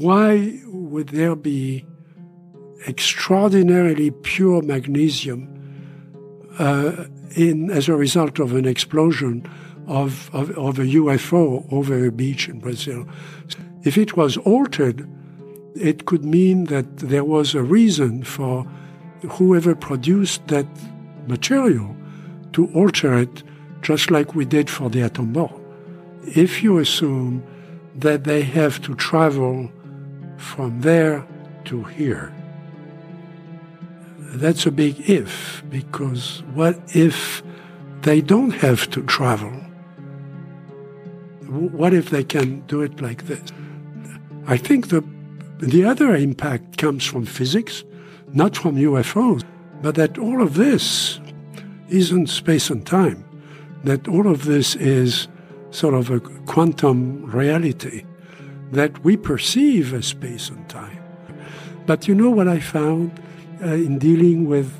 why would there be extraordinarily pure magnesium uh, in as a result of an explosion of, of, of, a UFO over a beach in Brazil? If it was altered, it could mean that there was a reason for whoever produced that material to alter it just like we did for the atom bomb. If you assume that they have to travel from there to here, that's a big if, because what if they don't have to travel? What if they can do it like this? I think the, the other impact comes from physics, not from UFOs, but that all of this isn't space and time, that all of this is sort of a quantum reality that we perceive as space and time. But you know what I found uh, in dealing with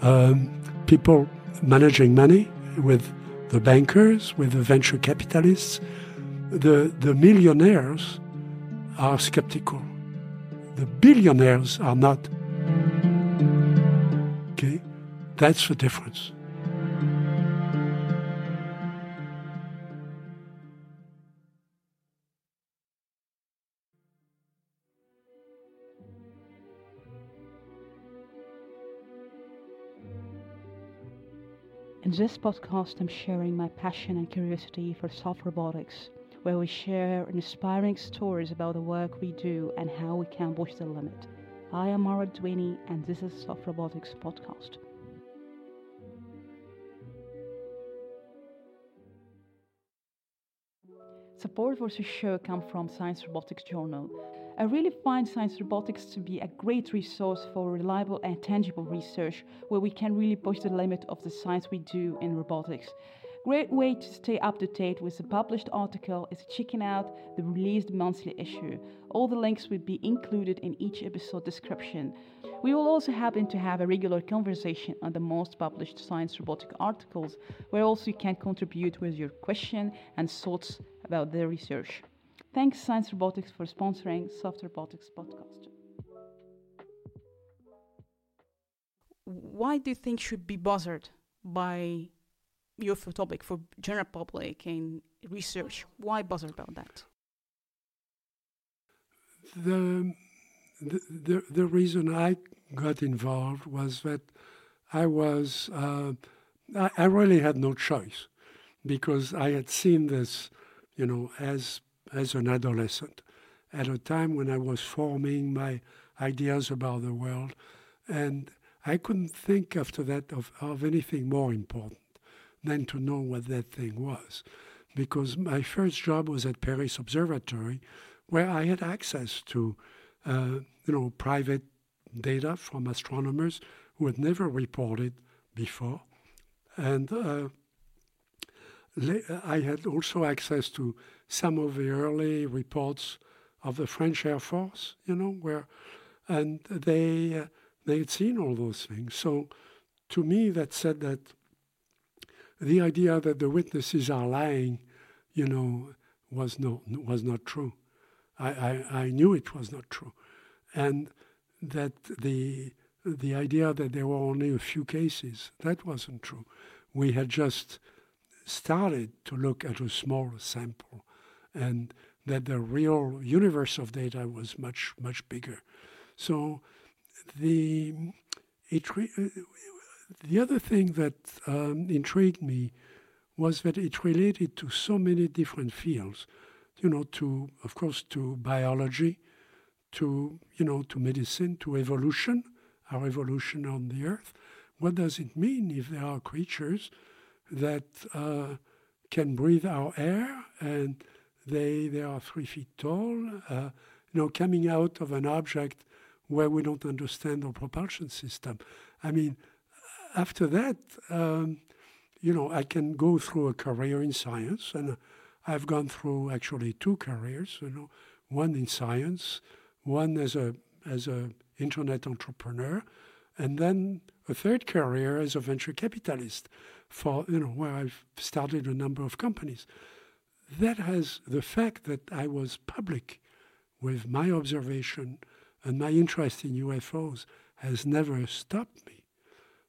um, people managing money, with the bankers, with the venture capitalists? The, the millionaires are skeptical. The billionaires are not. Okay? That's the difference. In this podcast, I'm sharing my passion and curiosity for soft robotics, where we share inspiring stories about the work we do and how we can push the limit. I am Mara Dwiney, and this is Soft Robotics Podcast. Support for this show comes from Science Robotics Journal, I really find science robotics to be a great resource for reliable and tangible research where we can really push the limit of the science we do in robotics. Great way to stay up to date with the published article is checking out the released monthly issue. All the links will be included in each episode description. We will also happen to have a regular conversation on the most published science robotic articles, where also you can contribute with your question and thoughts about the research. Thanks, Science Robotics, for sponsoring Soft Robotics podcast. Why do you think should be bothered by UFO topic for general public and research? Why bother about that? The, the, the, the reason I got involved was that I was, uh, I, I really had no choice because I had seen this, you know, as as an adolescent, at a time when I was forming my ideas about the world. And I couldn't think after that of, of anything more important than to know what that thing was. Because my first job was at Paris Observatory, where I had access to, uh, you know, private data from astronomers who had never reported before. And uh, I had also access to some of the early reports of the French Air Force, you know, where, and they uh, they had seen all those things. So, to me, that said that the idea that the witnesses are lying, you know, was no was not true. I, I, I knew it was not true, and that the the idea that there were only a few cases that wasn't true. We had just started to look at a small sample and that the real universe of data was much, much bigger. So the, it the other thing that um, intrigued me was that it related to so many different fields, you know, to, of course, to biology, to, you know, to medicine, to evolution, our evolution on the earth. What does it mean if there are creatures that uh, can breathe our air and they, they are three feet tall, uh, you know, coming out of an object where we don't understand our propulsion system. I mean, after that, um, you know, I can go through a career in science, and I've gone through actually two careers. You know, one in science, one as a as a internet entrepreneur, and then a third career as a venture capitalist for, you know, where I've started a number of companies. That has the fact that I was public with my observation and my interest in UFOs has never stopped me.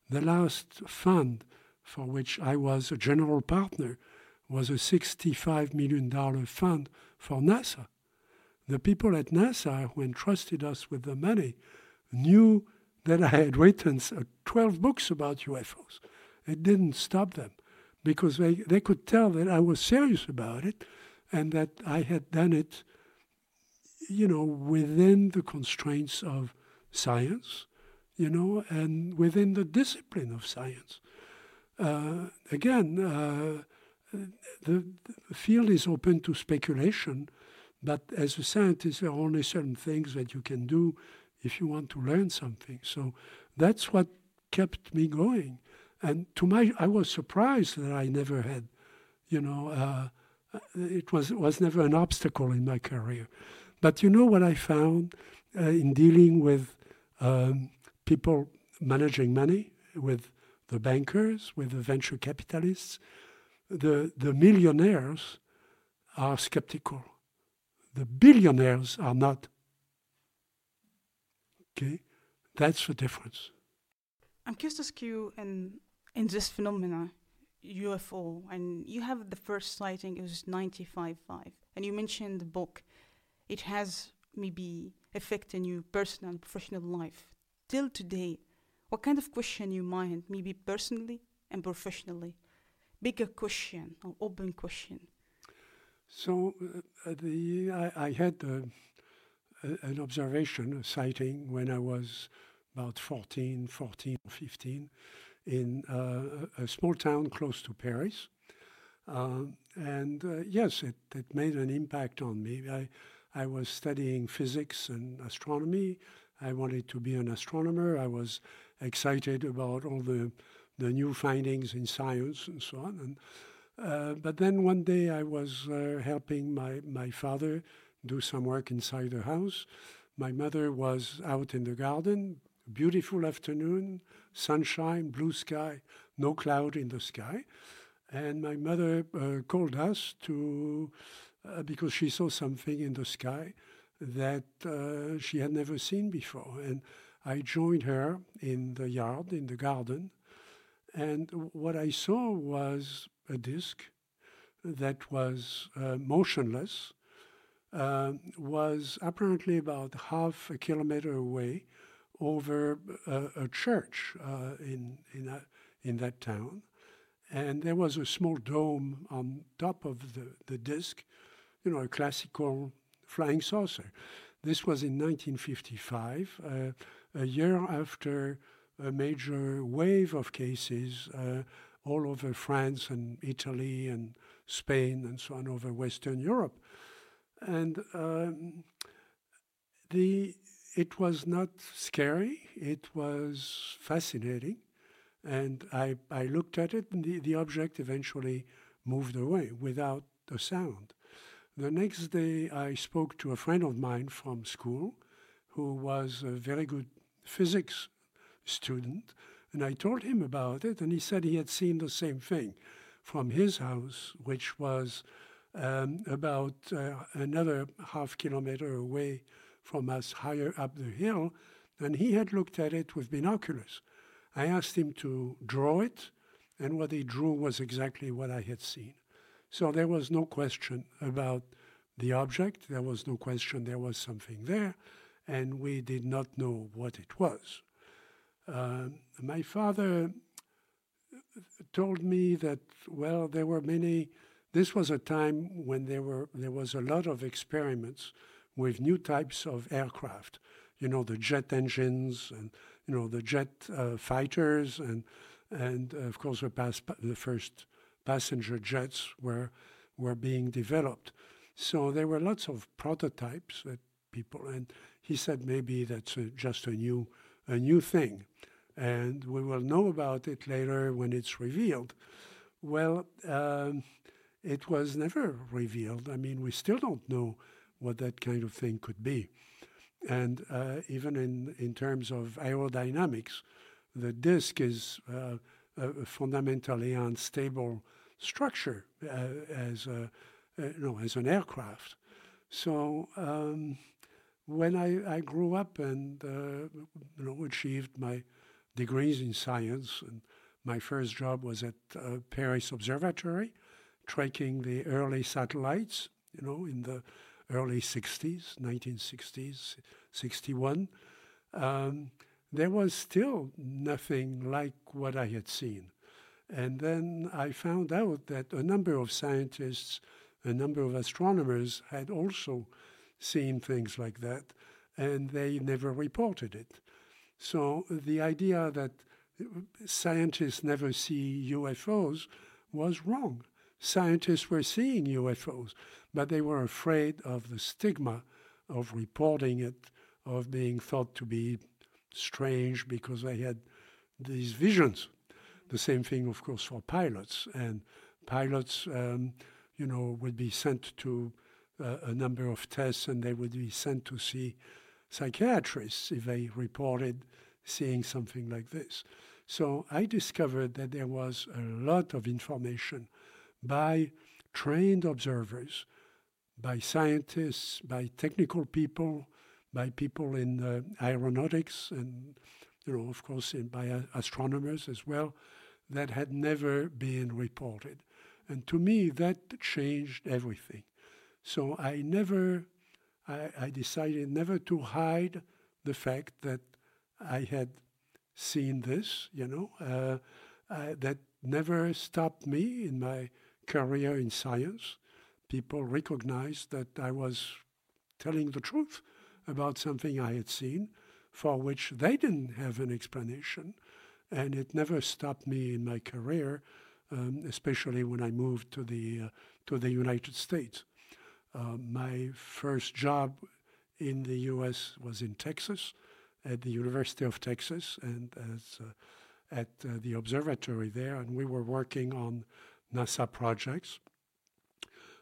The last fund for which I was a general partner was a $65 million fund for NASA. The people at NASA who entrusted us with the money knew that I had written uh, 12 books about UFOs. It didn't stop them because they, they could tell that I was serious about it and that I had done it, you know, within the constraints of science, you know, and within the discipline of science. Uh, again, uh, the, the, field is open to speculation, but as a scientist, there are only certain things that you can do if you want to learn something. So that's what kept me going. And to my, I was surprised that I never had, you know, uh, it was was never an obstacle in my career. But you know what I found uh, in dealing with um, people managing money, with the bankers, with the venture capitalists, the the millionaires are skeptical. The billionaires are not. Okay, that's the difference. I'm curious to ask you, and in this phenomena, UFO, and you have the first sighting, it was 95.5, and you mentioned the book. It has maybe affected your personal and professional life. Till today, what kind of question you mind, maybe personally and professionally? Bigger question or open question? So uh, the I, I had uh, an observation, a sighting when I was about 14, 14 or 15 in uh, a small town close to Paris. Uh, and uh, yes, it, it made an impact on me. I, I was studying physics and astronomy. I wanted to be an astronomer. I was excited about all the, the new findings in science and so on. And, uh, but then one day I was uh, helping my, my father do some work inside the house. My mother was out in the garden, beautiful afternoon, sunshine, blue sky, no cloud in the sky. And my mother uh, called us to, uh, because she saw something in the sky that uh, she had never seen before. And I joined her in the yard, in the garden. And what I saw was a disk that was uh, motionless, uh, was apparently about half a kilometer away over a, a church uh, in in, a, in that town, and there was a small dome on top of the, the disc, you know, a classical flying saucer. This was in 1955, uh, a year after a major wave of cases uh, all over France and Italy and Spain and so on over Western Europe. And um, the it was not scary, it was fascinating. And I, I looked at it, and the, the object eventually moved away without a sound. The next day, I spoke to a friend of mine from school who was a very good physics student, and I told him about it, and he said he had seen the same thing from his house, which was um, about uh, another half kilometer away from us higher up the hill, and he had looked at it with binoculars. I asked him to draw it, and what he drew was exactly what I had seen. So there was no question about the object, there was no question there was something there, and we did not know what it was. Uh, my father told me that, well, there were many, this was a time when there, were, there was a lot of experiments with new types of aircraft. You know, the jet engines and you know the jet uh, fighters and and uh, of course the, pas- the first passenger jets were were being developed. So there were lots of prototypes that people and he said maybe that's a, just a new a new thing, and we will know about it later when it's revealed. Well, um, it was never revealed. I mean, we still don't know what that kind of thing could be. And uh, even in, in terms of aerodynamics, the disk is uh, a fundamentally unstable structure uh, as, a, uh, know, as an aircraft. So um, when I, I grew up and uh, you know achieved my degrees in science, and my first job was at uh, Paris Observatory, tracking the early satellites. You know, in the early 60s, 1960s, 61. Um, there was still nothing like what I had seen. And then I found out that a number of scientists, a number of astronomers had also seen things like that, and they never reported it. So the idea that scientists never see UFOs was wrong. Scientists were seeing UFOs, but they were afraid of the stigma of reporting it, of being thought to be strange because they had these visions. The same thing, of course, for pilots. And pilots, um, you know, would be sent to uh, a number of tests and they would be sent to see psychiatrists if they reported seeing something like this. So I discovered that there was a lot of information by trained observers, by scientists, by technical people, by people in uh, aeronautics and, you know, of course, in, by uh, astronomers as well, that had never been reported. And to me, that changed everything. So I never, I, I decided never to hide the fact that I had seen this, you know, uh, uh, that never stopped me in my career in science. People recognized that I was telling the truth about something I had seen for which they didn't have an explanation. And it never stopped me in my career, um, especially when I moved to the, uh, to the United States. Uh, my first job in the U.S. was in Texas, at the University of Texas, and as uh, at uh, the observatory there, and we were working on NASA projects.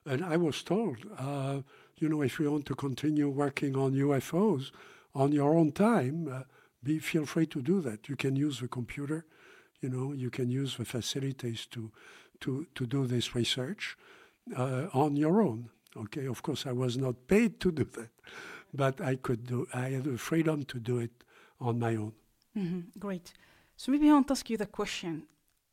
And I was told, uh, you know, if you want to continue working on UFOs on your own time, uh, be feel free to do that. You can use the computer, you know, you can use the facilities to to to do this research uh, on your own. Okay, of course, I was not paid to do that, but I could do. I had the freedom to do it on my own. Mm-hmm. Great. So maybe I want to ask you the question: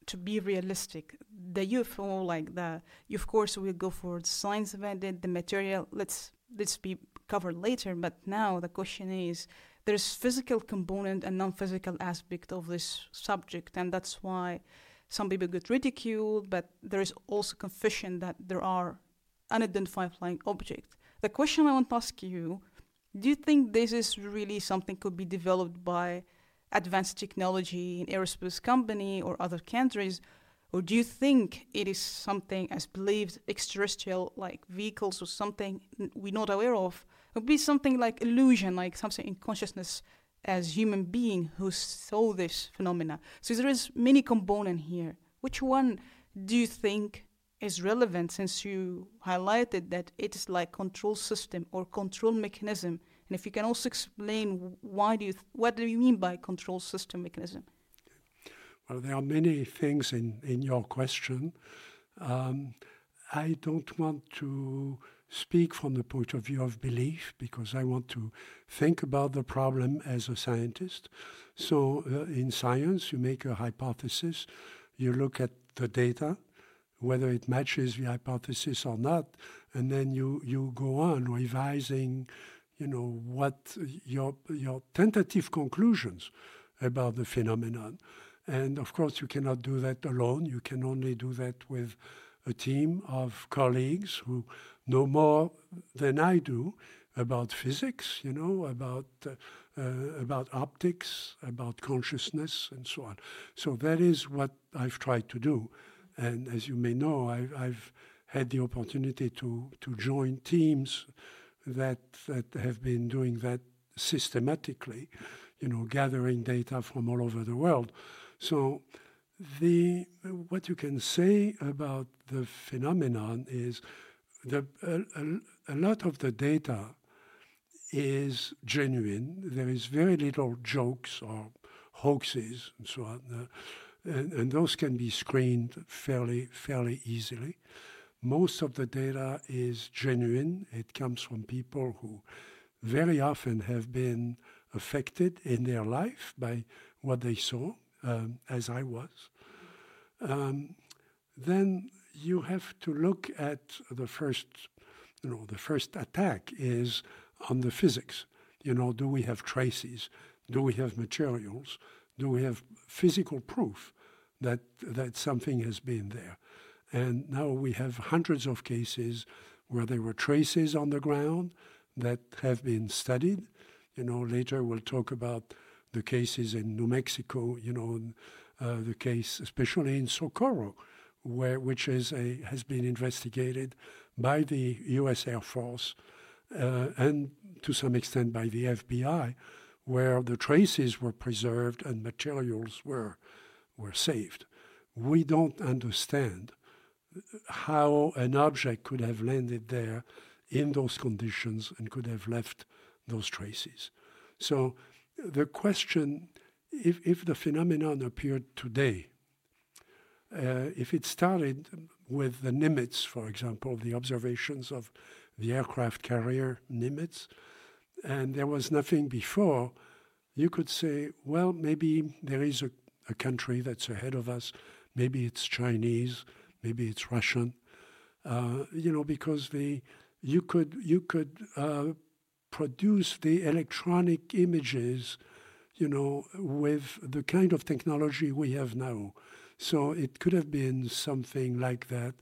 to be realistic, the UFO, like the, of course will go for the science event, the material. Let's let's be covered later. But now the question is, there's physical component and non-physical aspect of this subject, and that's why some people get ridiculed. But there is also confession that there are unidentified flying objects. The question I want to ask you: Do you think this is really something could be developed by advanced technology in aerospace company or other countries? Or do you think it is something as believed extraterrestrial like vehicles or something we're not aware of? It would be something like illusion, like something in consciousness as human being who saw this phenomena. So there is many component here. Which one do you think is relevant since you highlighted that it is like control system or control mechanism and if you can also explain why do you what do you mean by control system mechanism? Well, there are many things in, in your question. Um, I don't want to speak from the point of view of belief because I want to think about the problem as a scientist. So, uh, in science, you make a hypothesis, you look at the data, whether it matches the hypothesis or not, and then you, you go on revising you know, what your, your tentative conclusions about the phenomenon. And of course, you cannot do that alone. You can only do that with a team of colleagues who know more than I do about physics, you know, about uh, uh, about optics, about consciousness, and so on. So that is what I've tried to do. And as you may know, I, I've had the opportunity to to join teams that that have been doing that systematically, you know, gathering data from all over the world. So the what you can say about the phenomenon is the a, a, a lot of the data is genuine. There is very little jokes or hoaxes and so on, uh, and, and those can be screened fairly fairly easily. Most of the data is genuine. It comes from people who very often have been affected in their life by what they saw, um, as I was. Um, then you have to look at the first, you know, the first attack is on the physics. You know, do we have traces? Do we have materials? Do we have physical proof that that something has been there? And now we have hundreds of cases where there were traces on the ground that have been studied. You know, later we'll talk about the cases in New Mexico, you know, uh, the case especially in Socorro, where which is a has been investigated by the U.S. Air Force uh, and to some extent by the FBI, where the traces were preserved and materials were were saved. We don't understand how an object could have landed there in those conditions and could have left those traces. So the question, if, if the phenomenon appeared today, uh, if it started with the Nimitz, for example, the observations of the aircraft carrier Nimitz, and there was nothing before, you could say, well, maybe there is a, a country that's ahead of us. Maybe it's Chinese, maybe it's Russian. Uh, you know, because the you could you could uh, produce the electronic images, you know, with the kind of technology we have now. So it could have been something like that,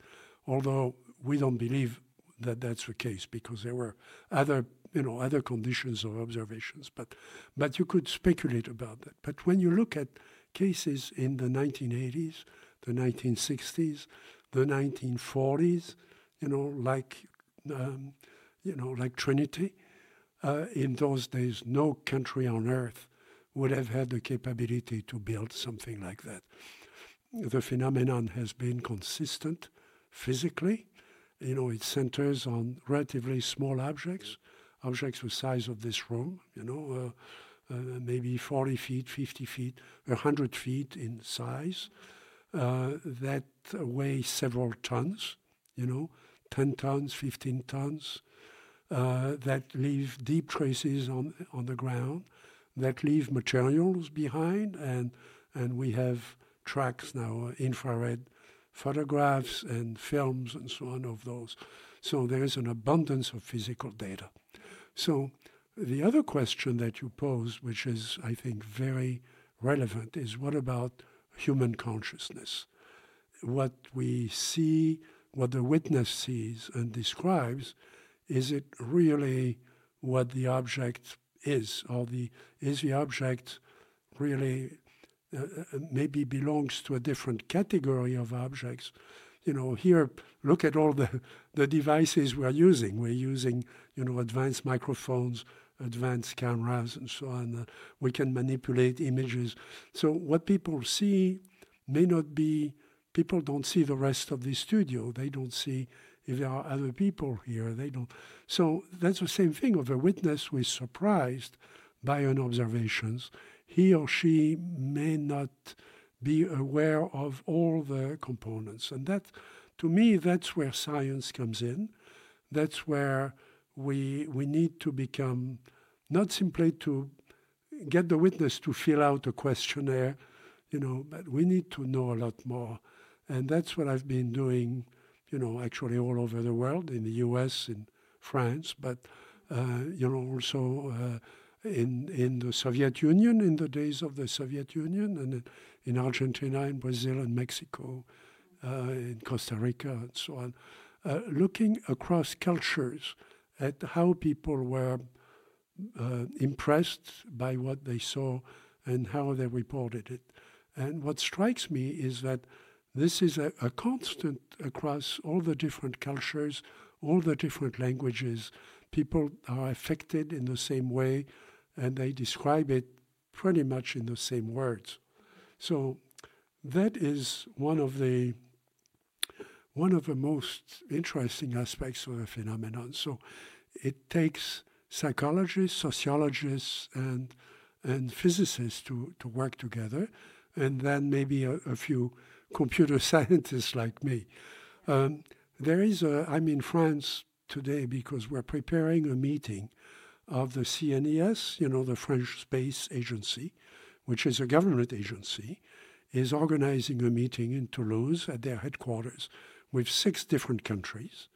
although we don't believe that that's the case because there were other you know other conditions of observations but but you could speculate about that but when you look at cases in the 1980s the 1960s the 1940s you know like um, you know like trinity. Uh, in those days no country on earth would have had the capability to build something like that. The phenomenon has been consistent physically. You know, it centers on relatively small objects, objects the size of this room, you know, uh, uh, maybe 40 feet, 50 feet, 100 feet in size, uh, that weigh several tons, you know, 10 tons, 15 tons, uh, that leave deep traces on, on the ground, that leave materials behind, and, and we have tracks now, infrared photographs and films and so on of those. So there is an abundance of physical data. So the other question that you pose, which is, I think, very relevant, is what about human consciousness? What we see, what the witness sees and describes, is it really what the object is, or the is the object really uh, uh, maybe belongs to a different category of objects. You know, here, look at all the, the devices we're using. We're using, you know, advanced microphones, advanced cameras, and so on. Uh, we can manipulate images. So what people see may not be, people don't see the rest of the studio. They don't see if there are other people here. They don't. So that's the same thing of a witness who is surprised by an observations he or she may not be aware of all the components. And that, to me, that's where science comes in. That's where we, we need to become not simply to get the witness to fill out a questionnaire, you know, but we need to know a lot more. And that's what I've been doing, you know, actually all over the world, in the US, in France, but, uh, you know, also uh, in, in the Soviet Union, in the days of the Soviet Union, and in Argentina, in Brazil, and Mexico, uh, in Costa Rica, and so on, uh, looking across cultures at how people were uh, impressed by what they saw and how they reported it. And what strikes me is that this is a, a constant across all the different cultures, all the different languages. People are affected in the same way and they describe it pretty much in the same words. So that is one of the one of the most interesting aspects of the phenomenon. So it takes psychologists, sociologists, and and physicists to, to work together, and then maybe a, a few computer scientists like me. Um, there is a, I'm in France today because we're preparing a meeting of the CNES, you know, the French Space Agency, which is a government agency, is organizing a meeting in Toulouse at their headquarters with six different countries.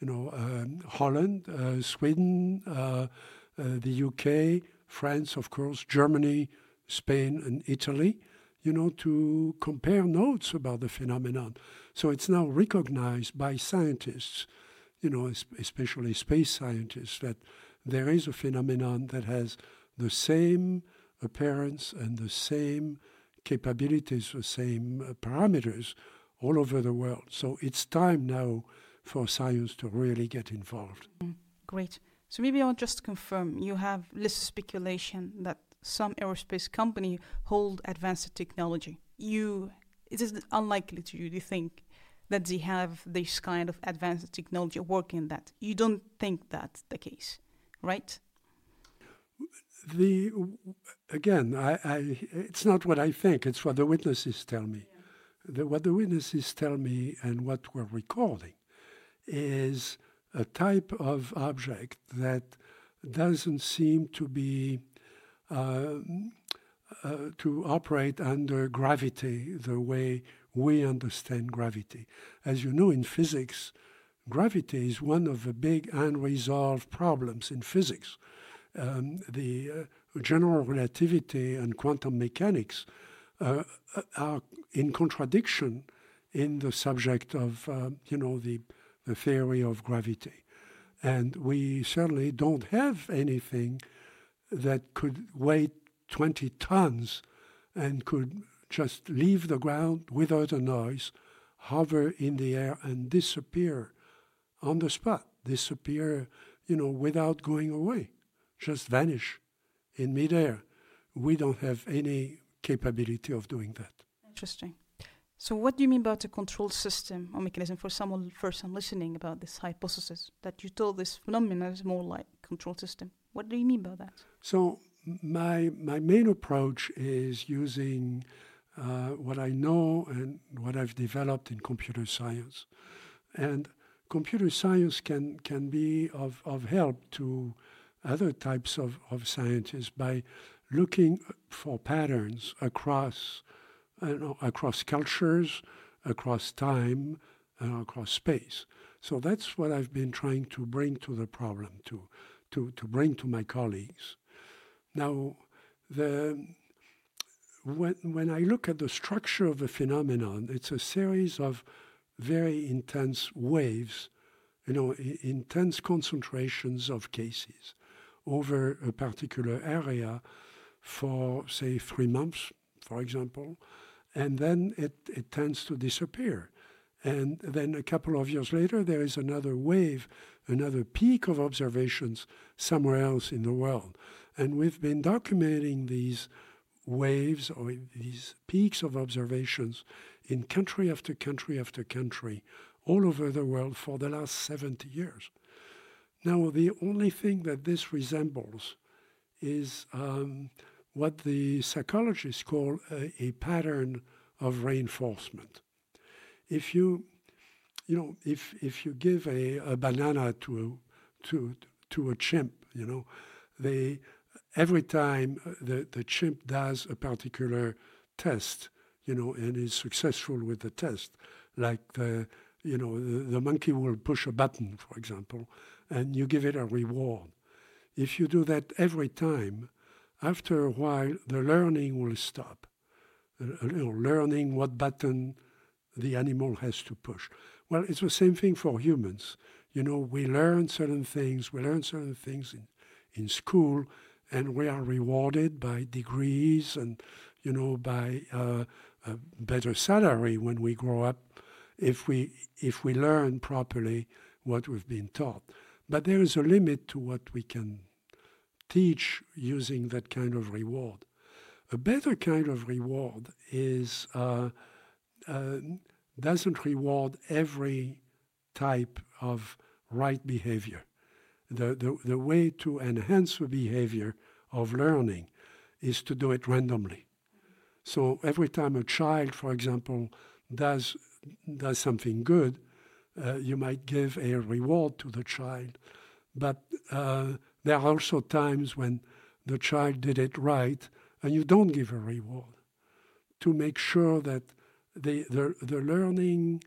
You know, um, Holland, uh, Sweden, uh, uh, the UK, France, of course, Germany, Spain, and Italy, you know, to compare notes about the phenomenon. So it's now recognized by scientists, you know, especially space scientists, that there is a phenomenon that has the same appearance and the same capabilities, the same uh, parameters all over the world. So it's time now for science to really get involved. Mm, great. So maybe I'll just confirm you have listed speculation that some aerospace company hold advanced technology. You it is unlikely to you to think that they have this kind of advanced technology working that. You don't think that's the case, right? The again, I, I, it's not what I think; it's what the witnesses tell me. The, what the witnesses tell me and what we're recording is a type of object that doesn't seem to be uh, uh, to operate under gravity the way we understand gravity. As you know, in physics, gravity is one of the big unresolved problems in physics. Um, the uh, general relativity and quantum mechanics uh, are in contradiction in the subject of, uh, you know, the, the theory of gravity. And we certainly don't have anything that could weigh 20 tons and could just leave the ground without a noise, hover in the air, and disappear on the spot, disappear, you know, without going away, just vanish in midair. We don't have any capability of doing that. Interesting. So, what do you mean about a control system or mechanism for someone first time listening about this hypothesis that you told this phenomenon is more like control system? What do you mean by that? So, my my main approach is using uh, what I know and what I've developed in computer science, and computer science can can be of, of help to other types of, of scientists by looking for patterns across uh, across cultures, across time, and across space. So that's what I've been trying to bring to the problem, to, to, to bring to my colleagues. Now, the, when, when I look at the structure of the phenomenon, it's a series of very intense waves, you know, I- intense concentrations of cases over a particular area for, say, three months, for example, and then it, it tends to disappear. And then a couple of years later, there is another wave, another peak of observations somewhere else in the world. And we've been documenting these waves or these peaks of observations in country after country after country all over the world for the last 70 years. Now, the only thing that this resembles is um, what the psychologists call a, a pattern of reinforcement. If you, you know, if if you give a, a banana to a, to to a chimp, you know, they every time the, the chimp does a particular test, you know, and is successful with the test, like the you know the, the monkey will push a button, for example, and you give it a reward. If you do that every time, after a while, the learning will stop. You know, learning what button the animal has to push. Well, it's the same thing for humans. You know, we learn certain things, we learn certain things in, in school, and we are rewarded by degrees and, you know, by uh, a better salary when we grow up if we, if we learn properly what we've been taught. But there is a limit to what we can teach using that kind of reward. A better kind of reward is uh, uh, doesn't reward every type of right behavior. The, the, the way to enhance the behavior of learning is to do it randomly. So every time a child, for example, does, does something good, uh, you might give a reward to the child. But uh, there are also times when the child did it right and you don't give a reward to make sure that the, the, the learning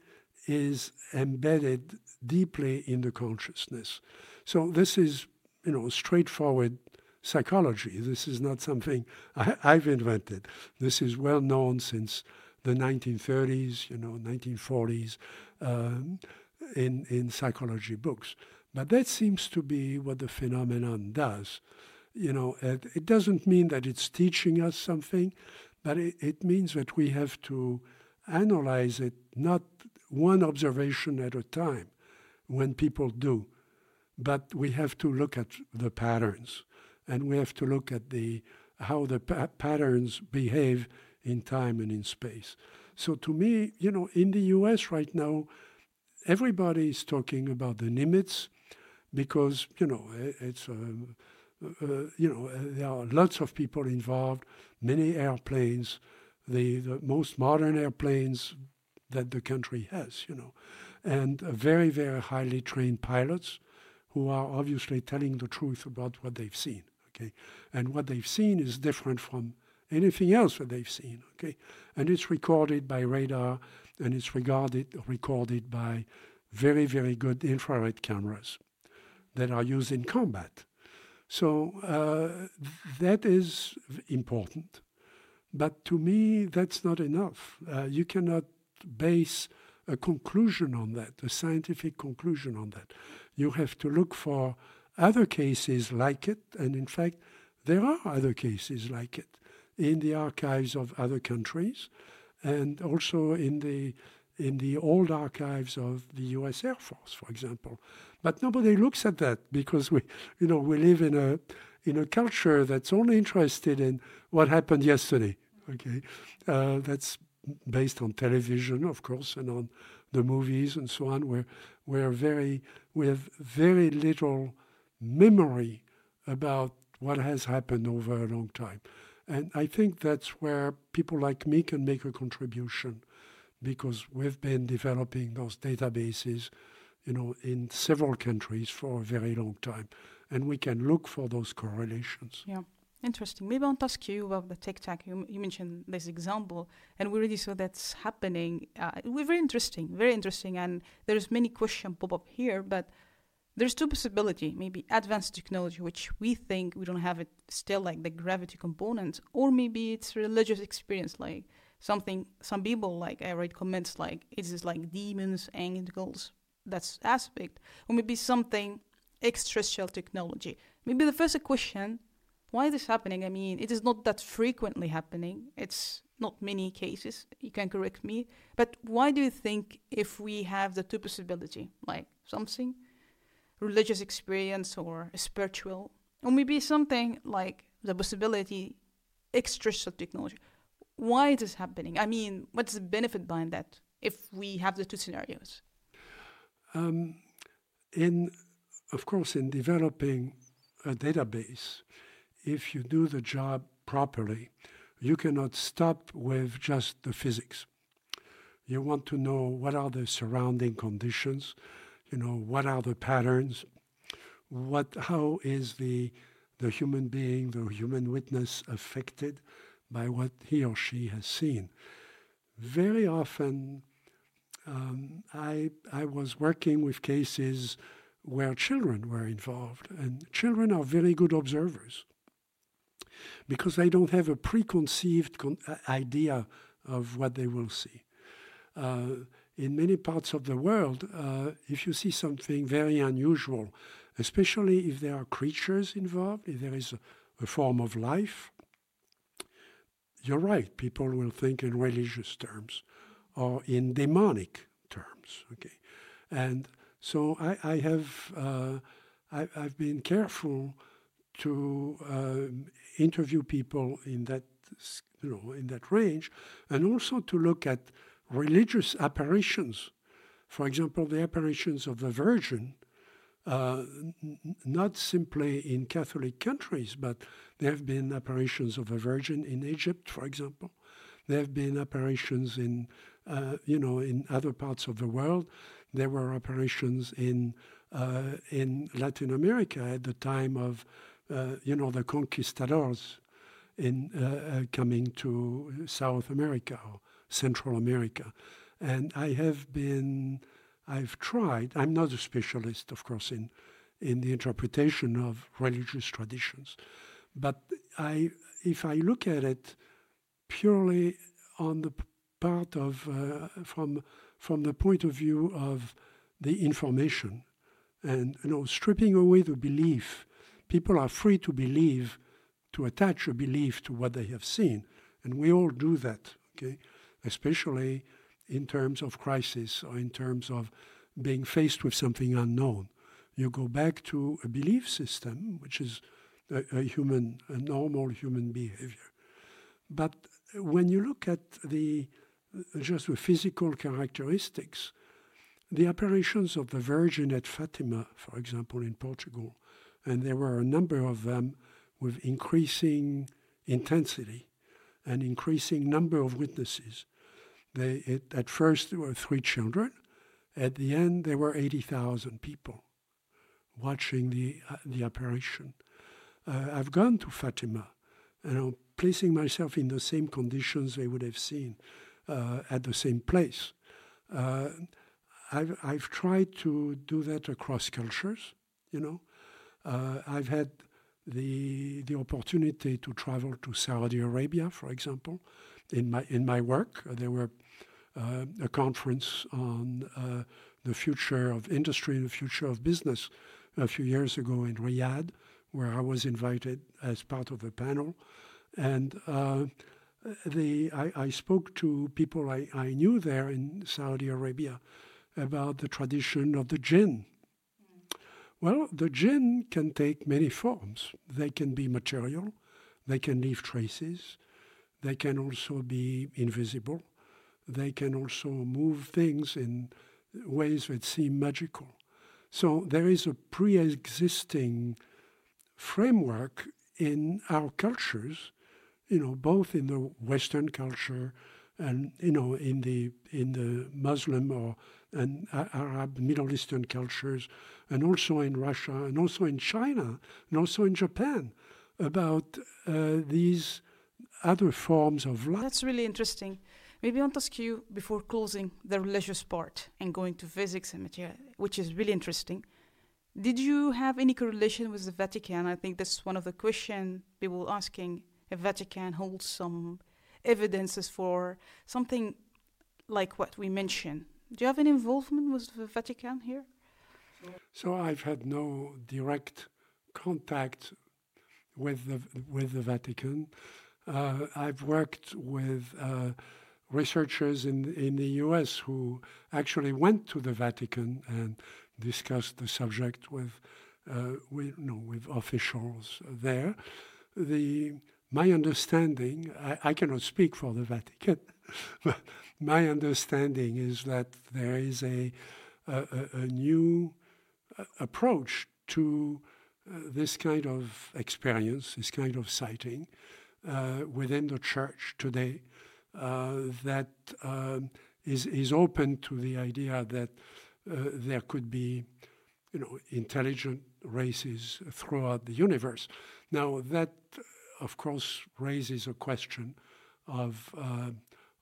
is embedded deeply in the consciousness. So this is, you know, straightforward psychology. This is not something I, have invented. This is well known since the 1930s, you know, 1940s, um, in in psychology books. But that seems to be what the phenomenon does. You know, it, it doesn't mean that it's teaching us something, but it, it means that we have to analyze it not one observation at a time when people do, but we have to look at the patterns and we have to look at the how the pa- patterns behave in time and in space. So to me, you know, in the US right now, everybody is talking about the Nimitz because, you know, it's, uh, uh, you know, there are lots of people involved, many airplanes, the, the most modern airplanes that the country has, you know, and very, very highly trained pilots who are obviously telling the truth about what they've seen. Okay, and what they've seen is different from anything else that they've seen. Okay, and it's recorded by radar, and it's regarded recorded by very, very good infrared cameras that are used in combat. So uh, that is important. But to me, that's not enough. Uh, you cannot base a conclusion on that, a scientific conclusion on that. You have to look for other cases like it, and in fact, there are other cases like it in the archives of other countries, and also in the in the old archives of the U.S. Air Force, for example. But nobody looks at that because we, you know, we live in a in a culture that's only interested in what happened yesterday. Okay, uh, that's based on television, of course, and on the movies and so on. Where we're very we have very little memory about what has happened over a long time. And I think that's where people like me can make a contribution because we've been developing those databases, you know, in several countries for a very long time. And we can look for those correlations. Yeah. Interesting. Maybe I want to ask you about the tic tac. You, you, mentioned this example, and we already saw that's happening. Uh, we're very interesting, very interesting. And there's many questions pop up here, but there's two possibility maybe advanced technology which we think we don't have it still like the gravity component or maybe it's religious experience like something some people like i read comments like it is like demons angels that's aspect. Or maybe something extraterrestrial technology. Maybe the first question why is this happening? I mean it is not that frequently happening. It's not many cases. You can correct me. But why do you think if we have the two possibility like something religious experience or spiritual, or maybe something like the possibility extraterrestrial technology. Why is this happening? I mean, what's the benefit behind that if we have the two scenarios? Um, in, of course, in developing a database, if you do the job properly, you cannot stop with just the physics. You want to know what are the surrounding conditions, you know, what are the patterns? What, how is the, the human being, the human witness affected by what he or she has seen? Very often, um, I, I was working with cases where children were involved, and children are very good observers because they don't have a preconceived con- uh, idea of what they will see. Uh, in many parts of the world, uh, if you see something very unusual, especially if there are creatures involved, if there is a, a form of life, you're right, people will think in religious terms or in demonic terms. Okay, and so I, I have uh, I, have been careful to uh, interview people in that you know in that range, and also to look at religious apparitions. For example, the apparitions of the Virgin, uh, not simply in Catholic countries, but there have been apparitions of the Virgin in Egypt, for example. There have been apparitions in, uh, you know, in other parts of the world. there were apparitions in uh, in Latin America at the time of uh, you know the conquistadors in uh, uh, coming to South America or Central America, and I have been I've tried. I'm not a specialist, of course, in in the interpretation of religious traditions, but I if I look at it purely on the part of uh, from from the point of view of the information and you know stripping away the belief people are free to believe to attach a belief to what they have seen and we all do that okay especially in terms of crisis or in terms of being faced with something unknown you go back to a belief system which is a, a human a normal human behavior but when you look at the just the physical characteristics, the apparitions of the Virgin at Fatima, for example, in Portugal, and there were a number of them with increasing intensity and increasing number of witnesses. They, it, at first, there were three children. At the end, there were 80,000 people watching the, uh, the apparition. Uh, I've gone to Fatima, you know, placing myself in the same conditions they would have seen uh, at the same place. Uh, I've, I've tried to do that across cultures, you know. Uh, I've had the, the opportunity to travel to Saudi Arabia, for example, in my, in my work. There were uh, a conference on uh, the future of industry and the future of business a few years ago in Riyadh, where I was invited as part of a panel. And uh, the, I, I, spoke to people I, I, knew there in Saudi Arabia about the tradition of the jinn. Well, the jinn can take many forms. They can be material, they can leave traces, they can also be invisible, they can also move things in ways that seem magical. So there is a pre existing framework in our cultures you know, both in the Western culture and you know in the in the Muslim or and Arab Middle Eastern cultures, and also in Russia, and also in China, and also in Japan, about uh, these other forms of life. That's really interesting. Maybe I want to ask you before closing the religious part and going to physics and material, which is really interesting. Did you have any correlation with the Vatican? I think that's one of the questions people asking if Vatican holds some evidences for something like what we mentioned. Do you have any involvement with the Vatican here? So I've had no direct contact with the with the Vatican. Uh, I've worked with uh, researchers in in the U.S. who actually went to the Vatican and discussed the subject with uh, with, know, with officials there. The my understanding, I, I, cannot speak for the Vatican, but my understanding is that there is a, a, a new uh, approach to uh, this kind of experience, this kind of sighting within the church today uh, that um, is is open to the idea that uh, there could be, you know, intelligent races throughout the universe. Now that of course, raises a question of uh,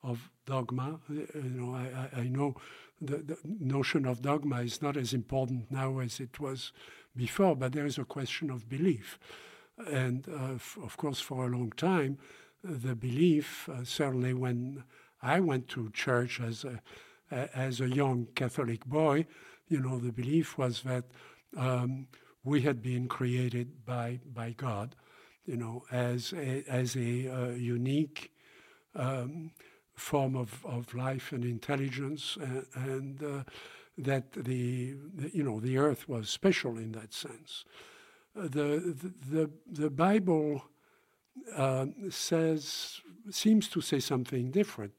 of dogma. You know, I, I know the, the, notion of dogma is not as important now as it was before, but there is a question of belief, and uh, f- of course, for a long time, the belief uh, certainly when I went to church as a as a young Catholic boy, you know, the belief was that um, we had been created by by God you know, as a, as a uh, unique um, form of, of life and intelligence, and, and uh, that the, the, you know the earth was special in that sense. The, the the Bible uh, says seems to say something different.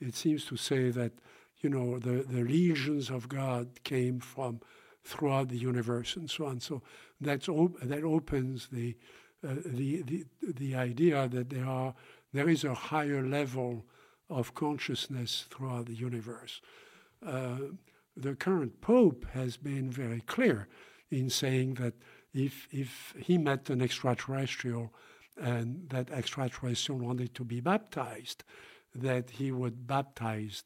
It seems to say that you know the the legions of God came from throughout the universe and so on. So that's op- that opens the uh, the, the, the idea that there, are, there is a higher level of consciousness throughout the universe. Uh, the current Pope has been very clear in saying that if, if he met an extraterrestrial and that extraterrestrial wanted to be baptized, that he would baptize,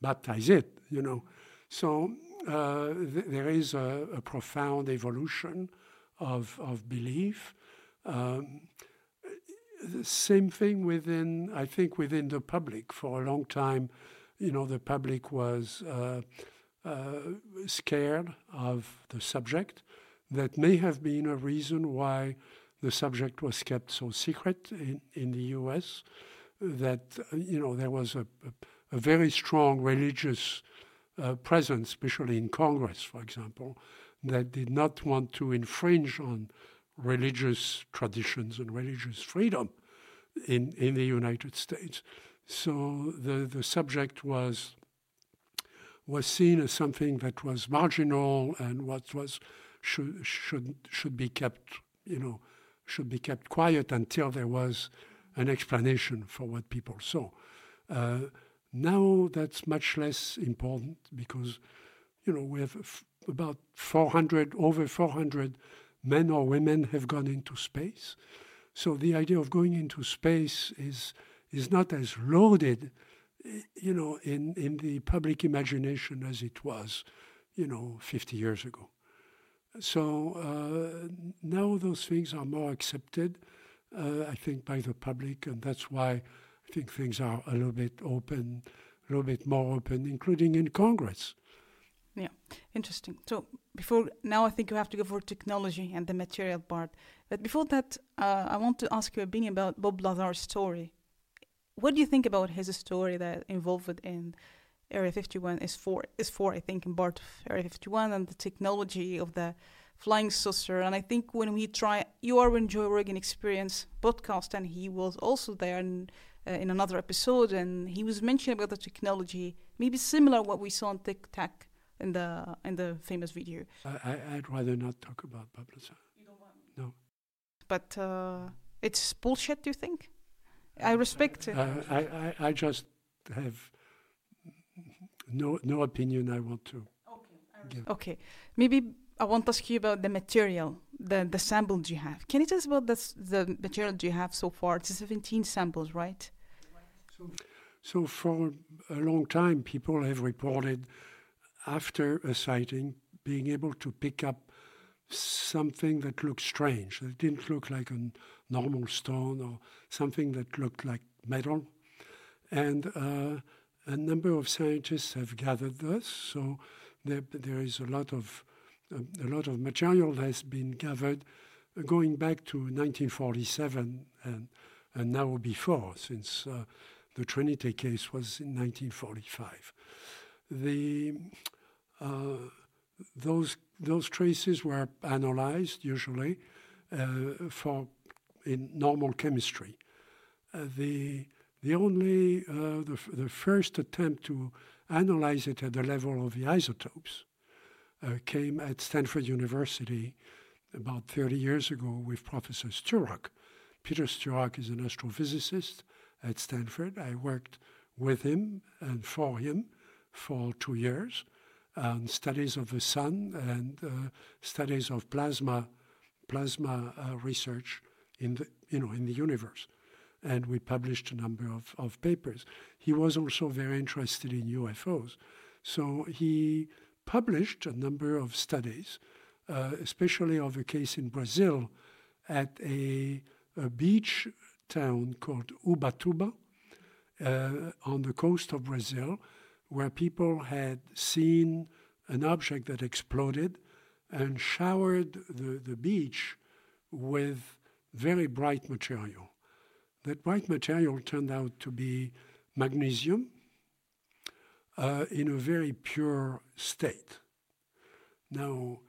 baptize it, you know. So uh, th- there is a, a, profound evolution of, of belief. Um, the same thing within, I think, within the public. For a long time, you know, the public was uh, uh, scared of the subject. That may have been a reason why the subject was kept so secret in, in the U.S. That you know there was a, a, very strong religious uh, presence, especially in Congress, for example, that did not want to infringe on religious traditions and religious freedom in, in the United States. So the, the subject was was seen as something that was marginal and what was should should should be kept you know should be kept quiet until there was an explanation for what people saw. Uh, now that's much less important because you know we have f- about 400 over 400 men or women have gone into space. So the idea of going into space is is not as loaded, you know, in, in the public imagination as it was, you know, 50 years ago. So uh, now those things are more accepted, uh, I think, by the public, and that's why I think things are a little bit open, a little bit more open, including in Congress. Yeah, interesting. So before now, I think you have to go for technology and the material part. But before that, uh, I want to ask your opinion about Bob Lazar's story. What do you think about his story that involved in Area 51 is for is for I think in part of Area 51 and the technology of the flying saucer. And I think when we try, you are in Joe Rogan Experience podcast, and he was also there in, uh, in another episode, and he was mentioning about the technology, maybe similar what we saw on Tic Tac in the in the famous video. I, I'd rather not talk about Lazar. You don't want? No. But uh, it's bullshit. Do you think? I respect it. Uh, I, I, I just have no no opinion I want to okay. give. Okay, maybe I want to ask you about the material, the the samples you have. Can you tell us about the, the material you have so far? It's 17 samples, right? So, so for a long time, people have reported after a sighting being able to pick up something that looked strange. It didn't look like a normal stone or something that looked like metal. And uh, a number of scientists have gathered this, so there, there is a lot of a lot of material has been gathered going back to 1947 and and now before, since uh, the Trinity case was in 1945. The uh, those those traces were analyzed usually uh, for in normal chemistry. Uh, the the only uh, the, the first attempt to analyze it at the level of the isotopes uh, came at Stanford University about 30 years ago with Professor Sturrock. Peter Sturrock is an astrophysicist at Stanford. I worked with him and for him for two years on studies of the sun and uh, studies of plasma plasma uh, research in the you know in the universe and we published a number of, of papers he was also very interested in UFOs so he published a number of studies uh, especially of a case in Brazil at a, a beach town called Ubatuba uh, on the coast of Brazil where people had seen an object that exploded and showered the, the beach with very bright material. That white material turned out to be magnesium uh, in a very pure state. Now,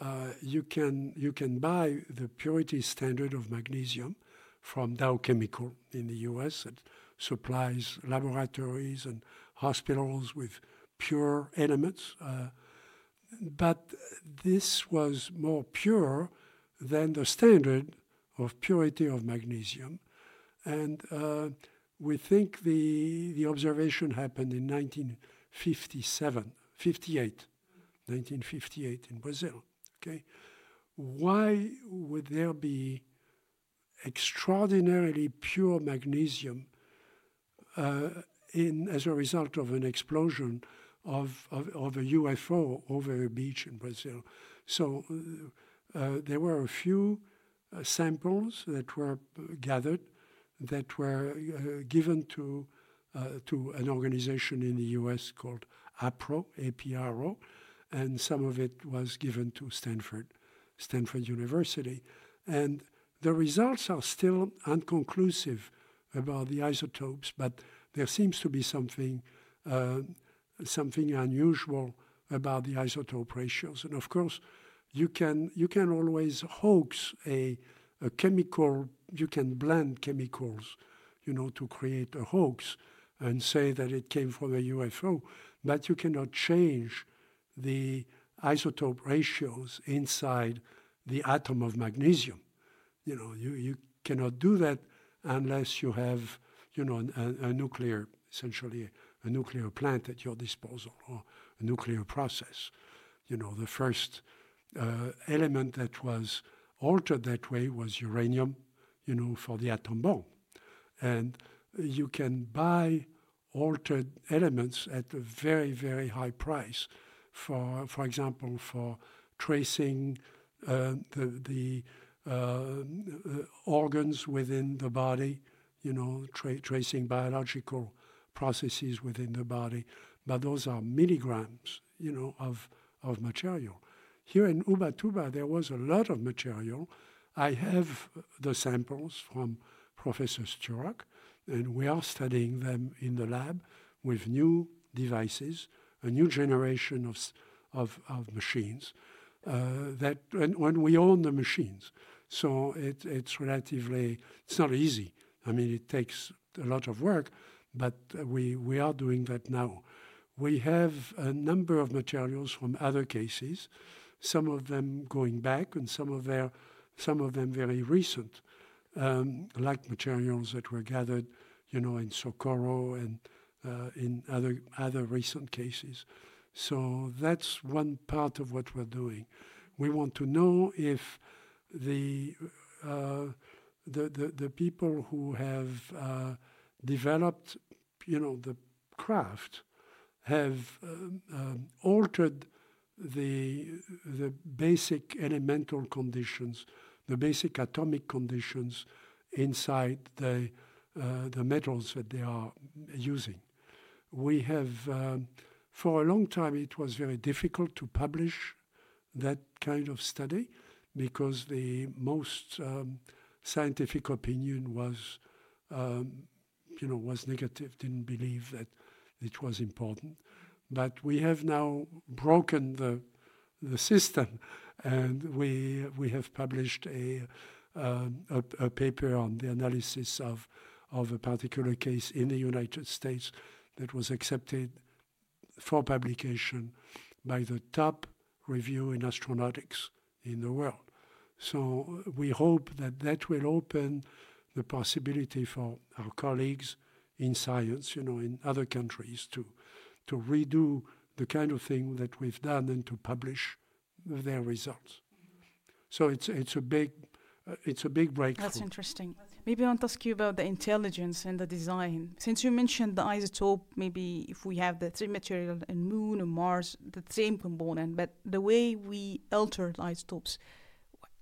uh, you, can, you can buy the purity standard of magnesium from Dow Chemical in the US. It supplies laboratories and hospitals with pure elements. Uh, but this was more pure than the standard of purity of magnesium. And uh, we think the, the observation happened in 1957, 58, 1958 in Brazil. Okay, why would there be extraordinarily pure magnesium uh, in as a result of an explosion of, of, of, a UFO over a beach in Brazil? So uh, there were a few uh, samples that were gathered that were uh, given to uh, to an organization in the U.S. called APRO, APRO, and some of it was given to Stanford, Stanford University, and the results are still unconclusive about the isotopes, but there seems to be something uh, something unusual about the isotope ratios, and of course, you can you can always hoax a a chemical. You can blend chemicals, you know, to create a hoax and say that it came from a UFO, but you cannot change the isotope ratios inside the atom of magnesium. You know, you, you cannot do that unless you have, you know, a, a nuclear, essentially a, nuclear plant at your disposal or a nuclear process. You know, the first uh, element that was altered that way was uranium, you know, for the atom bomb. And you can buy altered elements at a very, very high price. For, for example, for tracing uh, the, the uh, organs within the body, you know, tra- tracing biological processes within the body. But those are milligrams, you know, of, of material. Here in Ubatuba, there was a lot of material. I have the samples from Professor Sturrock, and we are studying them in the lab with new devices, a new generation of, of, of machines uh, that and when we own the machines. So it, it's relatively, it's not easy. I mean, it takes a lot of work, but we, we are doing that now. We have a number of materials from other cases, some of them going back and some of, their, some of them very recent um, like materials that were gathered, you know, in Socorro and uh, in other other recent cases. So that's one part of what we're doing. We want to know if the uh, the, the, the people who have uh, developed, you know, the craft have um, um, altered the the basic elemental conditions the basic atomic conditions inside the, uh, the metals that they are using. We have, um, for a long time, it was very difficult to publish that kind of study because the most um, scientific opinion was, um, you know, was negative, didn't believe that it was important. But we have now broken the, the system and we we have published a, um, a, a, paper on the analysis of of a particular case in the United States that was accepted for publication by the top review in astronautics in the world. So we hope that that will open the possibility for our colleagues in science, you know, in other countries to to redo the kind of thing that we've done and to publish their results. So it's it's a big uh, it's a big breakthrough. That's interesting. Maybe I want to ask you about the intelligence and the design. Since you mentioned the isotope, maybe if we have the same material in Moon and Mars, the same component, but the way we alter the isotopes,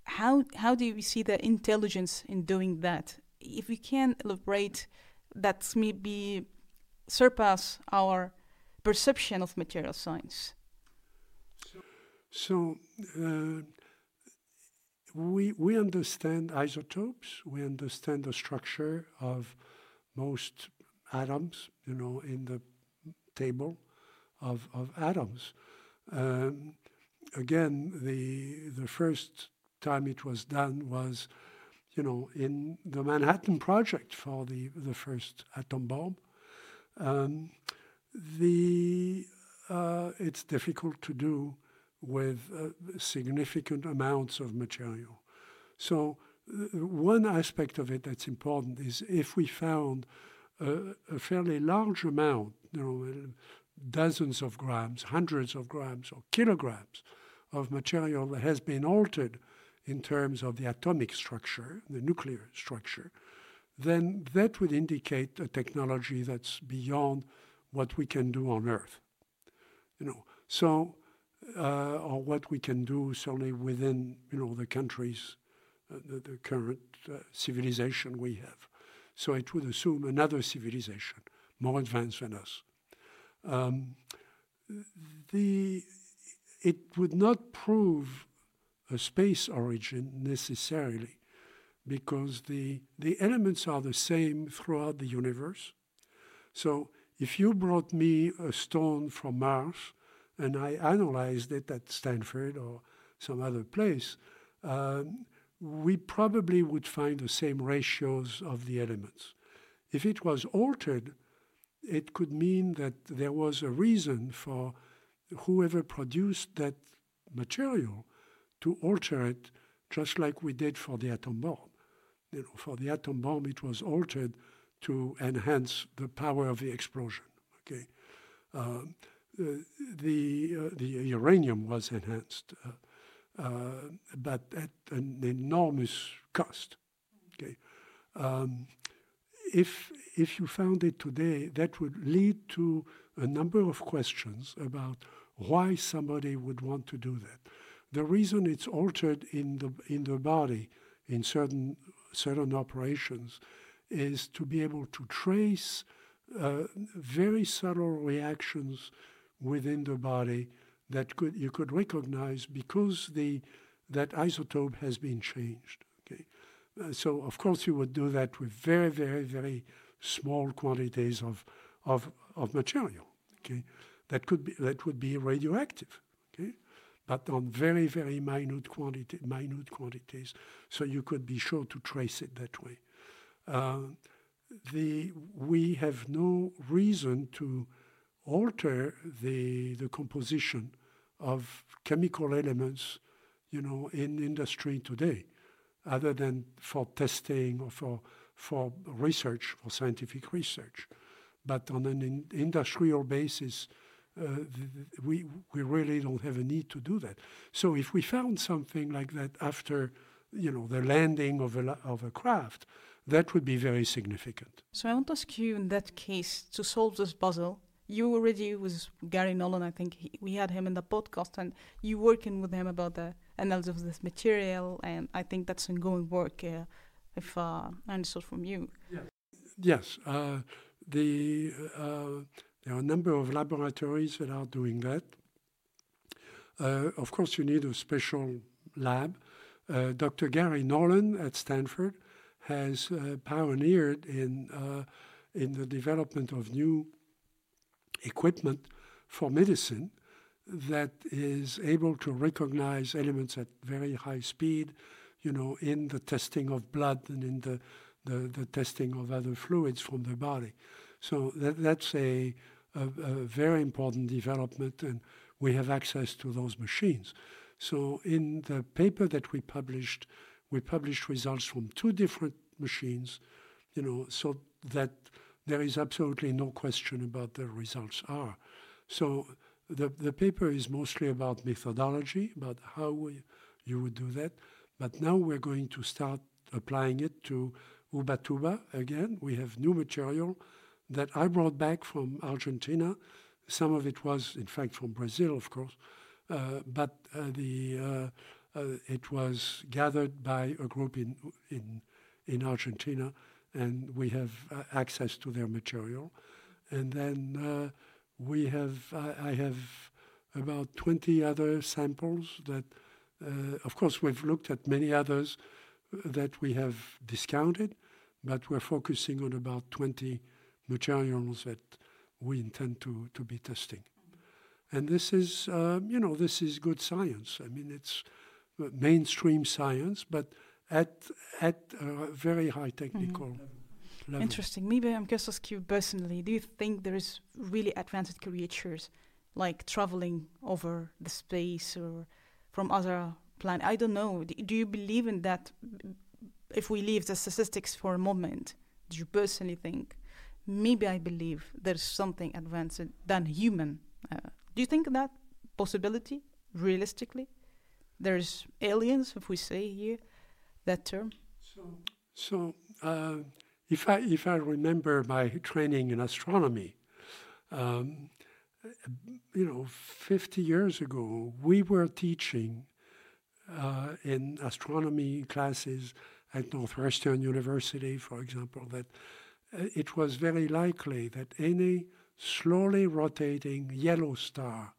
how how do we see the intelligence in doing that? If we can elaborate, that maybe surpass our perception of material science. So uh, we we understand isotopes. We understand the structure of most atoms. You know, in the table of of atoms. Um, again, the the first time it was done was, you know, in the Manhattan Project for the the first atom bomb. Um, the uh, it's difficult to do with uh, significant amounts of material. So, uh, one aspect of it that's important is if we found a, a fairly large amount, you know, dozens of grams, hundreds of grams, or kilograms of material that has been altered in terms of the atomic structure, the nuclear structure, then that would indicate a technology that's beyond what we can do on Earth. You know, so uh, or what we can do certainly within you know the countries, uh, the, the, current uh, civilization we have. So it would assume another civilization more advanced than us. Um, the it would not prove a space origin necessarily, because the the elements are the same throughout the universe. So if you brought me a stone from Mars and I analyzed it at Stanford or some other place, um, we probably would find the same ratios of the elements. If it was altered, it could mean that there was a reason for whoever produced that material to alter it, just like we did for the atom bomb. You know, for the atom bomb, it was altered to enhance the power of the explosion. Okay, uh, the uh, the uranium was enhanced, uh, uh, but at an enormous cost. Okay, um, if if you found it today, that would lead to a number of questions about why somebody would want to do that. The reason it's altered in the in the body in certain certain operations is to be able to trace uh, very subtle reactions within the body that could you could recognize because the that isotope has been changed. Okay, uh, so of course you would do that with very very very small quantities of of of material. Okay, that could be that would be radioactive. Okay, but on very very minute quantity minute quantities, so you could be sure to trace it that way. Uh, the we have no reason to alter the the composition of chemical elements, you know, in industry today, other than for testing or for for research, for scientific research. But on an in industrial basis, uh, we we really don't have a need to do that. So if we found something like that after, you know, the landing of a of a craft, that would be very significant. So I want to ask you in that case to solve this puzzle. You already with Gary Nolan, I think he, we had him in the podcast, and you working with him about the analysis of this material, and I think that's ongoing work. Uh, if uh, I understood from you. Yes, yes. Uh, the uh, there are a number of laboratories that are doing that. Uh, of course, you need a special lab. Uh, Dr. Gary Nolan at Stanford has uh, pioneered in, uh, in the development of new equipment for medicine that is able to recognize elements at very high speed, you know, in the testing of blood and in the, the, the testing of other fluids from the body. So that, that's a, a, a, very important development, and we have access to those machines. So in the paper that we published we published results from two different machines, you know, so that there is absolutely no question about the results are. So the, the paper is mostly about methodology, about how we, you would do that. But now we're going to start applying it to Ubatuba again. We have new material that I brought back from Argentina. Some of it was, in fact, from Brazil, of course. Uh, but uh, the uh, uh, it was gathered by a group in, in, in Argentina, and we have uh, access to their material. And then uh, we have, I, I, have about 20 other samples that, uh, of course, we've looked at many others that we have discounted, but we're focusing on about 20 materials that we intend to, to be testing. And this is, uh, you know, this is good science. I mean, it's mainstream science, but at at a very high technical mm-hmm. level. Interesting. Maybe I'm just ask you personally. Do you think there is really advanced creatures like traveling over the space or from other planets? I don't know. Do you believe in that? If we leave the statistics for a moment, do you personally think maybe I believe there's something advanced than human. Uh, do you think that possibility, realistically, there's aliens, if we say here that term? So, so uh, if I if I remember my training in astronomy, um, you know, 50 years ago, we were teaching uh, in astronomy classes at Northwestern University, for example, that uh, it was very likely that any slowly rotating yellow star,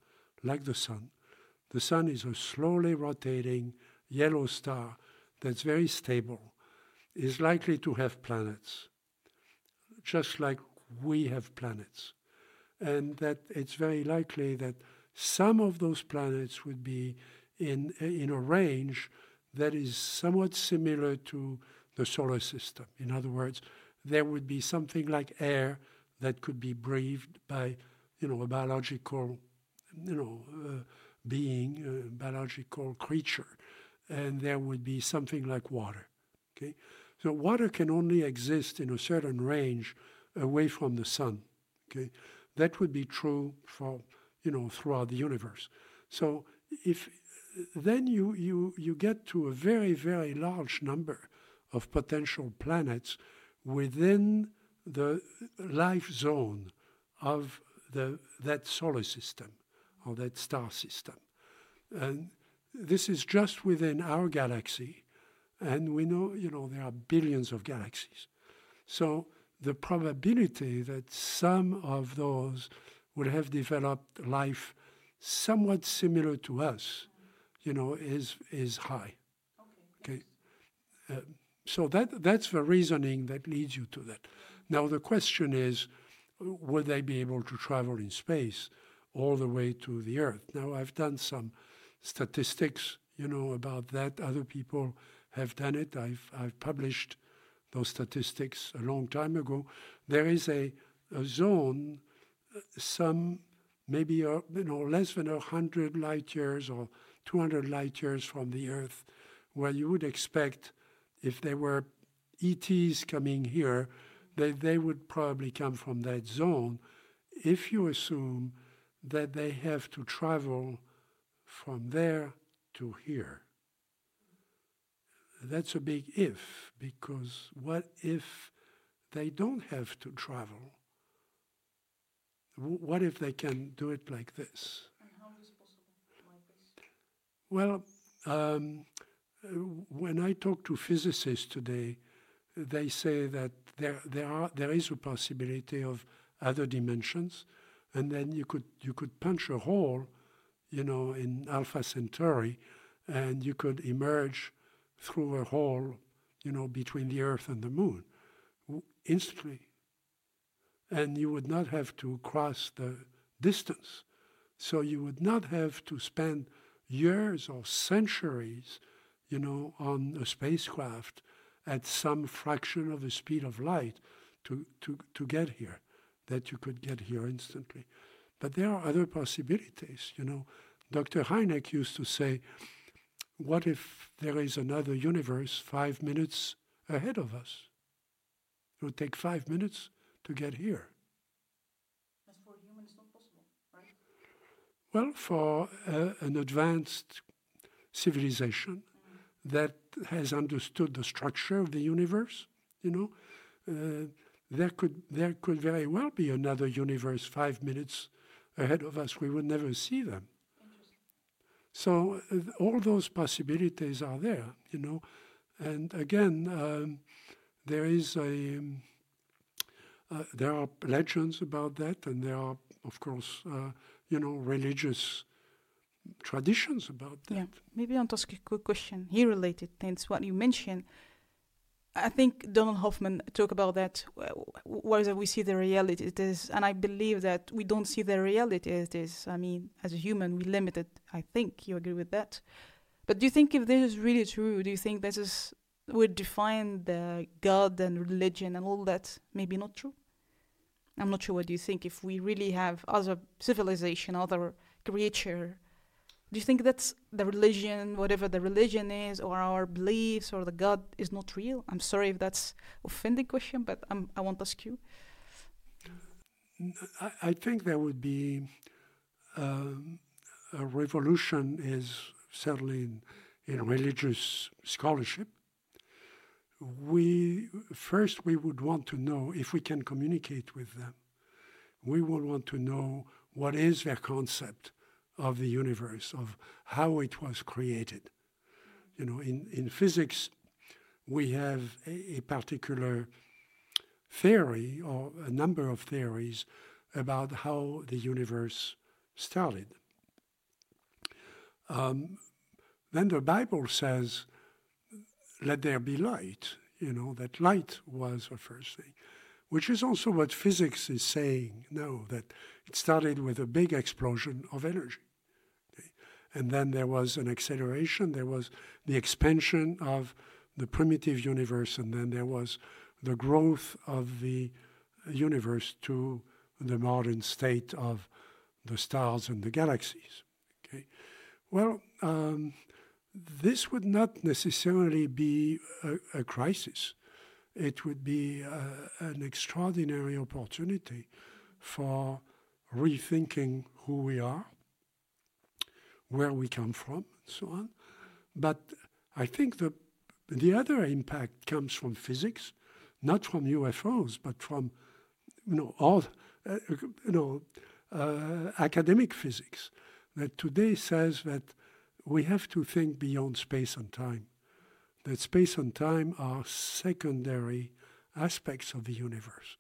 like the sun, the sun is a slowly rotating yellow star that's very stable, is likely to have planets, just like we have planets. And that it's very likely that some of those planets would be in, in a range that is somewhat similar to the solar system. In other words, there would be something like air that could be breathed by, you know, a biological, you know, uh, being, a biological creature, and there would be something like water. Okay, so water can only exist in a certain range away from the sun. Okay, that would be true for you know throughout the universe. So if then you, you, you get to a very, very large number of potential planets within the life zone of the, that solar system or that star system. And this is just within our galaxy. And we know, you know, there are billions of galaxies. So the probability that some of those will have developed life somewhat similar to us you know, is is high. Okay. okay? Uh, so that that's the reasoning that leads you to that. Now the question is, would they be able to travel in space all the way to the Earth? Now I've done some statistics, you know, about that. Other people have done it. I've I've published those statistics a long time ago. There is a, a zone, some maybe uh, you know less than a hundred light years or 200 light years from the Earth, where you would expect if there were ETs coming here, that they would probably come from that zone. If you assume that they have to travel from there to here. That's a big if, because what if they don't have to travel? What if they can do it like this? And how is possible like this? Well, um, when I talk to physicists today, they say that there, there, are, there is a possibility of other dimensions, and then you could, you could punch a hole, you know, in Alpha Centauri, and you could emerge through a hole, you know, between the Earth and the Moon instantly. And you would not have to cross the distance. So you would not have to spend years or centuries, you know, on a spacecraft at some fraction of the speed of light to, to, to get here, that you could get here instantly. But there are other possibilities, you know. Dr. Hynek used to say, what if there is another universe five minutes ahead of us? It would take five minutes to get here. Well, for uh, an advanced civilization that has understood the structure of the universe, you know, uh, there could there could very well be another universe five minutes ahead of us. We would never see them. So uh, all those possibilities are there, you know, and again, um, there is a um, uh, there are legends about that, and there are, of course uh, you know, religious traditions about that. Yeah, maybe I'll ask a quick question here related to what you mentioned. I think Donald Hoffman talk about that. Uh, whether we see the reality it is, and I believe that we don't see the reality it is. I mean, as a human, we limited. I think you agree with that. But do you think if this is really true, do you think this is would define the God and religion and all that? Maybe not true. I'm not sure what you think. If we really have other civilization, other creature, do you think that's the religion, whatever the religion is, or our beliefs, or the God is not real? I'm sorry if that's offending question, but I'm, I want to ask you. I, I think there would be um, a revolution is certainly in, in religious scholarship. We first we would want to know if we can communicate with them. We would want to know what is their concept of the universe, of how it was created. You know, in, in physics, we have a, a particular theory or a number of theories about how the universe started. Um, then the Bible says, let there be light, you know, that light was the first thing, which is also what physics is saying now, that it started with a big explosion of energy. Okay? And then there was an acceleration, there was the expansion of the primitive universe, and then there was the growth of the universe to the modern state of the stars and the galaxies. Okay? Well, um, this would not necessarily be a, a crisis. It would be uh, an extraordinary opportunity for rethinking who we are, where we come from, and so on. But I think the the other impact comes from physics, not from UFOs, but from you know all uh, you know uh, academic physics that today says that we have to think beyond space and time. That space and time are secondary aspects of the universe.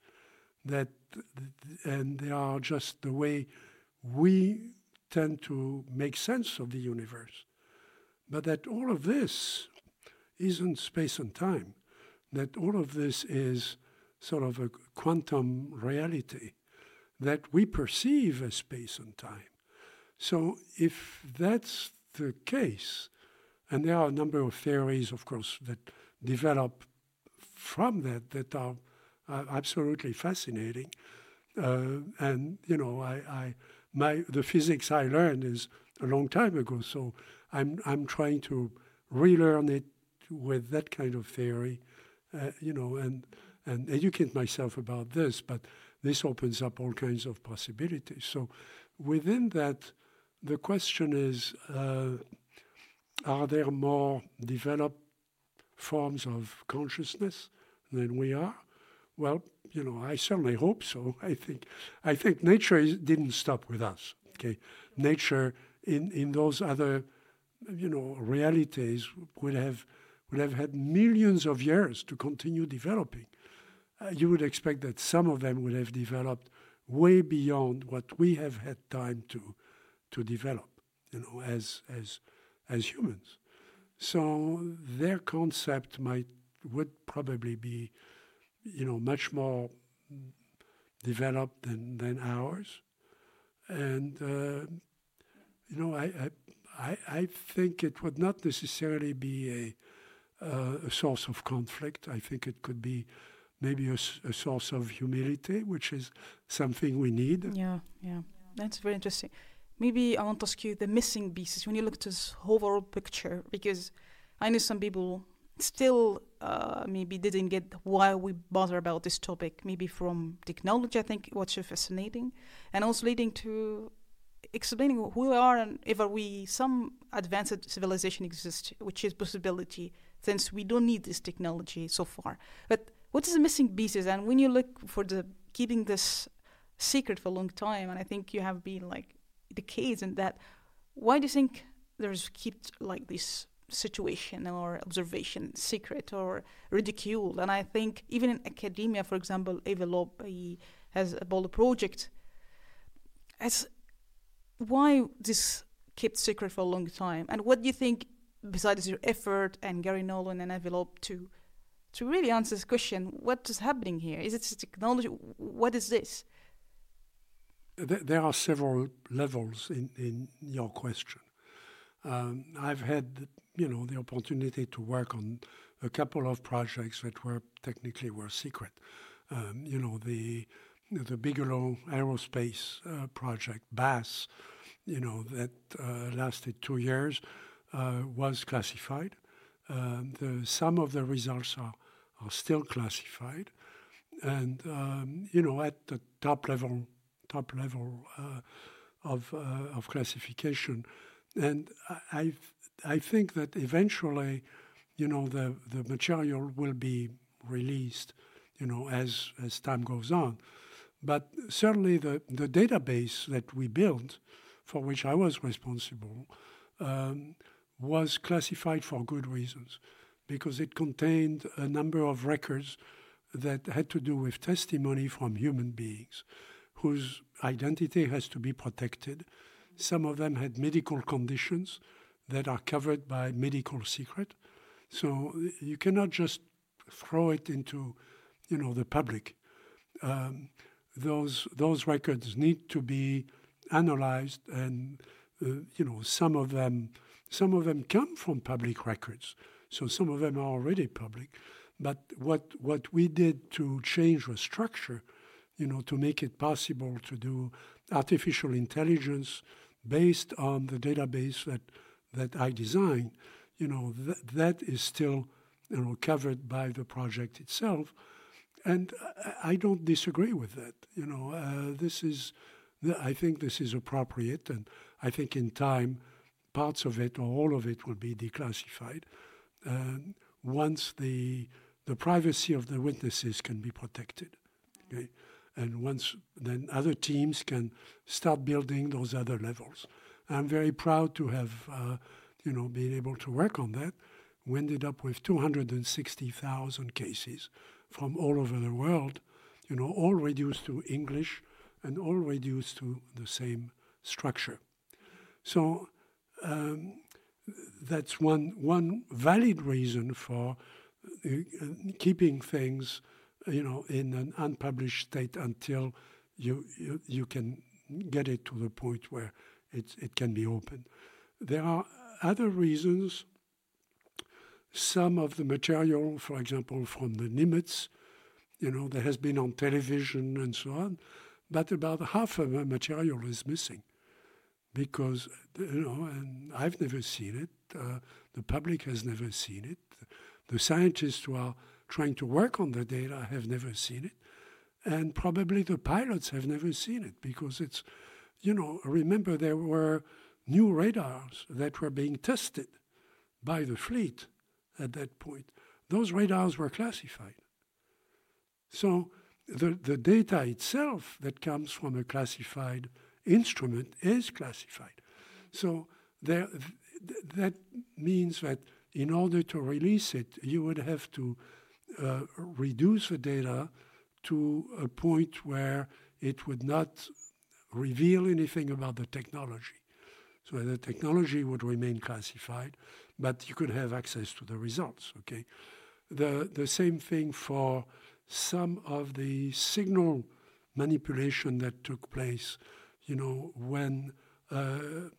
That and they are just the way we tend to make sense of the universe. But that all of this isn't space and time, that all of this is sort of a quantum reality that we perceive as space and time. So, if that's the case, and there are a number of theories, of course, that develop from that that are uh, absolutely fascinating. Uh, and you know, I, I, my the physics I learned is a long time ago, so I'm I'm trying to relearn it with that kind of theory, uh, you know, and and educate myself about this. But this opens up all kinds of possibilities. So within that, the question is: uh, Are there more developed forms of consciousness than we are? Well, you know, I certainly hope so. I think, I think nature is, didn't stop with us. Okay, nature in in those other, you know, realities would have would have had millions of years to continue developing. Uh, you would expect that some of them would have developed way beyond what we have had time to to develop, you know, as as as humans. So their concept might would probably be, you know, much more developed than than ours, and uh, you know, I, I I think it would not necessarily be a uh, a source of conflict. I think it could be maybe a, a, source of humility, which is something we need. Yeah, yeah, that's very interesting. Maybe I want to ask you the missing pieces when you look at this overall picture, because I know some people still uh, maybe didn't get why we bother about this topic. Maybe from technology, I think what's so fascinating, and also leading to explaining who we are and if we some advanced civilization exists, which is possibility since we don't need this technology so far. But what is the missing pieces? And when you look for the keeping this secret for a long time, and I think you have been like decades in that, why do you think there's kept like this situation or observation secret or ridiculed? And I think even in academia, for example, Avi Loeb has a Apollo project. As why this kept secret for a long time, and what do you think besides your effort and Gary Nolan and Avi Loeb to to really answer this question, what is happening here? Is it technology? What is this? There are several levels in, in your question. Um, I've had, you know, the opportunity to work on a couple of projects that were technically were secret. Um, you know, the the Bigelow Aerospace uh, project, BAASS, you know, that uh, lasted two years uh, was classified. Um, the, some of the results are, are still classified. and um, you know at the top level, top level uh, of uh, of classification, and I I think that eventually, you know, the the material will be released, you know, as as time goes on, but certainly the the database that we built, for which I was responsible. Um, was classified for good reasons because it contained a number of records that had to do with testimony from human beings whose identity has to be protected. Some of them had medical conditions that are covered by medical secret. So you cannot just throw it into, you know, the public. Um, those those records need to be analyzed, and uh, you know, some of them some of them come from public records. So some of them are already public. But what, what we did to change the structure, you know, to make it possible to do artificial intelligence based on the database that, that I design, you know, th- that is still, you know, covered by the project itself. And I, don't disagree with that. You know, uh, this is, I think this is appropriate, and I think in time, parts of it or all of it will be declassified uh, once the the privacy of the witnesses can be protected. Okay? And once then other teams can start building those other levels. I'm very proud to have uh, you know been able to work on that. We ended up with 260,000 cases from all over the world, you know, all reduced to English and all reduced to the same structure. So um, that's one one valid reason for uh, keeping things, you know, in an unpublished state until you, you you can get it to the point where it it can be open. There are other reasons. Some of the material, for example, from the Nimitz, you know, that has been on television and so on, but about half of the material is missing because you know, and I've never seen it. Uh, the public has never seen it. The scientists who are trying to work on the data have never seen it, and probably the pilots have never seen it because it's, you know, remember there were new radars that were being tested by the fleet at that point. Those radars were classified. So the, the data itself that comes from a classified instrument is classified. So there, th- that means that in order to release it, you would have to uh, reduce the data to a point where it would not reveal anything about the technology. So the technology would remain classified, but you could have access to the results. Okay, the the same thing for some of the signal manipulation that took place you know, when uh,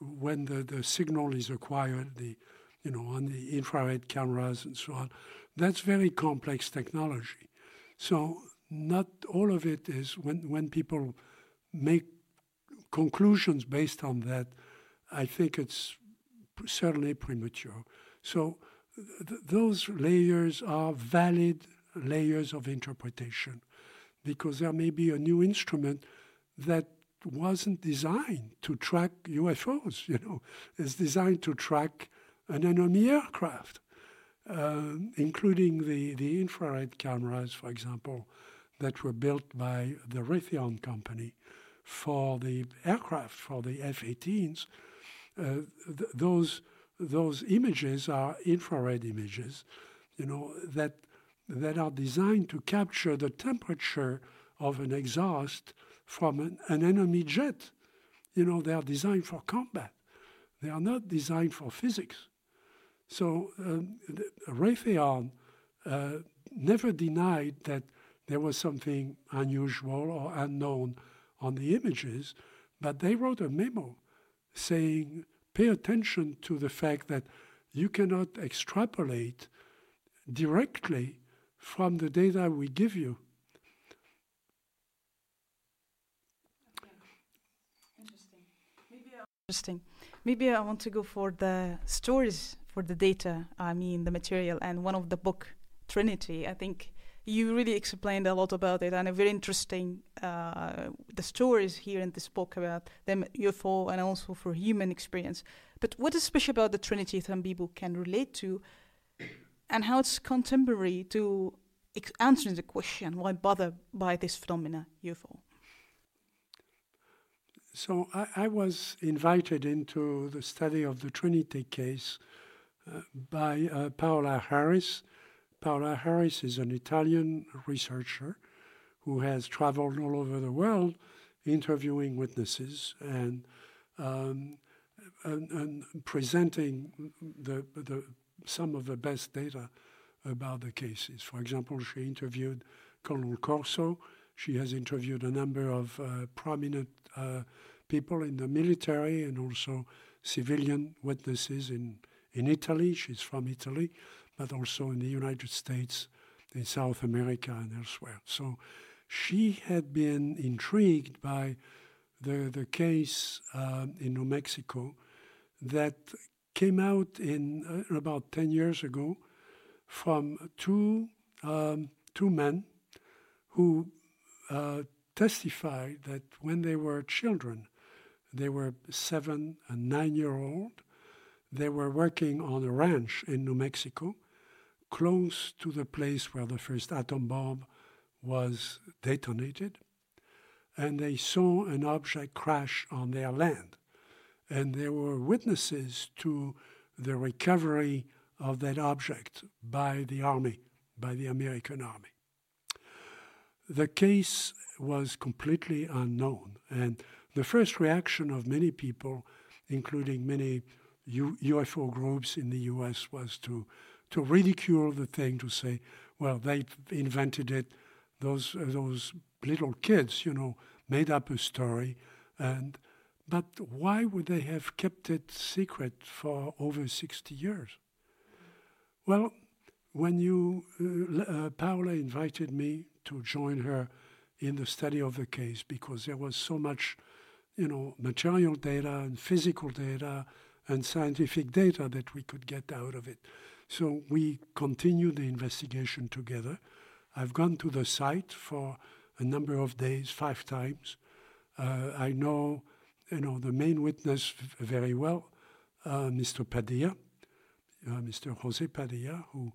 when the, the signal is acquired, the you know, on the infrared cameras and so on. That's very complex technology. So not all of it is when when people make conclusions based on that, I think it's certainly premature. So th- those layers are valid layers of interpretation because there may be a new instrument that wasn't designed to track UFOs, you know. It's designed to track an enemy aircraft, uh, including the, the infrared cameras, for example, that were built by the Raytheon company for the aircraft, for the F-18s. Uh, th- those those images are infrared images, you know, that that are designed to capture the temperature of an exhaust from an, an enemy jet. You know, they are designed for combat. They are not designed for physics. So um, Raytheon uh, never denied that there was something unusual or unknown on the images, but they wrote a memo saying, pay attention to the fact that you cannot extrapolate directly from the data we give you Interesting. Maybe I want to go for the stories for the data, I mean the material, and one of the book, Trinity, I think you really explained a lot about it and a very interesting uh, the stories here in this book about them UFO and also for human experience. But what is special about the Trinity that people can relate to, and how it's contemporary to answering the question why bother by this phenomena UFO? So I, I, was invited into the study of the Trinity case uh, by uh, Paola Harris. Paola Harris is an Italian researcher who has traveled all over the world interviewing witnesses and, um, and, and, presenting the, the, some of the best data about the cases. For example, she interviewed Colonel Corso. She has interviewed a number of uh, prominent uh, people in the military and also civilian witnesses in, in Italy. She's from Italy, but also in the United States, in South America, and elsewhere. So she had been intrigued by the, the case uh, in New Mexico that came out in uh, about 10 years ago from two, um, two men who uh, testified that when they were children, they were seven and nine year old, they were working on a ranch in New Mexico, close to the place where the first atom bomb was detonated, and they saw an object crash on their land. And there were witnesses to the recovery of that object by the army, by the American army. The case was completely unknown, and the first reaction of many people, including many U- UFO groups in the US, was to, to ridicule the thing, to say, well, they invented it, those, uh, those little kids, you know, made up a story, and but why would they have kept it secret for over 60 years? Well, when you, uh, uh, Paola invited me to join her in the study of the case because there was so much, you know, material data and physical data and scientific data that we could get out of it. So we continue the investigation together. I've gone to the site for a number of days, five times. Uh, I know, you know, the main witness very well, uh, Mr. Padilla uh, Mr. Jose Padilla, who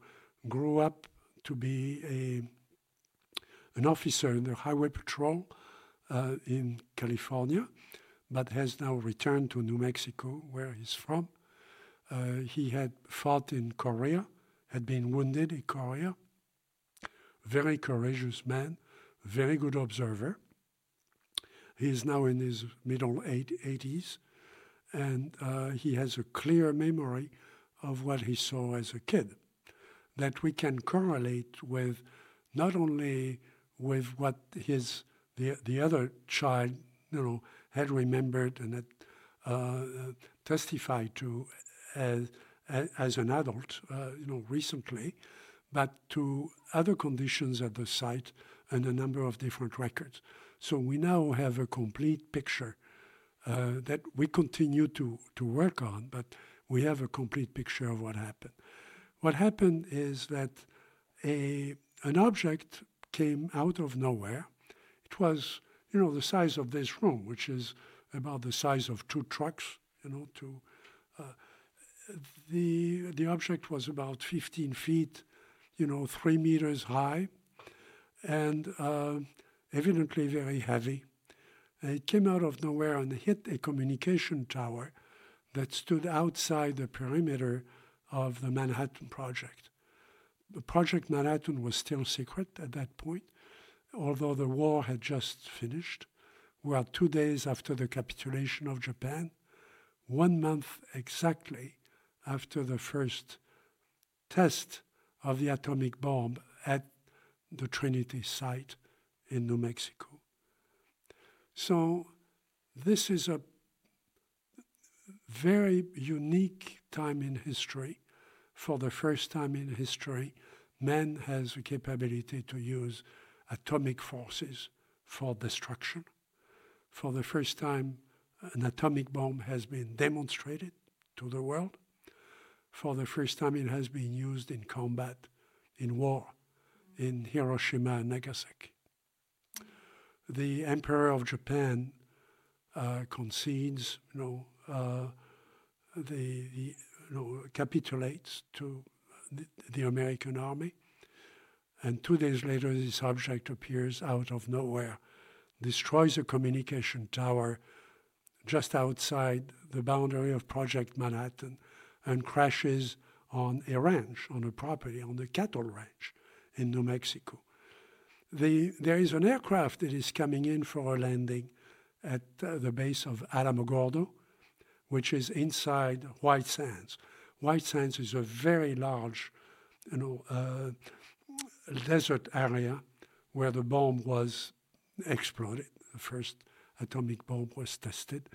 grew up to be a an officer in the Highway Patrol uh, in California, but has now returned to New Mexico, where he's from. Uh, he had fought in Korea, had been wounded in Korea. Very courageous man, very good observer. He is now in his middle 80s, and uh, he has a clear memory of what he saw as a kid that we can correlate with not only with what his the the other child you know had remembered and had uh, testified to as as an adult uh, you know recently, but to other conditions at the site and a number of different records. So we now have a complete picture uh, that we continue to to work on, but we have a complete picture of what happened. What happened is that a, an object came out of nowhere. It was, you know, the size of this room, which is about the size of two trucks, you know, to, uh, the, the object was about 15 feet, you know, three meters high, and uh, evidently very heavy. And it came out of nowhere and hit a communication tower that stood outside the perimeter of the Manhattan Project. The Project Manhattan was still secret at that point, although the war had just finished. We are two days after the capitulation of Japan, one month exactly after the first test of the atomic bomb at the Trinity site in New Mexico. So, this is a very unique time in history. For the first time in history, man has the capability to use atomic forces for destruction. For the first time, an atomic bomb has been demonstrated to the world. For the first time, it has been used in combat, in war, in Hiroshima and Nagasaki. The Emperor of Japan uh, concedes, you know, uh, the, the, you know, capitulates to the, the American army. And two days later, this object appears out of nowhere, destroys a communication tower just outside the boundary of Project Manhattan, and crashes on a ranch, on a property, on a cattle ranch in New Mexico. The, there is an aircraft that is coming in for a landing at uh, the base of Alamogordo, which is inside White Sands. White Sands is a very large, you know, uh, desert area where the bomb was exploded. The first atomic bomb was tested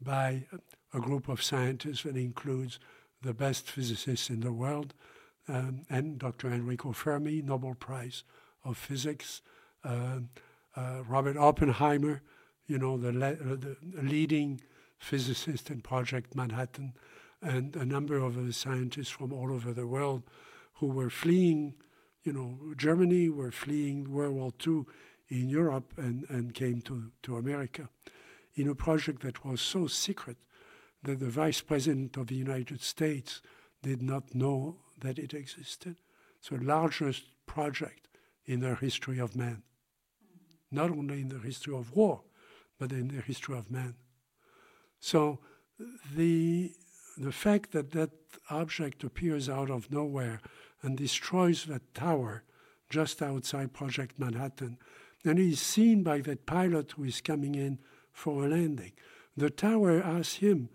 by a group of scientists that includes the best physicists in the world, um, and Dr. Enrico Fermi, Nobel Prize of Physics, uh, uh, Robert Oppenheimer, you know, the, le- uh, the, leading physicist in Project Manhattan, and a number of other scientists from all over the world who were fleeing, you know, Germany, were fleeing World War II in Europe and, and came to, to America in a project that was so secret that the Vice President of the United States did not know that it existed. So, largest project in the history of man. Not only in the history of war, but in the history of man. So, the, the fact that that object appears out of nowhere and destroys that tower just outside Project Manhattan, and is seen by that pilot who is coming in for a landing. The tower asks him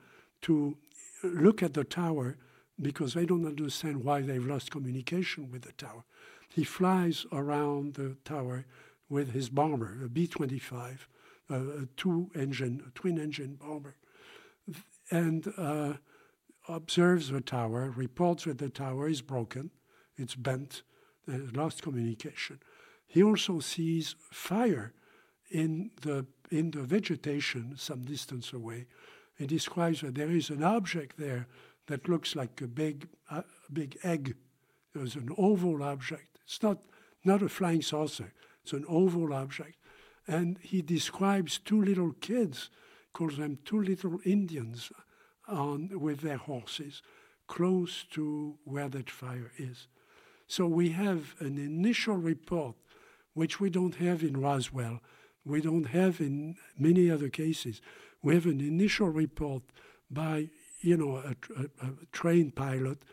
to look at the tower because they don't understand why they've lost communication with the tower. He flies around the tower with his bomber, a B 25, a two engine, twin engine bomber, and uh, observes the tower, reports that the tower is broken, it's bent, and lost communication. He also sees fire in the, in the vegetation some distance away. He describes that there is an object there that looks like a big, big egg. There's an oval object. It's not, not a flying saucer, it's an oval object. And he describes two little kids, calls them two little Indians on, with their horses, close to where that fire is. So we have an initial report, which we don't have in Roswell, we don't have in many other cases. We have an initial report by you know, a, a, a trained pilot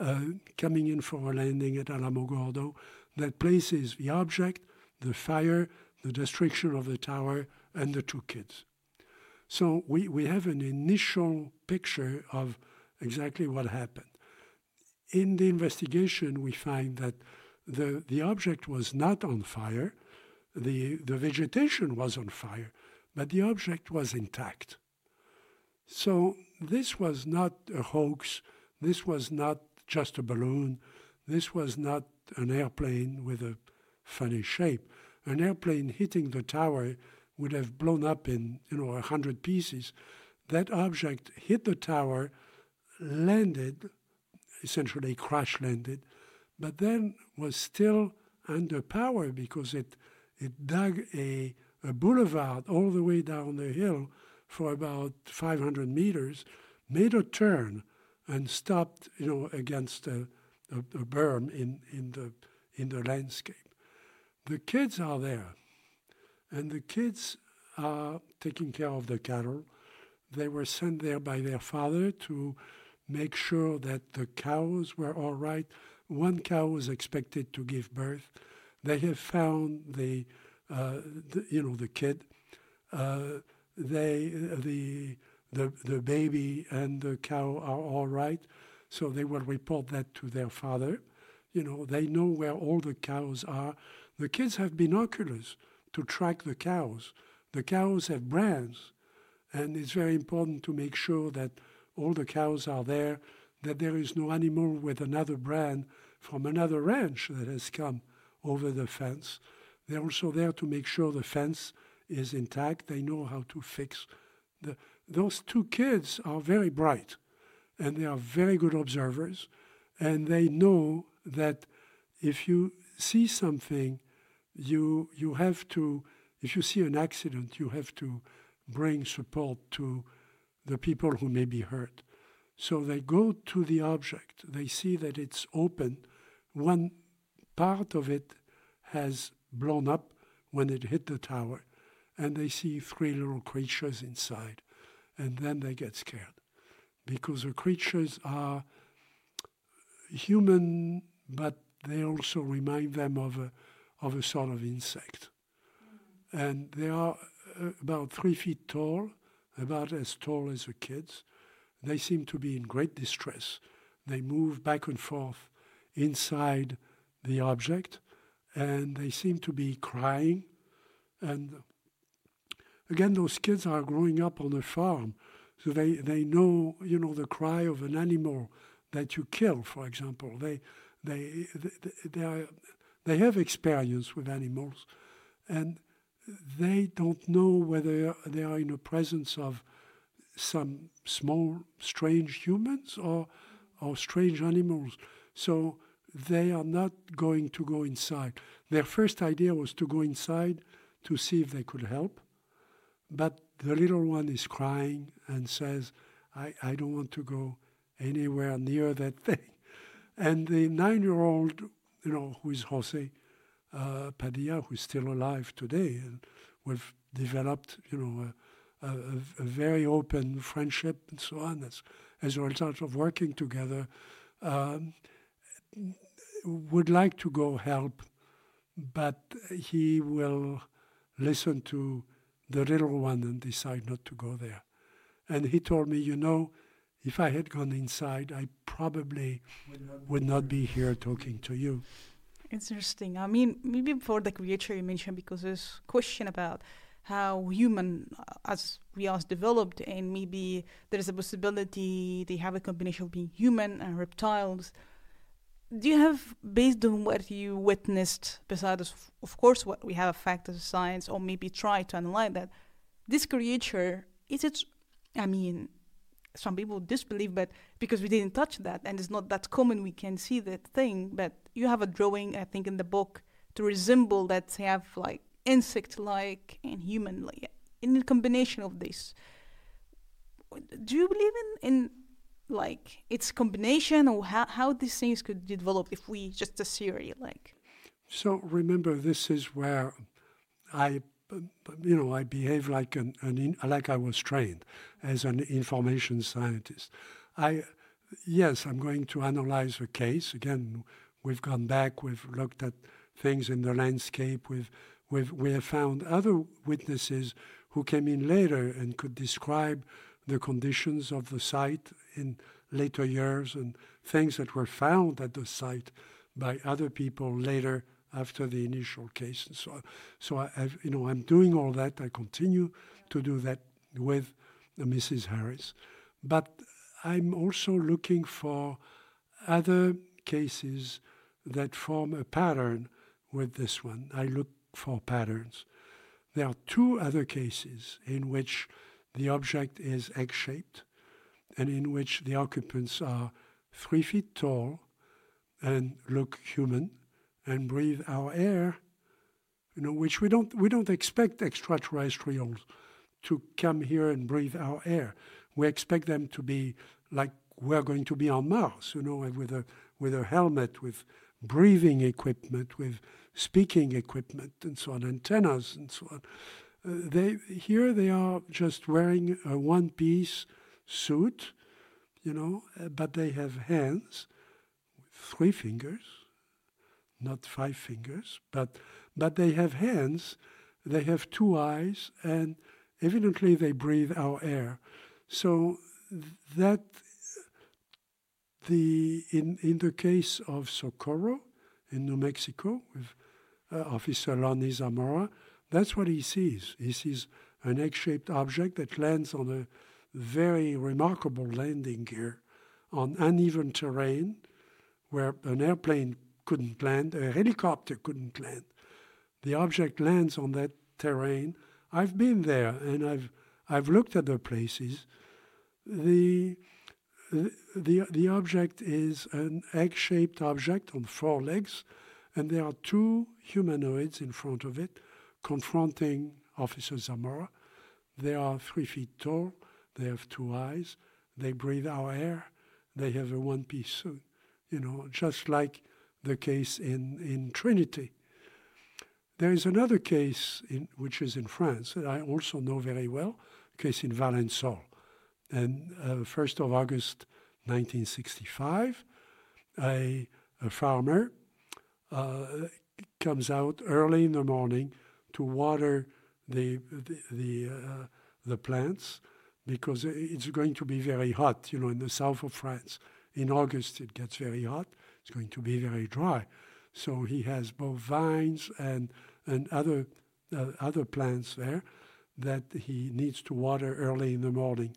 uh, coming in for a landing at Alamogordo that places the object, the fire, the destruction of the tower, and the two kids. So we, we have an initial picture of exactly what happened. In the investigation, we find that the, the object was not on fire, the, the vegetation was on fire, but the object was intact. So this was not a hoax. This was not just a balloon. This was not an airplane with a funny shape. An airplane hitting the tower would have blown up in, you know, a hundred pieces. That object hit the tower, landed, essentially crash landed, but then was still under power because it, it dug a, a boulevard all the way down the hill for about 500 meters, made a turn and stopped, you know, against a, a, a berm in, in, the, in the landscape. The kids are there, and the kids are taking care of the cattle. They were sent there by their father to make sure that the cows were all right. One cow was expected to give birth. They have found the, the you know, the kid. Uh, they the the the baby and the cow are all right, so they will report that to their father. You know, they know where all the cows are. The kids have binoculars to track the cows. The cows have brands, and it's very important to make sure that all the cows are there, that there is no animal with another brand from another ranch that has come over the fence. They're also there to make sure the fence is intact. They know how to fix the. Those two kids are very bright, and they are very good observers, and they know that if you see something, you you have to. If you see an accident, you have to bring support to the people who may be hurt. So they go to the object. They see that it's open. One part of it has blown up when it hit the tower, and they see three little creatures inside, and then they get scared because the creatures are human, but they also remind them of a, of a sort of insect. And they are uh, about three feet tall, about as tall as the kids. They seem to be in great distress. They move back and forth inside the object, and they seem to be crying. And again, those kids are growing up on a farm, so they, they know, you know, the cry of an animal that you kill, for example. They, they, they, are, they have experience with animals, and they don't know whether they are in the presence of some small, strange humans or, or strange animals. So they are not going to go inside. Their first idea was to go inside to see if they could help. But the little one is crying and says, I, I don't want to go anywhere near that thing. And the nine year old, you know, who is Jose uh, Padilla, who's still alive today, and we've developed, you know, a, a, a, very open friendship and so on as, as a result of working together, um, would like to go help, but he will listen to the little one and decide not to go there. And he told me, you know, if I had gone inside, I probably would not be here talking to you. Interesting. I mean, maybe for the creature you mentioned, because there's question about how human uh, as we are developed, and maybe there is a possibility they have a combination of being human and reptiles. Do you have, based on what you witnessed, besides, of course, what we have a fact as science, or maybe try to analyze that, this creature, is it, I mean, some people disbelieve, but because we didn't touch that and it's not that common, we can see that thing. But you have a drawing, I think, in the book to resemble that have like insect-like and human-like in a combination of this. Do you believe in in like its combination or how how these things could develop if we just a theory like? So remember, this is where I you know, I behave like an, an in, like I was trained as an information scientist. I, yes, I'm going to analyze a case. Again, we've gone back, we've looked at things in the landscape, we've, we've, we have found other witnesses who came in later and could describe the conditions of the site in later years and things that were found at the site by other people later after the initial case. And so, on. so I, have you know, I'm doing all that. I continue to do that with Mrs. Harris, but I'm also looking for other cases that form a pattern with this one. I look for patterns. There are two other cases in which the object is egg shaped and in which the occupants are three feet tall and look human and breathe our air, you know, which we don't we don't expect extraterrestrials to come here and breathe our air. We expect them to be like we're going to be on Mars, you know, with a with a helmet, with breathing equipment, with speaking equipment, and so on, antennas and so on. Uh, they here they are just wearing a one-piece suit, you know, uh, but they have hands, three fingers, not five fingers, but, but they have hands, they have two eyes, and evidently they breathe our air. So that the in, in the case of Socorro in New Mexico with uh, Officer Lonnie Zamora, that's what he sees. He sees an egg-shaped object that lands on a very remarkable landing gear on uneven terrain where an airplane couldn't land, a helicopter couldn't land. The object lands on that terrain. I've been there and I've I've looked at the places. The the the object is an egg-shaped object on four legs, And there are two humanoids in front of it confronting Officer Zamora. They are three feet tall, they have two eyes, they breathe our air, they have a one piece suit, you know, just like the case in, in Trinity. There is another case in, which is in France that I also know very well, case in Valensole. And uh, 1st of August 1965, a, a farmer uh, comes out early in the morning to water the the the, uh, the, plants because it's going to be very hot. You know, in the south of France, in August it gets very hot. It's going to be very dry. So he has both vines and and other uh, other plants there that he needs to water early in the morning.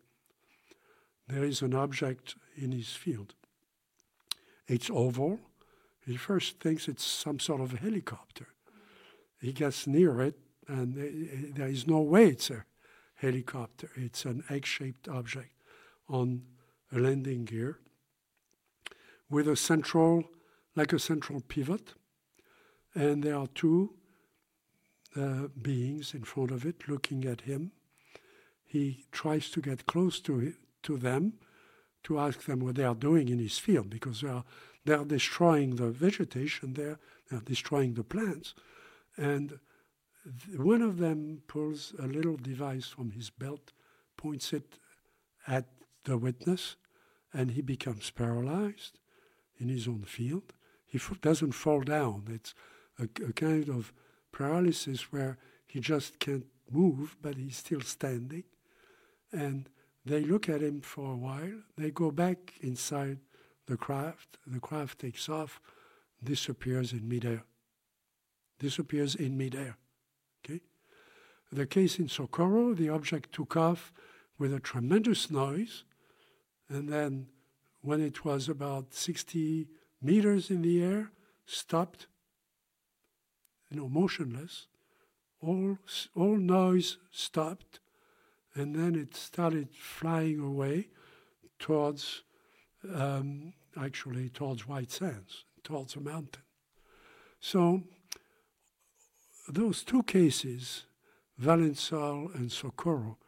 There is an object in his field. It's oval. He first thinks it's some sort of helicopter. He gets near it, and there is no way it's a helicopter. It's an egg shaped object on a landing gear with a central, like a central pivot. And there are two uh, beings in front of it looking at him. He tries to get close to, to them to ask them what they are doing in his field because they are, they are destroying the vegetation, they're, they're destroying the plants. And one of them pulls a little device from his belt, points it at the witness, and he becomes paralyzed in his own field. He f- doesn't fall down. It's a, a kind of paralysis where he just can't move, but he's still standing. And they look at him for a while. They go back inside the craft. The craft takes off, disappears in midair. Disappears in midair. Okay? The case in Socorro, the object took off with a tremendous noise, and then when it was about 60 meters in the air, stopped, you know, motionless. All, all noise stopped, and then it started flying away towards, um, actually, towards White Sands, towards a mountain. So, those two cases, Valensole and Socorro,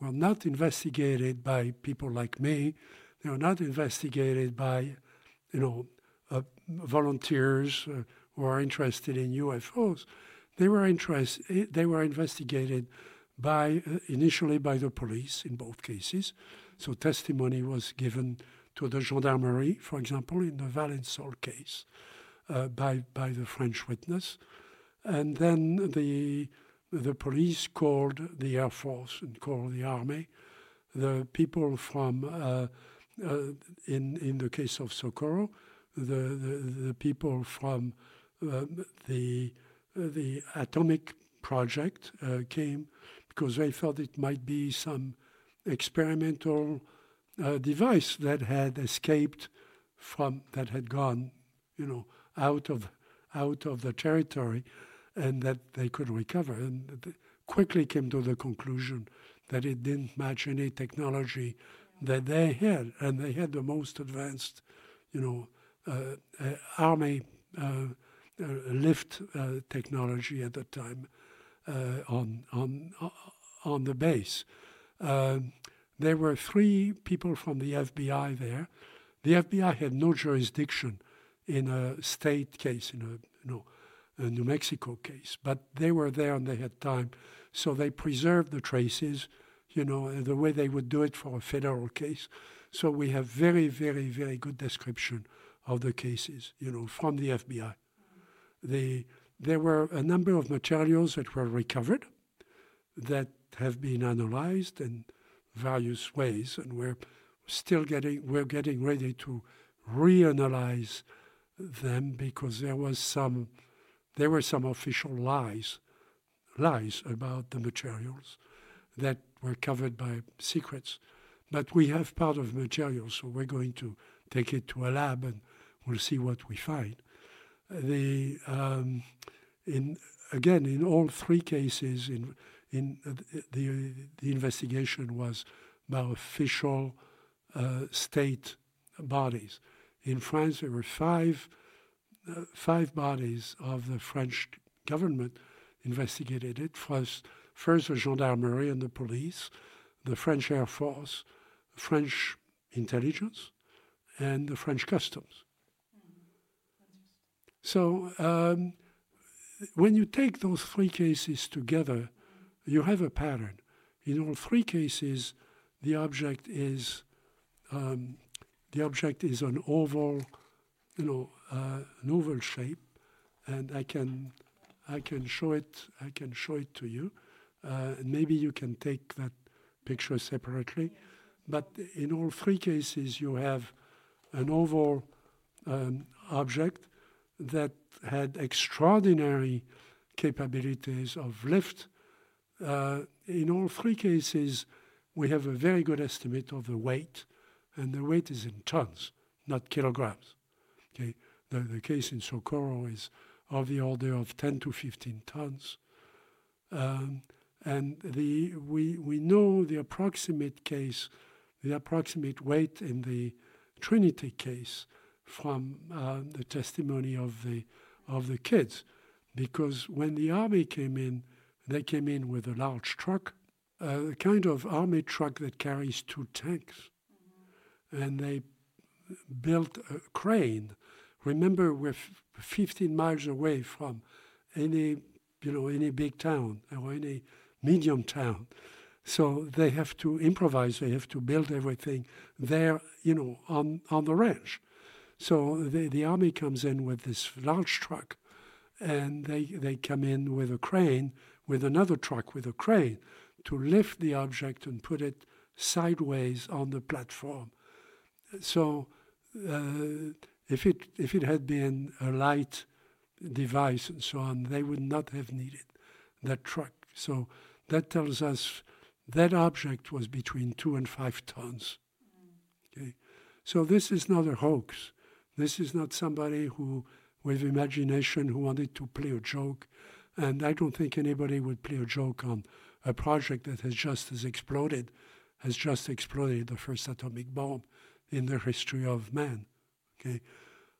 were not investigated by people like me. They were not investigated by, you know, uh, volunteers uh, who are interested in UFOs. They were interest, They were investigated by uh, initially by the police in both cases. So testimony was given to the gendarmerie, for example, in the Valensole case, uh, by by the French witness, and then the the police called the Air Force and called the Army. The people from uh, uh, in in the case of Socorro, the the, the people from uh, the the atomic project uh, came because they thought it might be some experimental uh, device that had escaped from that had gone, you know, out of out of the territory, and that they could recover. And quickly came to the conclusion that it didn't match any technology that they had, and they had the most advanced, you know, uh, uh, army uh, uh lift uh, technology at the time uh, on on on the base. Um, there were three people from the FBI there. The FBI had no jurisdiction in a state case, in a you know, New Mexico case, but they were there and they had time, so they preserved the traces, you know, the way they would do it for a federal case. So we have very, very, very good description of the cases, you know, from the FBI. The there were a number of materials that were recovered that have been analyzed in various ways, and we're still getting we're getting ready to reanalyze them because there was some there were some official lies lies about the materials that were covered by secrets. But we have part of the material, so we're going to take it to a lab and we'll see what we find. The um, in again in all three cases in in uh, the the investigation was by official uh, state bodies. In France, there were five five bodies of the French government investigated it. First, first the gendarmerie and the police, the French Air Force, French intelligence, and the French customs. So um, when you take those three cases together, you have a pattern. In all three cases, the object is um, the object is an oval, you know, uh, an oval shape, and I can I can show it I can show it to you. Uh, maybe you can take that picture separately, but in all three cases, you have an oval um, object that had extraordinary capabilities of lift. Uh, in all three cases, we have a very good estimate of the weight, and the weight is in tons, not kilograms. Okay, the, the case in Socorro is of the order of 10 to 15 tons. Um, and the, we, we know the approximate case, the approximate weight in the Trinity case from uh, the testimony of the, of the kids. Because when the army came in, they came in with a large truck, a kind of army truck that carries two tanks. Mm-hmm. And they built a crane. Remember, we're f- 15 miles away from any, you know, any big town or any medium town. So they have to improvise. They have to build everything there, you know, on, on the ranch. So the, the army comes in with this large truck, and they, they come in with a crane, with another truck with a crane, to lift the object and put it sideways on the platform. So uh, if it if it had been a light device and so on, they would not have needed that truck. So that tells us that object was between two and five tons. Okay, so this is not a hoax. This is not somebody who, with imagination, who wanted to play a joke. And I don't think anybody would play a joke on a project that has just as exploded, has just exploded the first atomic bomb in the history of man. Okay,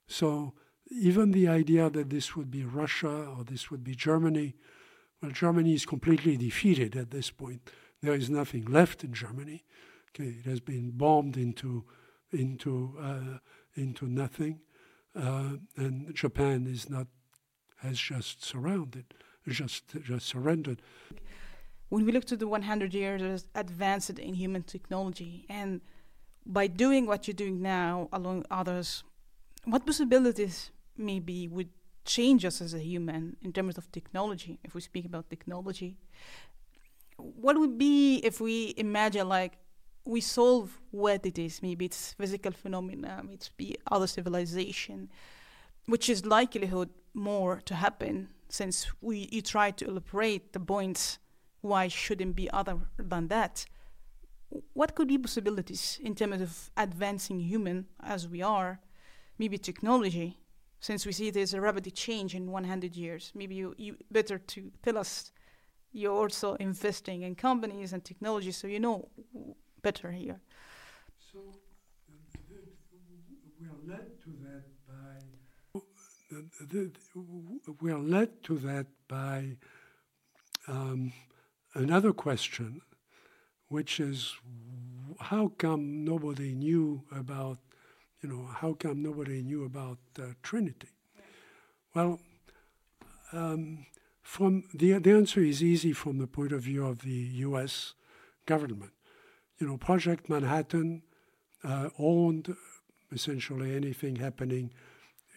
so even the idea that this would be Russia or this would be Germany, well, Germany is completely defeated at this point. There is nothing left in Germany. Okay, it has been bombed into into uh, into nothing, uh, and Japan is not has just surrounded, just just surrendered. When we look to the 100 years advanced in human technology, and by doing what you're doing now, along others, what possibilities maybe would change us as a human in terms of technology? If we speak about technology, what would be if we imagine like we solve what it is. Maybe it's physical phenomena, it's be other civilization, which is likelihood more to happen since we you try to elaborate the points why shouldn't be other than that. What could be possibilities in terms of advancing human as we are, maybe technology, since we see there's a rapid change in 100 years. Maybe you, you better to tell us you're also investing in companies and technology so you know better here. So we are led to that by we are led to that by um, another question, which is how come nobody knew about you know how come nobody knew about uh, Trinity? Well. Um, from the, the answer is easy from the point of view of the U.S. government you know, Project Manhattan uh, owned essentially anything happening,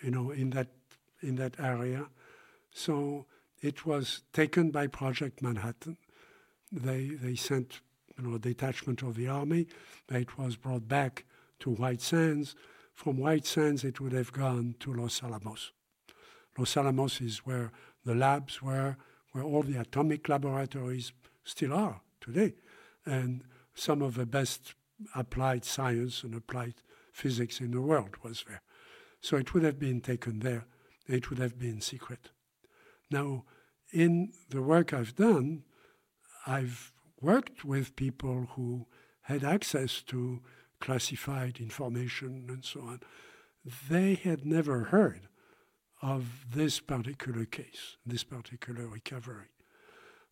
you know, in that in that area. So it was taken by Project Manhattan. They they sent you know a detachment of the army. It was brought back to White Sands. From White Sands, it would have gone to Los Alamos. Los Alamos is where the labs were, where all the atomic laboratories still are today, and some of the best applied science and applied physics in the world was there. So it would have been taken there. It would have been secret. Now, in the work I've done, I've worked with people who had access to classified information and so on. They had never heard of this particular case, this particular recovery.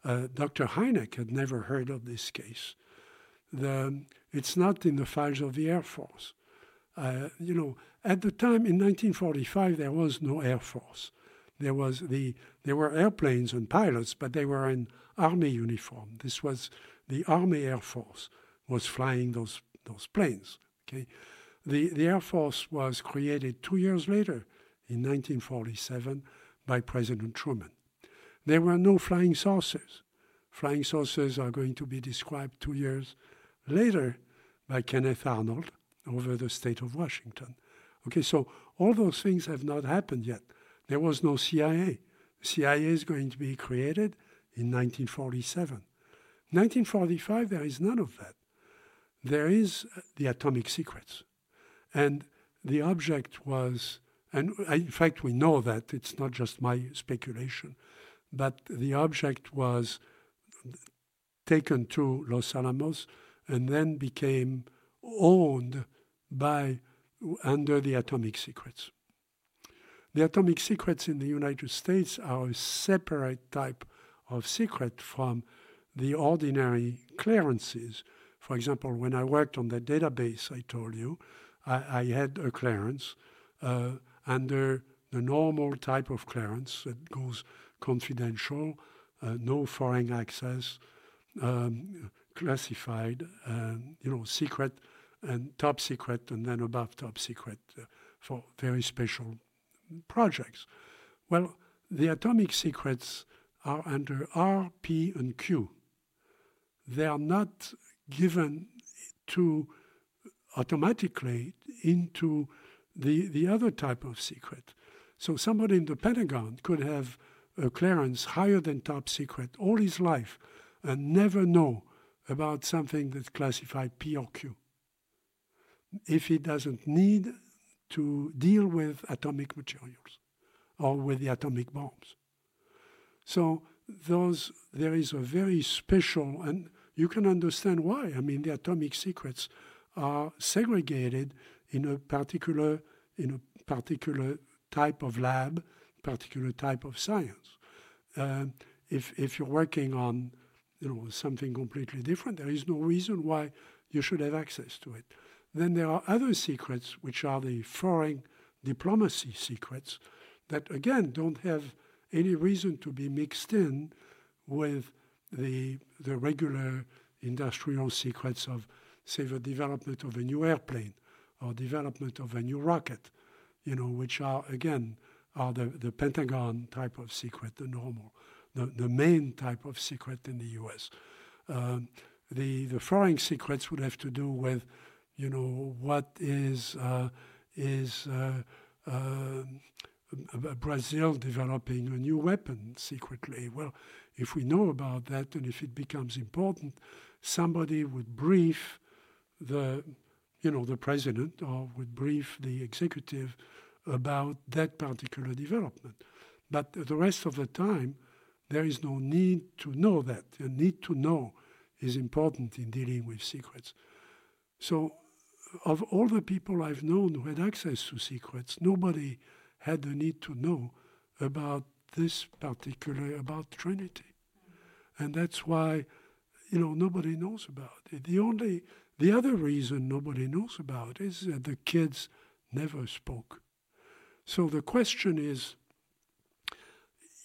Uh, Dr. Hynek had never heard of this case. The, it's not in the files of the Air Force. Uh, you know, at the time in 1945, there was no Air Force. There was the there were airplanes and pilots, but they were in army uniform. This was the Army Air Force was flying those those planes. Okay, the the Air Force was created two years later, in 1947, by President Truman. There were no flying saucers. Flying saucers are going to be described two years later by Kenneth Arnold over the state of Washington. Okay, so all those things have not happened yet. There was no CIA. CIA is going to be created in 1947. 1945, there is none of that. There is the atomic secrets. And the object was, and in fact, we know that it's not just my speculation, but the object was taken to Los Alamos and then became owned by under the atomic secrets. The atomic secrets in the United States are a separate type of secret from the ordinary clearances. For example, when I worked on the database I told you, I, I had a clearance uh, under the normal type of clearance that goes confidential, uh, no foreign access, um, classified, um, you know, secret and top secret, and then above top secret uh, for very special projects. Well, the atomic secrets are under R, P, and Q. They are not given to automatically into the, the other type of secret. So somebody in the Pentagon could have a clearance higher than top secret all his life and never know about something that's classified P or Q. If he doesn't need to deal with atomic materials or with the atomic bombs. So those there is a very special and you can understand why. I mean the atomic secrets are segregated in a particular in a particular type of lab, particular type of science. Uh, if if you're working on you know something completely different, there is no reason why you should have access to it. Then there are other secrets, which are the foreign diplomacy secrets, that again don't have any reason to be mixed in with the, the regular industrial secrets of, say, the development of a new airplane or development of a new rocket, you know, which are, again, are the, the Pentagon type of secret, the normal, the, the main type of secret in the US. Um, the, the foreign secrets would have to do with you know, what is uh, is uh, uh, Brazil developing a new weapon secretly? Well, if we know about that and if it becomes important, somebody would brief the, you know, the president or would brief the executive about that particular development. But the rest of the time, there is no need to know that. The need to know is important in dealing with secrets. So of all the people I've known who had access to secrets, nobody had the need to know about this particular, about Trinity. And that's why, you know, nobody knows about it. The only, the other reason nobody knows about is that the kids never spoke. So the question is,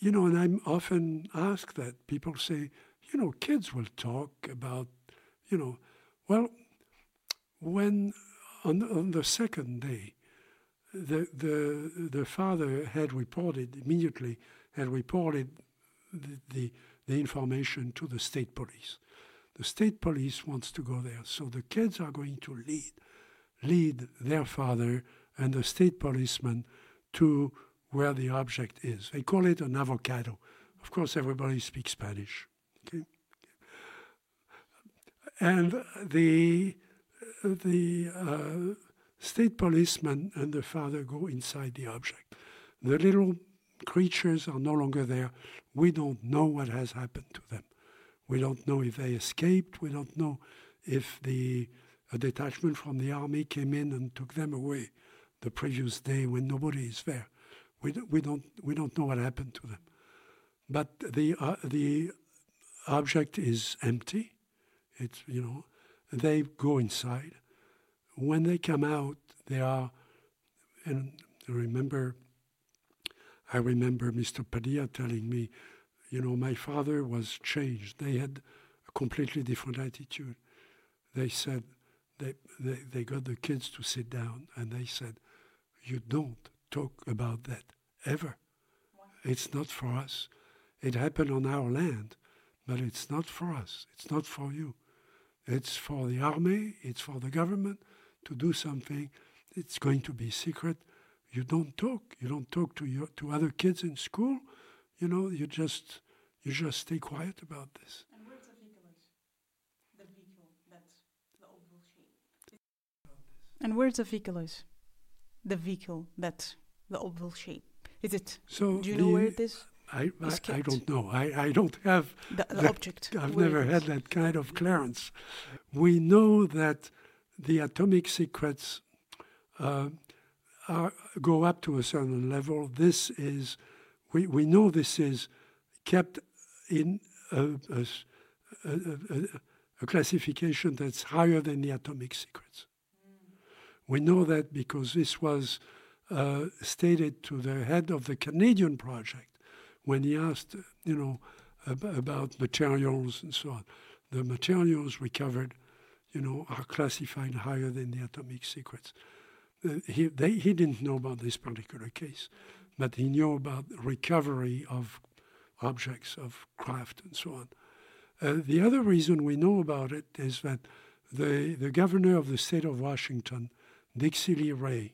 you know, and I'm often asked that people say, you know, kids will talk about, you know, well, when on, on the second day, the, the, the father had reported immediately had reported the, the, the information to the state police. The state police wants to go there, so the kids are going to lead lead their father and the state policeman to where the object is. They call it an avocado. Of course, everybody speaks Spanish. Okay? And the the uh, state policeman and the father go inside the object. The little creatures are no longer there. We don't know what has happened to them. We don't know if they escaped. We don't know if the a detachment from the army came in and took them away the previous day when nobody is there. We, don't, we, don't, we don't know what happened to them. But the, uh, the object is empty. It's, you know, they go inside. When they come out, they are, and I remember, I remember Mr. Padilla telling me, you know, my father was changed. They had a completely different attitude. They said, they, they, they got the kids to sit down and they said, You don't talk about that ever. It's not for us. It happened on our land, but it's not for us. It's not for you. It's for the army, it's for the government to do something. It's going to be secret. You don't talk. You don't talk to your to other kids in school. You know, you just you just stay quiet about this. And where's the vehicle The vehicle that's the oval shape. And where's the vehicle is? The vehicle that's the oval shape. Is it? So do you know where it is? I, I, I, don't know. I, I don't have the, the object. I've never had that kind of clearance. We know that the atomic secrets uh, are, go up to a certain level. This is, we, we know this is kept in a, a, a, a classification that's higher than the atomic secrets. We know that because this was uh, stated to the head of the Canadian project when he asked, you know, ab- about materials and so on. The materials recovered, you know, are classified higher than the atomic secrets. Uh, he, they, he didn't know about this particular case, but he knew about recovery of objects, of craft, and so on. Uh, the other reason we know about it is that the, the governor of the state of Washington, Dixy Lee Ray,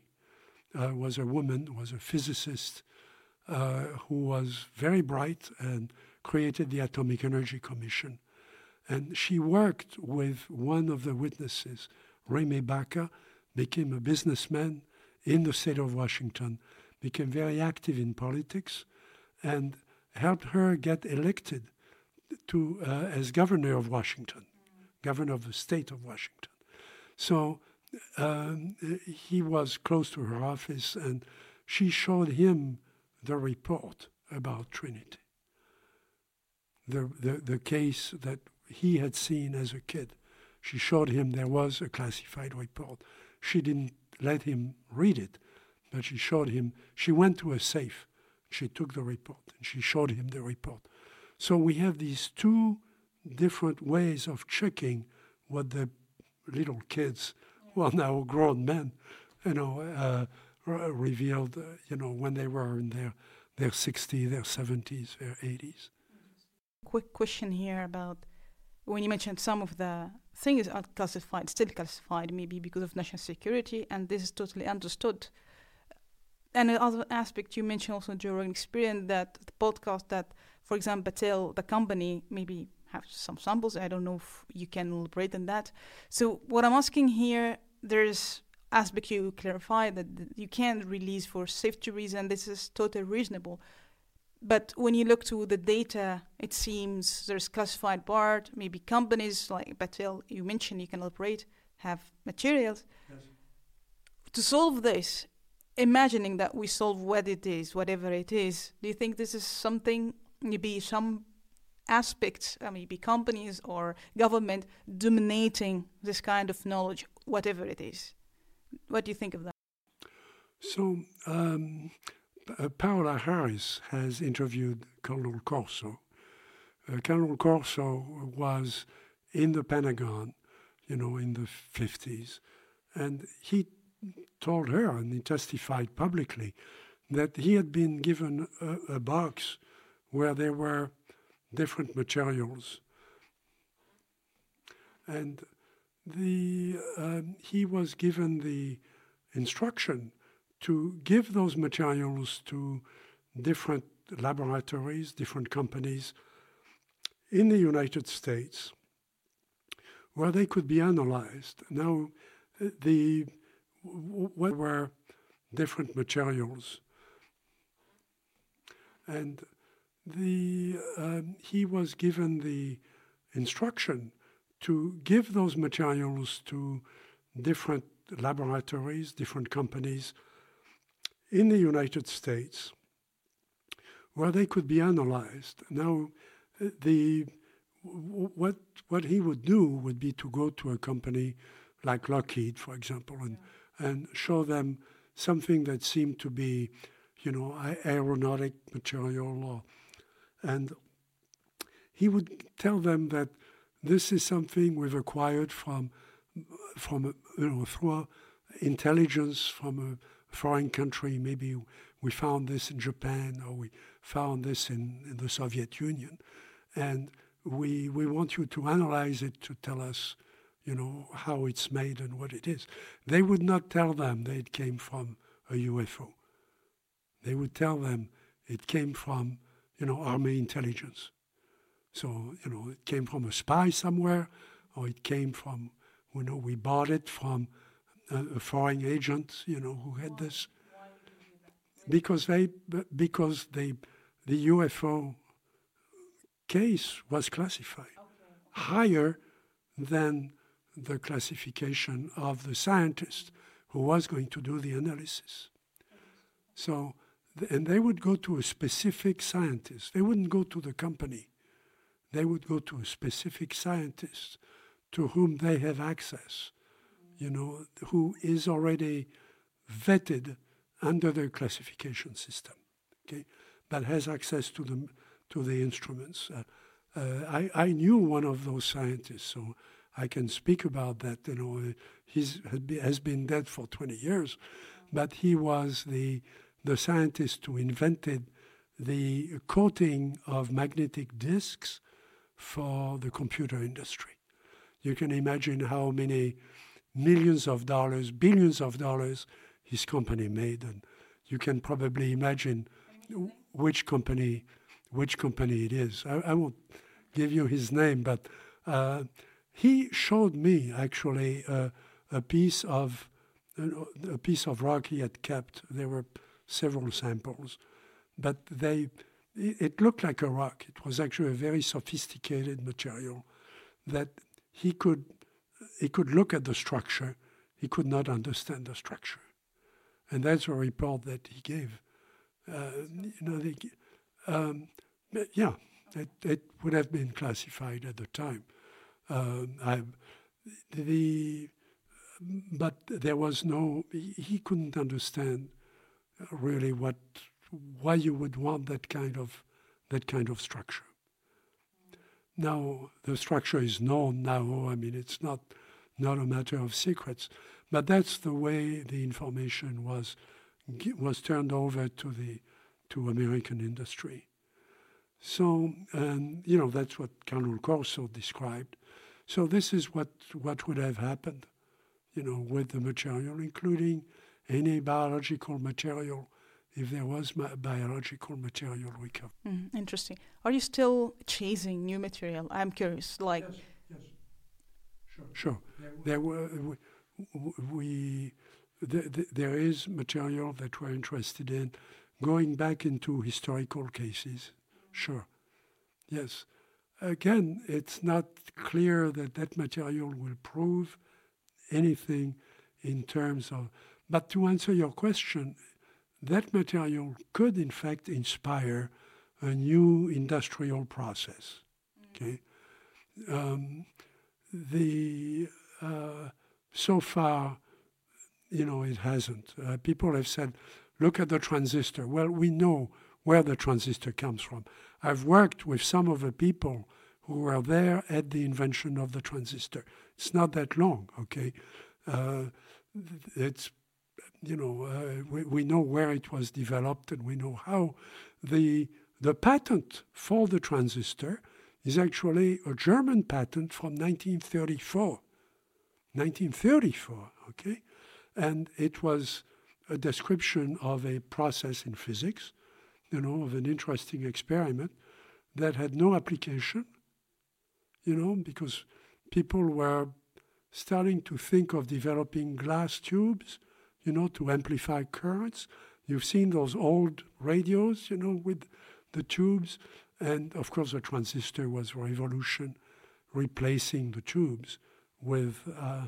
uh, was a woman, was a physicist, uh, who was very bright and created the Atomic Energy Commission. And she worked with one of the witnesses, Reme Baca, became a businessman in the state of Washington, became very active in politics, and helped her get elected to uh, as governor of Washington, governor of the state of Washington. So um, he was close to her office, and she showed him the report about Trinity, the, the, the case that he had seen as a kid. She showed him there was a classified report. She didn't let him read it, but she showed him, she went to a safe. She took the report and she showed him the report. So we have these two different ways of checking what the little kids, well, now grown men, you know, uh, revealed, uh, you know, when they were in their their 60s, their 70s, their 80s. Quick question here about when you mentioned some of the things are classified, still classified, maybe because of national security, and this is totally understood. And another aspect you mentioned also during experience that the podcast that, for example, Battelle, the company, maybe have some samples. I don't know if you can elaborate on that. So what I'm asking here, there's aspect you clarify that you can't release for safety reason. This is totally reasonable. But when you look to the data, it seems there's classified part. Maybe companies like Battelle, you mentioned you can operate, have materials. Yes. To solve this, imagining that we solve what it is, whatever it is, do you think this is something, maybe some aspects, uh, maybe companies or government dominating this kind of knowledge, whatever it is? What do you think of that? So, um, uh, Paola Harris has interviewed Colonel Corso. Uh, Colonel Corso was in the Pentagon, you know, in the 50s, and he told her, and he testified publicly, that he had been given a, a box where there were different materials. And the, um, he was given the instruction to give those materials to different laboratories, different companies in the United States where they could be analyzed. Now, the what were different materials, and the um, he was given the instruction to give those materials to different laboratories, different companies in the United States, where they could be analyzed. Now, the what what he would do would be to go to a company like Lockheed, for example, and yeah. and show them something that seemed to be, you know, aeronautic material, or, and he would tell them that this is something we've acquired from from you know through intelligence from a foreign country. Maybe we found this in Japan or we found this in, in the Soviet Union, and we, we want you to analyze it to tell us, you know, how it's made and what it is. They would not tell them that it came from a UFO. They would tell them it came from, you know, army intelligence. So, you know, it came from a spy somewhere, or it came from, you know, we bought it from a, foreign agent, you know, who had this. Because they, because they, the UFO case was classified higher than the classification of the scientist who was going to do the analysis. So, and they would go to a specific scientist. They wouldn't go to the company. They would go to a specific scientist to whom they have access, you know, who is already vetted under the classification system, okay, but has access to the to the instruments. Uh, uh, I, I knew one of those scientists, so I can speak about that. You know, he's has been dead for 20 years, but he was the the scientist who invented the coating of magnetic disks for the computer industry. You can imagine how many millions of dollars, billions of dollars his company made, and you can probably imagine which company which company it is. I, I won't give you his name, but uh, he showed me actually uh, a piece of a piece of rock he had kept. There were several samples, but they it looked like a rock. It was actually a very sophisticated material that he could he could look at the structure. He could not understand the structure, and that's a report that he gave. Uh, you know, they, um, yeah, it, it would have been classified at the time. Um, I, the, but there was no, he couldn't understand really what, why you would want that kind of, that kind of structure. Now the structure is known now. I mean, it's not not a matter of secrets, but that's the way the information was was turned over to the to American industry. So, and you know, that's what Colonel Corso described. So this is what, what would have happened, you know, with the material, including any biological material, if there was biological material recovered. Mm, interesting. Are you still chasing new material? I'm curious. Like, yes, yes. sure, sure. There were we, we the, there is material that we're interested in, going back into historical cases Sure. Yes. Again, it's not clear that that material will prove anything in terms of. But to answer your question, that material could in fact inspire a new industrial process. Okay. Um, the uh, so far, you know, it hasn't. Uh, people have said, look at the transistor. Well, we know where the transistor comes from. I've worked with some of the people who were there at the invention of the transistor. It's not that long, okay? Uh, it's, you know, uh, we, we know where it was developed and we know how. The, the patent for the transistor is actually a German patent from 1934. 1934, okay? And it was a description of a process in physics you know, of an interesting experiment that had no application, you know, because people were starting to think of developing glass tubes, you know, to amplify currents. You've seen those old radios, you know, with the tubes. And of course, the transistor was revolution, replacing the tubes with, uh,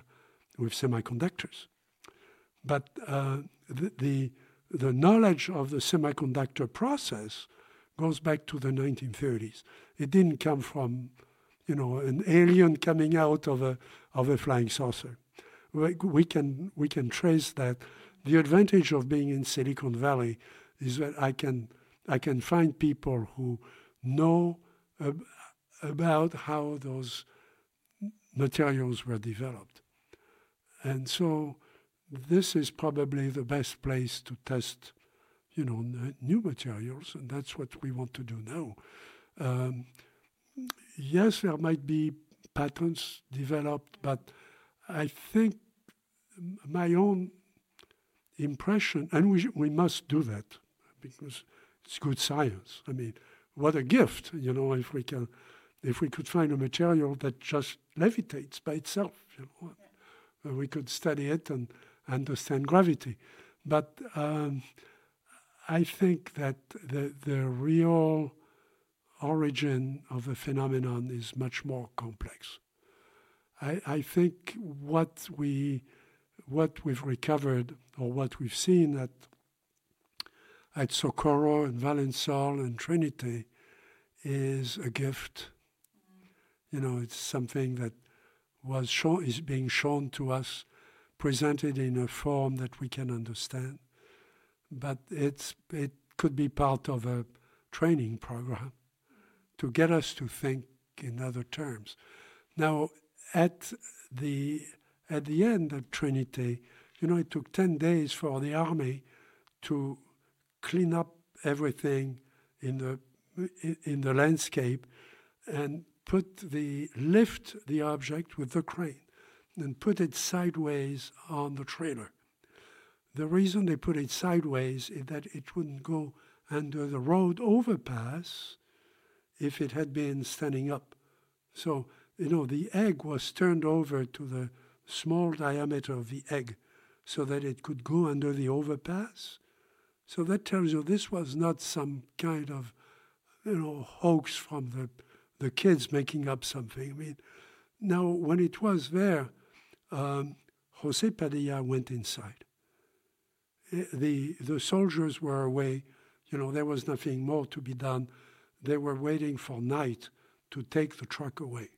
with semiconductors. But uh, the, the the knowledge of the semiconductor process goes back to the 1930s. It didn't come from, you know, an alien coming out of a of a flying saucer. We, can we can trace that. The advantage of being in Silicon Valley is that I can I can find people who know ab- about how those materials were developed, and so this is probably the best place to test, you know, n- new materials, and that's what we want to do now. Um, yes, there might be patents developed, but I think my own impression, and we we must do that because it's good science. I mean, what a gift, you know, if we can, if we could find a material that just levitates by itself, you know, yeah. we could study it and understand gravity. But um, I think that the, the real origin of the phenomenon is much more complex. I, I think what we what we've recovered or what we've seen at at Socorro and Valensole and Trinity is a gift. You know, it's something that was shown is being shown to us presented in a form that we can understand. But it's, it could be part of a training program to get us to think in other terms. Now, at the, at the end of Trinity, you know, it took 10 days for the army to clean up everything in the, in the landscape and put the, lift the object with the crane and put it sideways on the trailer. The reason they put it sideways is that it wouldn't go under the road overpass if it had been standing up. So, you know, the egg was turned over to the small diameter of the egg so that it could go under the overpass. So that tells you this was not some kind of, you know, hoax from the, the kids making up something. I mean, now when it was there, um, Jose Padilla went inside. The, the soldiers were away. You know, there was nothing more to be done. They were waiting for night to take the truck away.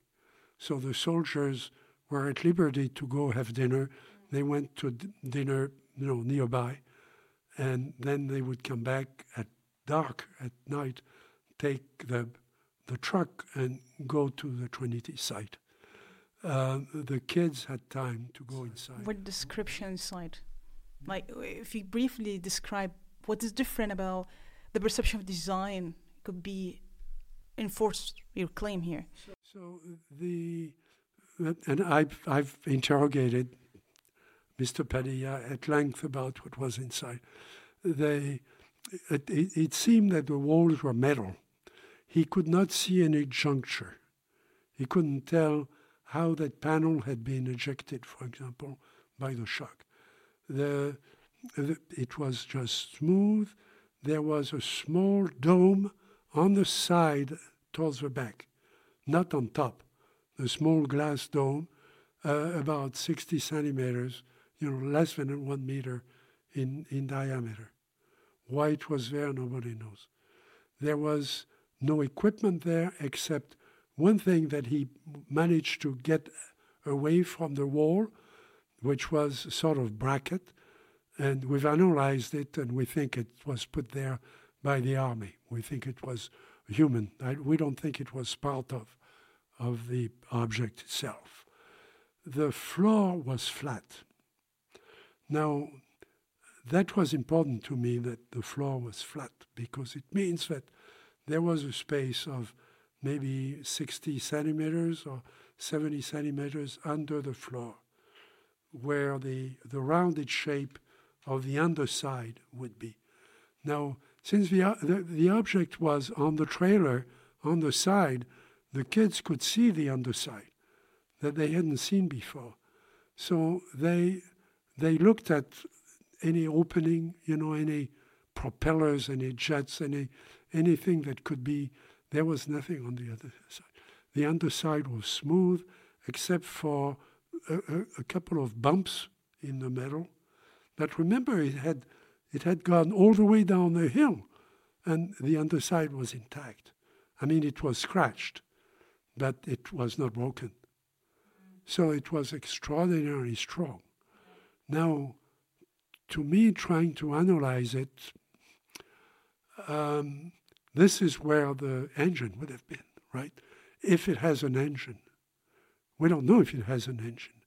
So the soldiers were at liberty to go have dinner. They went to d- dinner, you know, nearby, and then they would come back at dark at night, take the the truck and go to the Trinity site. Uh, the kids had time to go inside. What description inside? Like, if you briefly describe what is different about the perception of design, could be enforce your claim here. So, so the and I've I've interrogated Mr. Padilla at length about what was inside. They it, it, it seemed that the walls were metal. He could not see any juncture. He couldn't tell how that panel had been ejected, for example, by the shock. The, the, it was just smooth. There was a small dome on the side towards the back, not on top. A small glass dome, uh, about 60 centimeters, you know, less than one meter in, in diameter. Why it was there, nobody knows. There was no equipment there except one thing that he managed to get away from the wall, which was sort of bracket, and we've analyzed it and we think it was put there by the army. We think it was human. I, we don't think it was part of, of the object itself. The floor was flat. Now, that was important to me that the floor was flat because it means that there was a space of maybe 60 centimeters or 70 centimeters under the floor, where the, the rounded shape of the underside would be. Now, since the, the, the object was on the trailer, on the side, the kids could see the underside that they hadn't seen before. So they, they looked at any opening, you know, any propellers, any jets, any, anything that could be there was nothing on the other side. The underside was smooth, except for a, a, a couple of bumps in the metal. But remember, it had it had gone all the way down the hill, and the underside was intact. I mean, it was scratched, but it was not broken. So it was extraordinarily strong. Now, to me, trying to analyze it, um, this is where the engine would have been, right? If it has an engine. We don't know if it has an engine,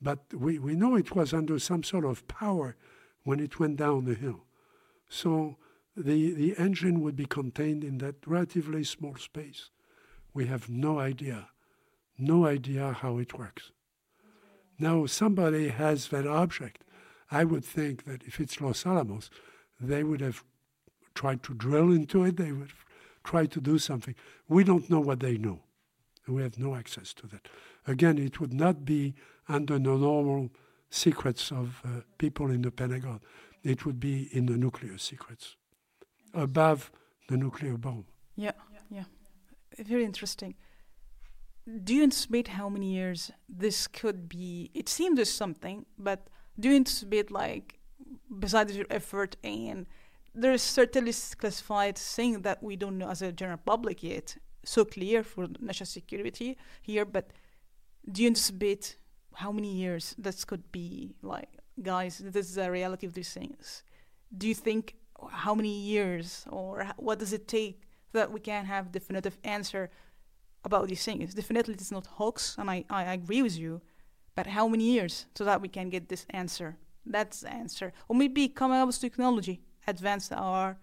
but we, we know it was under some sort of power when it went down the hill. So the, the engine would be contained in that relatively small space. We have no idea, no idea how it works. Now, somebody has that object. I would think that if it's Los Alamos, they would have tried to drill into it, they would try to do something. We don't know what they know. We have no access to that. Again, it would not be under the normal secrets of uh, people in the Pentagon. It would be in the nuclear secrets, above the nuclear bomb. Yeah, yeah. Very interesting. Do you anticipate how many years this could be? It seems there's something, but do you anticipate, like, besides your effort and there's certainly classified things that we don't know as a general public yet so clear for national security here but do you anticipate how many years this could be like guys this is the reality of these things do you think how many years or what does it take that we can have definitive answer about these things. Definitely it's not hoax and I, I agree with you but how many years so that we can get this answer? That's the answer. Or maybe come up with technology advance our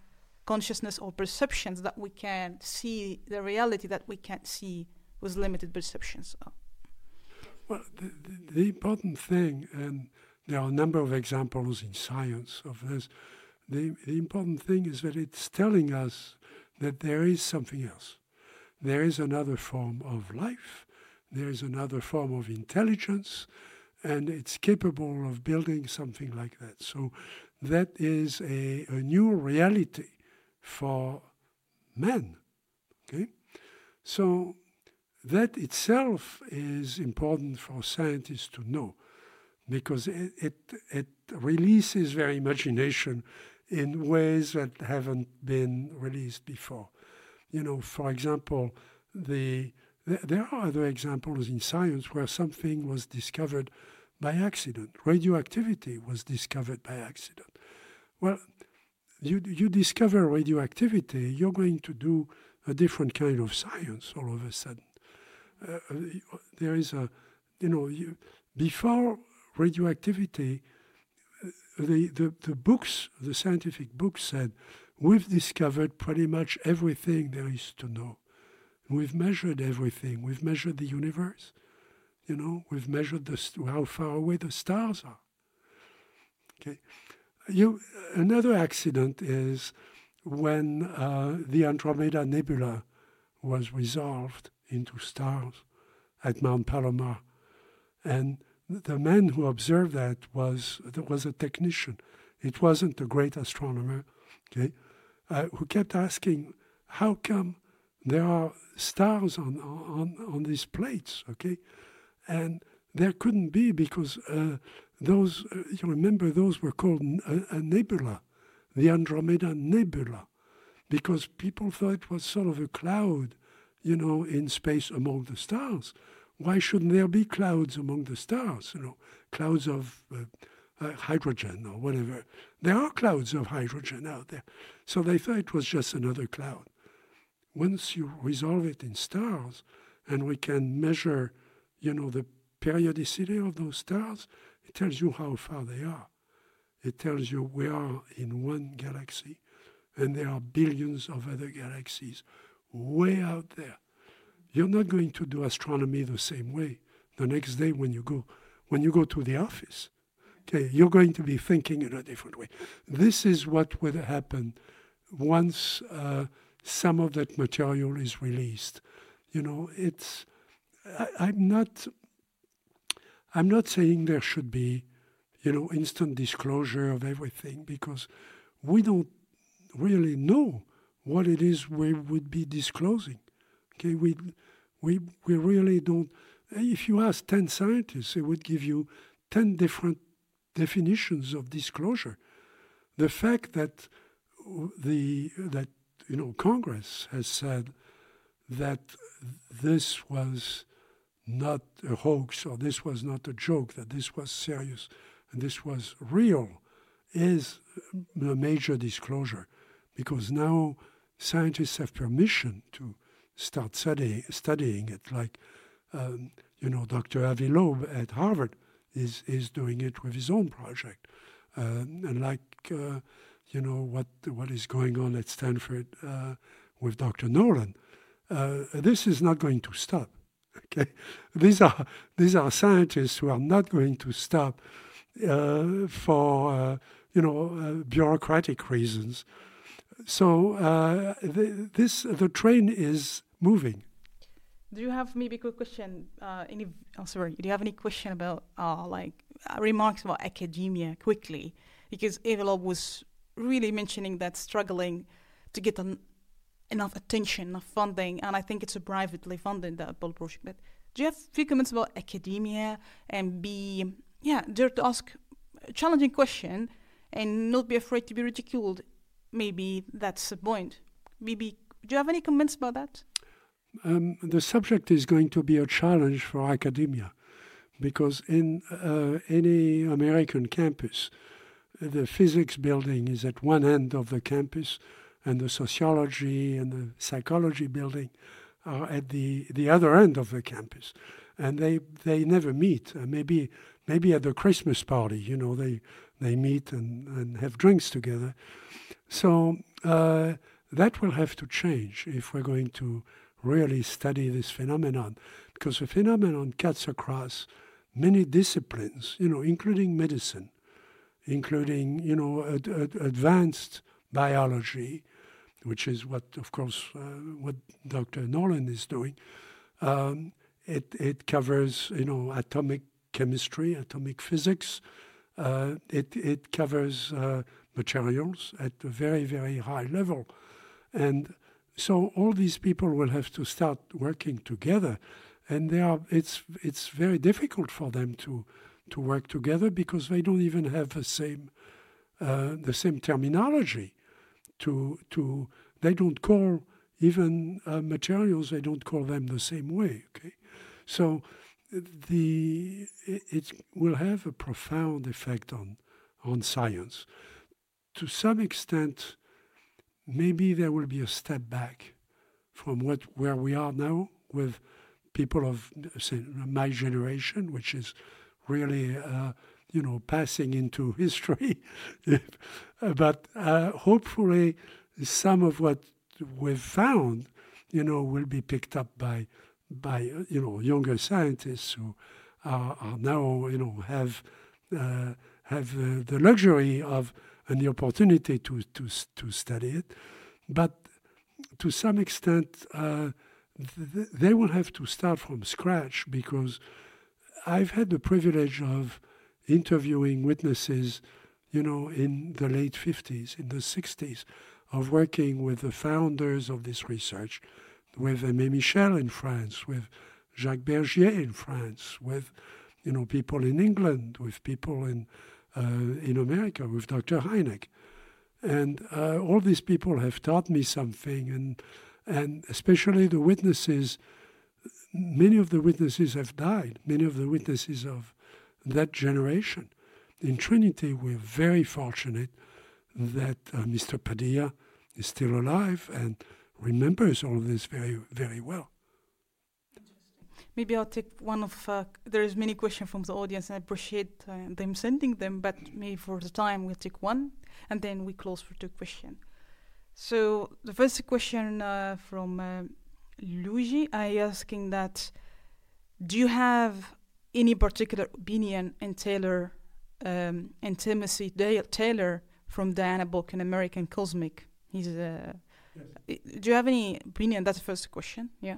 consciousness or perceptions that we can see the reality that we can't see with limited perceptions. Oh. Well, the, the, the, important thing, and there are a number of examples in science of this, the, the important thing is that it's telling us that there is something else. There is another form of life, there is another form of intelligence, and it's capable of building something like that. So that is a, a new reality for men. Okay? So that itself is important for scientists to know because it, it, it releases their imagination in ways that haven't been released before. You know, for example, the, there are other examples in science where something was discovered by accident. Radioactivity was discovered by accident. Well, you, you discover radioactivity, you're going to do a different kind of science all of a sudden. Uh, uh there is a, you know, you, before radioactivity, the, the, the books, the scientific books said, we've discovered pretty much everything there is to know. We've measured everything. We've measured the universe. You know, we've measured the, how far away the stars are. Okay. You, another accident is when uh, the Andromeda Nebula was resolved into stars at Mount Palomar. And the man who observed that was, was a technician. It wasn't a great astronomer, okay, uh, who kept asking, how come there are stars on, on, on these plates, okay? And there couldn't be because uh, those, uh, you remember, those were called a, a, nebula, the Andromeda Nebula, because people thought it was sort of a cloud, you know, in space among the stars. Why shouldn't there be clouds among the stars? You know, clouds of uh, uh, hydrogen or whatever. There are clouds of hydrogen out there. So they thought it was just another cloud. Once you resolve it in stars, and we can measure, you know, the periodicity of those stars, it tells you how far they are. It tells you we are in one galaxy and there are billions of other galaxies way out there. You're not going to do astronomy the same way the next day when you go when you go to the office. Okay, you're going to be thinking in a different way. This is what would happen once uh, some of that material is released. You know, it's I, I'm not I'm not saying there should be, you know, instant disclosure of everything because we don't really know what it is we would be disclosing. Okay, we we we really don't. Eh, if you ask ten scientists, they would give you ten different definitions of disclosure. The fact that the that you know, Congress has said that this was not a hoax or this was not a joke, that this was serious and this was real, is a major disclosure because now scientists have permission to start study, studying it, like, um, you know, Dr. Avi Loeb at Harvard is, is doing it with his own project. Uh, and like, uh, you know, what, what is going on at Stanford uh, with Dr. Nolan. Uh, this is not going to stop. Okay, these are these are scientists who are not going to stop uh, for uh, you know bureaucratic reasons. So this the train is moving. Do you have maybe a quick question? Uh, any? Oh, sorry. Do you have any question about uh, like uh, remarks about academia quickly? Because Loeb was really mentioning that struggling to get an, enough attention, enough funding, and I think it's a privately funded that Apollo project. But do you have a few comments about academia and be yeah dare to ask a challenging question and not be afraid to be ridiculed? Maybe that's the point. Maybe do you have any comments about that? Um, the subject is going to be a challenge for academia because in uh, any American campus, the physics building is at one end of the campus, and the sociology and the psychology building are at the, the other end of the campus. And they, they never meet. Uh, maybe, maybe at the Christmas party, you know, they, they meet and, and have drinks together. So uh, that will have to change if we're going to really study this phenomenon, because the phenomenon cuts across many disciplines, you know, including medicine, including, you know, ad- ad- advanced biology, which is what, of course, uh, what Dr. Nolan is doing. Um, it, it covers, you know, atomic chemistry, atomic physics. Uh, it, it covers uh, materials at a very, very high level. And so all these people will have to start working together, and they are. It's it's very difficult for them to to work together because they don't even have the same uh, the same terminology. To to they don't call even uh, materials. They don't call them the same way. Okay, so the it, it will have a profound effect on on science. To some extent, maybe there will be a step back from what where we are now with people of my generation, which is really uh, you know passing into history. but uh, hopefully, some of what we've found, you know, will be picked up by by you know younger scientists who are, are now you know have uh, have the, the luxury of and the opportunity to, to, to study it. But to some extent, uh, th- they will have to start from scratch because I've had the privilege of interviewing witnesses, you know, in the late 50s, in the 60s, of working with the founders of this research, with Aimé Michel in France, with Jacques Bergier in France, with, you know, people in England, with people in in America with Dr. Hynek. And uh, all these people have taught me something, and, and especially the witnesses. Many of the witnesses have died, many of the witnesses of that generation. In Trinity, we're very fortunate that uh, Mr. Padilla is still alive and remembers all of this very, very well. Maybe I'll take one of. Uh, there's many questions from the audience, and I appreciate uh, them sending them. But maybe for the time, we'll take one, and then we close for two questions. So the first question uh, from uh, Luigi, I asking that: Do you have any particular opinion in Taylor um, intimacy Taylor from Diana book, an American Cosmic? He's. Uh, yes. Do you have any opinion? That's the first question. Yeah.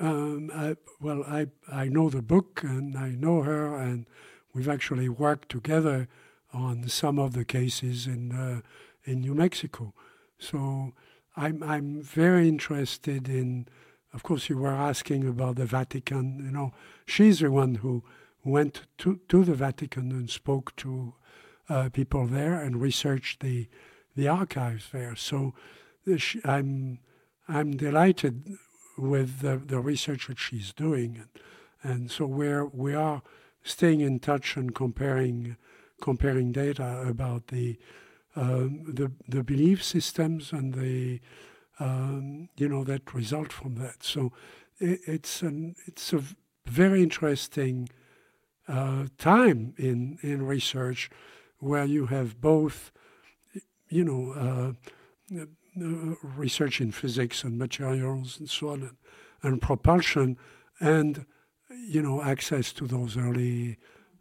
Um, I, well, I, I know the book and I know her, and we've actually worked together on some of the cases in uh, in New Mexico. So I'm I'm very interested in. Of course, you were asking about the Vatican. You know, she's the one who went to to the Vatican and spoke to uh, people there and researched the the archives there. So I'm I'm delighted with the, the research that she's doing, and, so we're we are staying in touch and comparing comparing data about the um, the the belief systems and the um, you know that result from that. So it, it's an it's a very interesting uh, time in in research where you have both you know uh, research in physics and materials and so on and, and propulsion and you know access to those early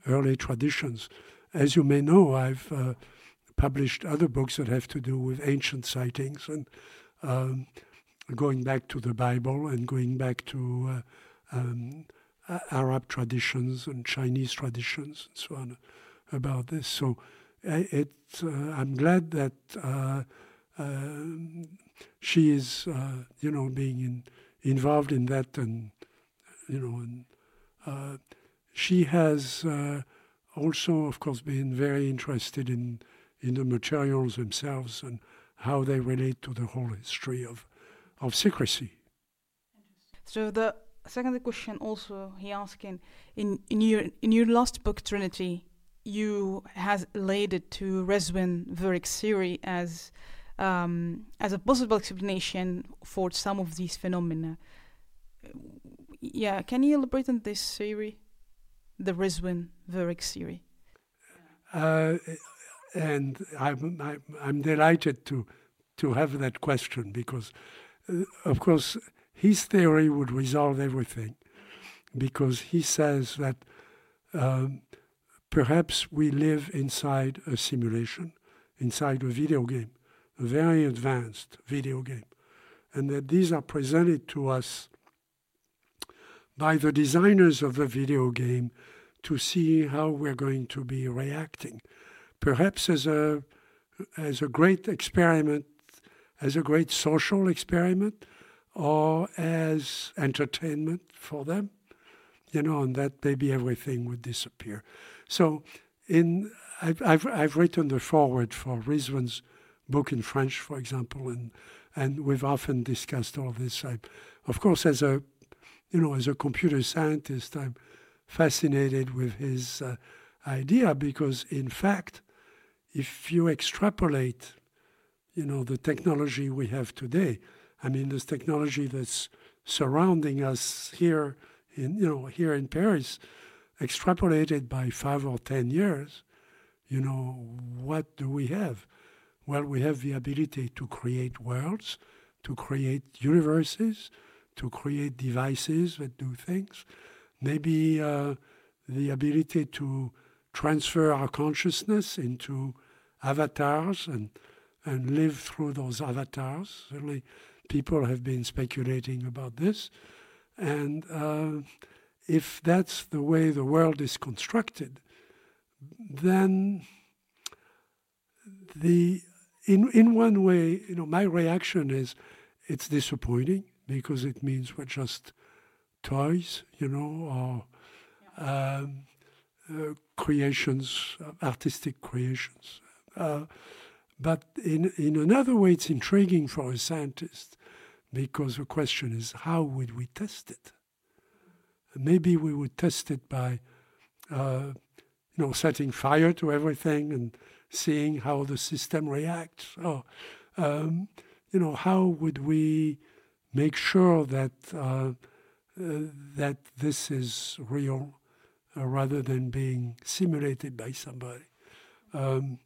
early traditions. As you may know, I've uh, published other books that have to do with ancient sightings and um, going back to the Bible and going back to uh, um, Arab traditions and Chinese traditions and so on about this. So it, uh, I'm glad that uh, she is, uh, you know, being in, involved in that, and you know, and uh, she has also, of course, been very interested in in the materials themselves and how they relate to the whole history of, of secrecy. So the second question also he asking in, in your in your last book Trinity, you has related to Rizwan Virk's theory as um, as a possible explanation for some of these phenomena. Yeah, can you elaborate on this theory, the Rizwan Virk's theory? Uh, and I'm, I'm, I'm delighted to to have that question because, uh, of course, his theory would resolve everything, because he says that um, perhaps we live inside a simulation, inside a video game, very advanced video game, and that these are presented to us by the designers of the video game to see how we're going to be reacting perhaps as a as a great experiment, as a great social experiment, or as entertainment for them, you know, and that maybe everything would disappear. So, in I've I've, I've written the foreword for Rizwan's book in French, for example, and and we've often discussed all of this. I, of course, as a you know, as a computer scientist, I'm fascinated with his uh, idea because, in fact, if you extrapolate, you know, the technology we have today, I mean, this technology that's surrounding us here in, you know, here in Paris, extrapolated by five or ten years, you know, what do we have? Well, we have the ability to create worlds, to create universes, to create devices that do things. Maybe uh, the ability to transfer our consciousness into avatars and and live through those avatars. Certainly, people have been speculating about this, and uh, if that's the way the world is constructed, then the in in one way, you know, my reaction is it's disappointing because it means we're just toys, you know, or um, uh, creations, artistic creations. Uh, but in, in another way, it's intriguing for a scientist because the question is how would we test it? Maybe we would test it by, uh, you know, setting fire to everything and seeing how the system reacts. Or, um, you know, how would we make sure that uh, uh, that this is real uh, rather than being simulated by somebody? Um,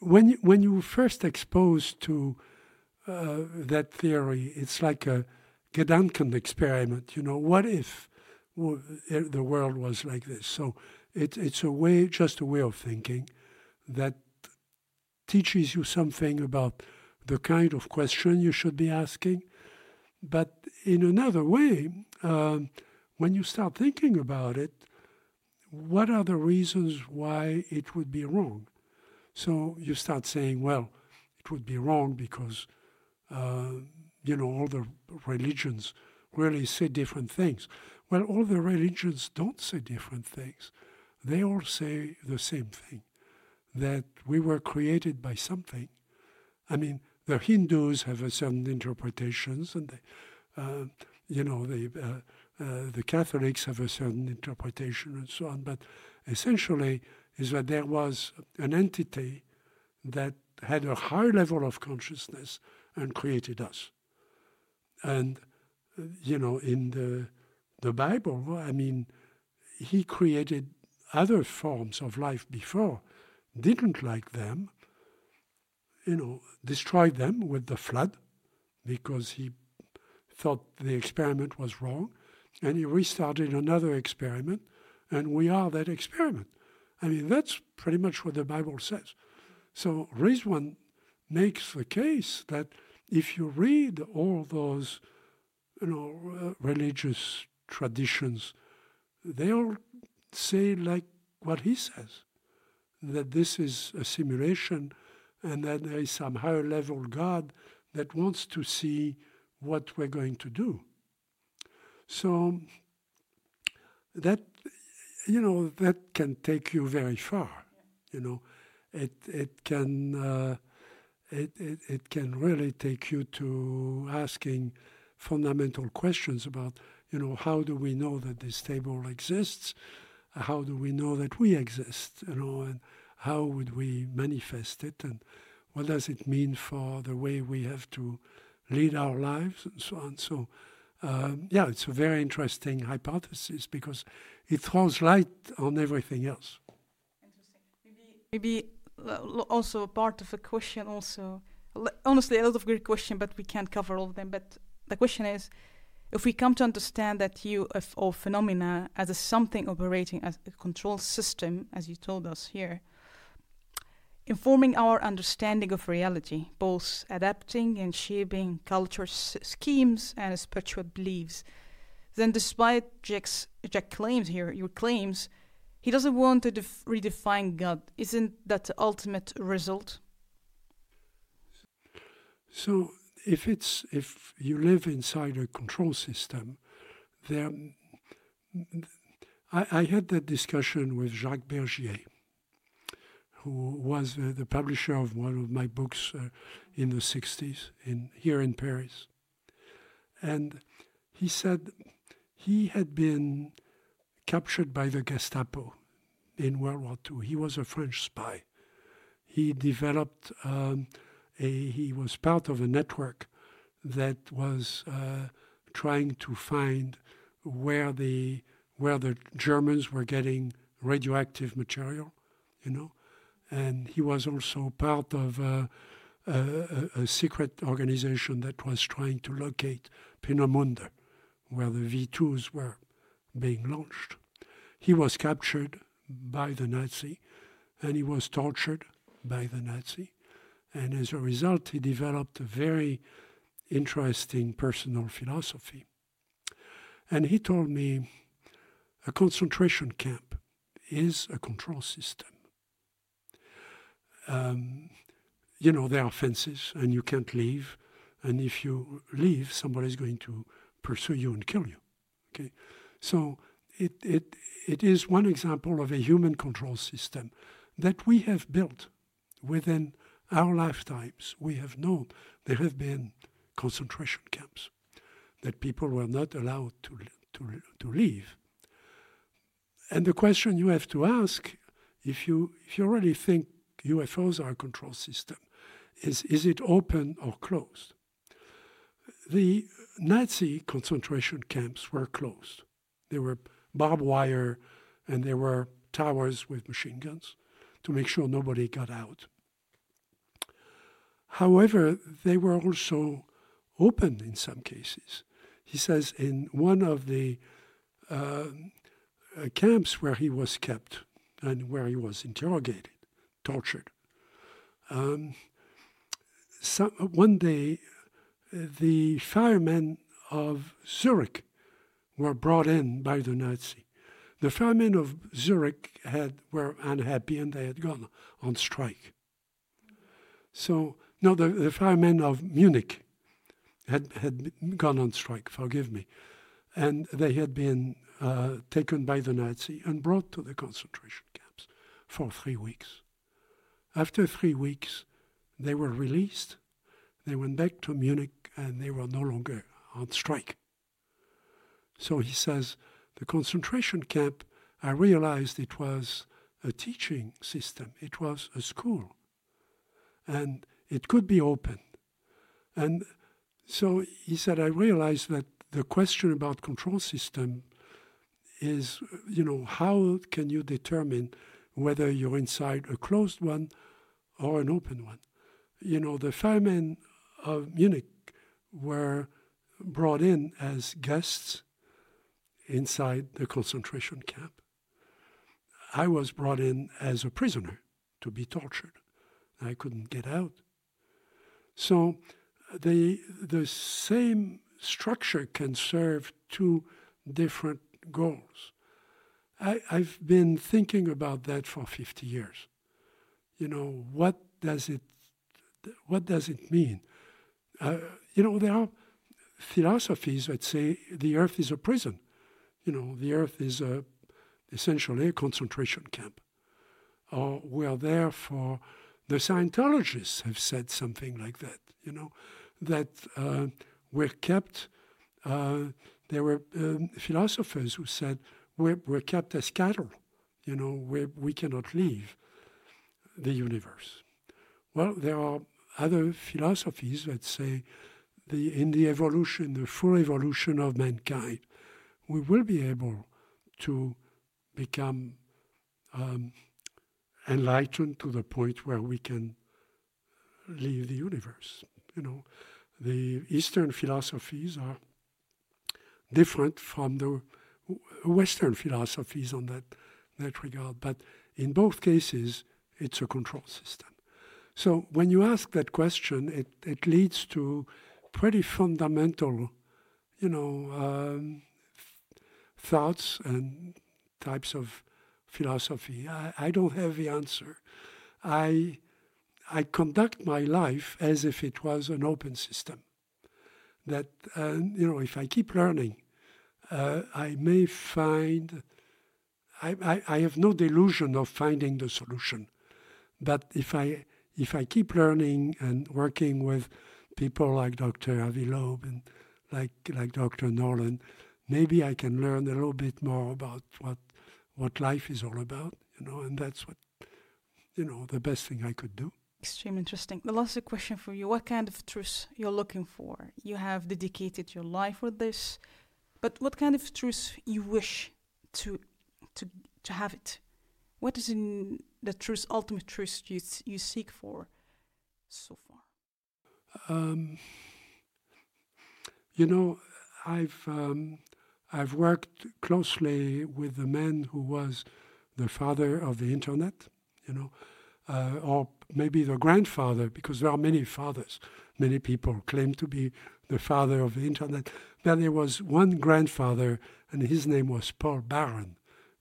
when you, when you first exposed to uh, that theory, it's like a Gedanken experiment. You know, what if the world was like this? So it, it's a way, just a way of thinking that teaches you something about the kind of question you should be asking. But in another way, um, when you start thinking about it, what are the reasons why it would be wrong? So you start saying, well, it would be wrong because, uh, you know, all the religions really say different things. Well, all the religions don't say different things. They all say the same thing that we were created by something, I mean, the Hindus have a certain interpretations, and they, uh, you know, they, uh, uh, the Catholics have a certain interpretation and so on. But essentially, is that there was an entity that had a high level of consciousness and created us. And uh, you know, in the the Bible, I mean, he created other forms of life before, didn't like them, you know, destroyed them with the flood because he thought the experiment was wrong, and he restarted another experiment, and we are that experiment. I mean, that's pretty much what the Bible says. So Rizwan makes the case that if you read all those, you know, uh, religious traditions, they all say like what he says, that this is a simulation and that there is some higher level God that wants to see what we're going to do. So that you know that can take you very far. You know, it it can uh, it, it it can really take you to asking fundamental questions about you know how do we know that this table exists? How do we know that we exist? You know, and how would we manifest it, and what does it mean for the way we have to lead our lives, and so on. So. Um, yeah, it's a very interesting hypothesis because it throws light on everything else. Maybe, maybe also a part of a question also honestly a lot of great questions, but we can't cover all of them but the question is if we come to understand that UFO phenomena as a something operating as a control system as you told us here informing our understanding of reality both adapting and shaping culture schemes and spiritual beliefs then despite Jack's Jack claims here, your claims, he doesn't want to def- redefine God. Isn't that the ultimate result? So, if it's if you live inside a control system, there, I, I had that discussion with Jacques Bergier, who was uh, the publisher of one of my books uh, in the '60s in here in Paris, and he said he had been captured by the Gestapo in World War II. He was a French spy. He developed um, a, he was part of a network that was uh, trying to find where the where the Germans were getting radioactive material, you know, and he was also part of a, a, a secret organization that was trying to locate Peenemünde where the V2s were being launched. He was captured by the Nazi and he was tortured by the Nazi. And as a result, he developed a very interesting personal philosophy. And he told me a concentration camp is a control system. Um, you know, there are fences and you can't leave. And if you leave, somebody's going to pursue you and kill you. Okay, so it it it is one example of a human control system that we have built within our lifetimes. We have known there have been concentration camps that people were not allowed to to to leave. And the question you have to ask, if you if you really think UFOs are a control system, is is it open or closed? The Nazi concentration camps were closed. There were barbed wire and there were towers with machine guns to make sure nobody got out. However, they were also open in some cases. He says in one of the uh, uh camps where he was kept and where he was interrogated, tortured, um, some, one day the firemen of Zurich were brought in by the Nazi. The firemen of Zurich had were unhappy and they had gone on strike. So no, the, the firemen of Munich had had gone on strike. Forgive me, and they had been uh, taken by the Nazi and brought to the concentration camps for three weeks. After three weeks, they were released. They went back to Munich and they were no longer on strike. So he says, the concentration camp, I realized it was a teaching system, it was a school. And it could be open. And so he said, I realized that the question about control system is, you know, how can you determine whether you're inside a closed one or an open one? You know, the firemen of Munich were brought in as guests inside the concentration camp. I was brought in as a prisoner to be tortured. I couldn't get out. So the, the same structure can serve two different goals. I, I've been thinking about that for 50 years. You know, what does it, what does it mean? Uh, you know, there are philosophies that say the earth is a prison. You know, the earth is a, essentially a concentration camp. Or we are there for, the Scientologists have said something like that, you know, that uh, we're kept, uh, there were um, philosophers who said we're, we're kept as cattle, you know, we we cannot leave the universe. Well, there are other philosophies that say the, in the evolution, the full evolution of mankind, we will be able to become um, enlightened to the point where we can leave the universe. You know, the Eastern philosophies are different from the Western philosophies on that that regard, but in both cases, it's a control system. So when you ask that question, it, it leads to pretty fundamental, you know, um, thoughts and types of philosophy. I, I don't have the answer. I, I conduct my life as if it was an open system. That, uh, you know, if I keep learning, uh, I may find, I, I, I have no delusion of finding the solution. But if I, if I keep learning and working with people like Dr. Avi Loeb and like, like Dr. Nolan, maybe I can learn a little bit more about what what life is all about, you know, and that's what you know the best thing I could do. Extremely interesting. The last question for you: What kind of truth you're looking for? You have dedicated your life for this, but what kind of truth you wish to to to have it? What is in the truth, ultimate truth you you seek for so far? Um, you know, I've um, I've worked closely with the man who was the father of the internet, you know, uh, or maybe the grandfather, because there are many fathers. Many people claim to be the father of the internet. But there was one grandfather, and his name was Paul Baran,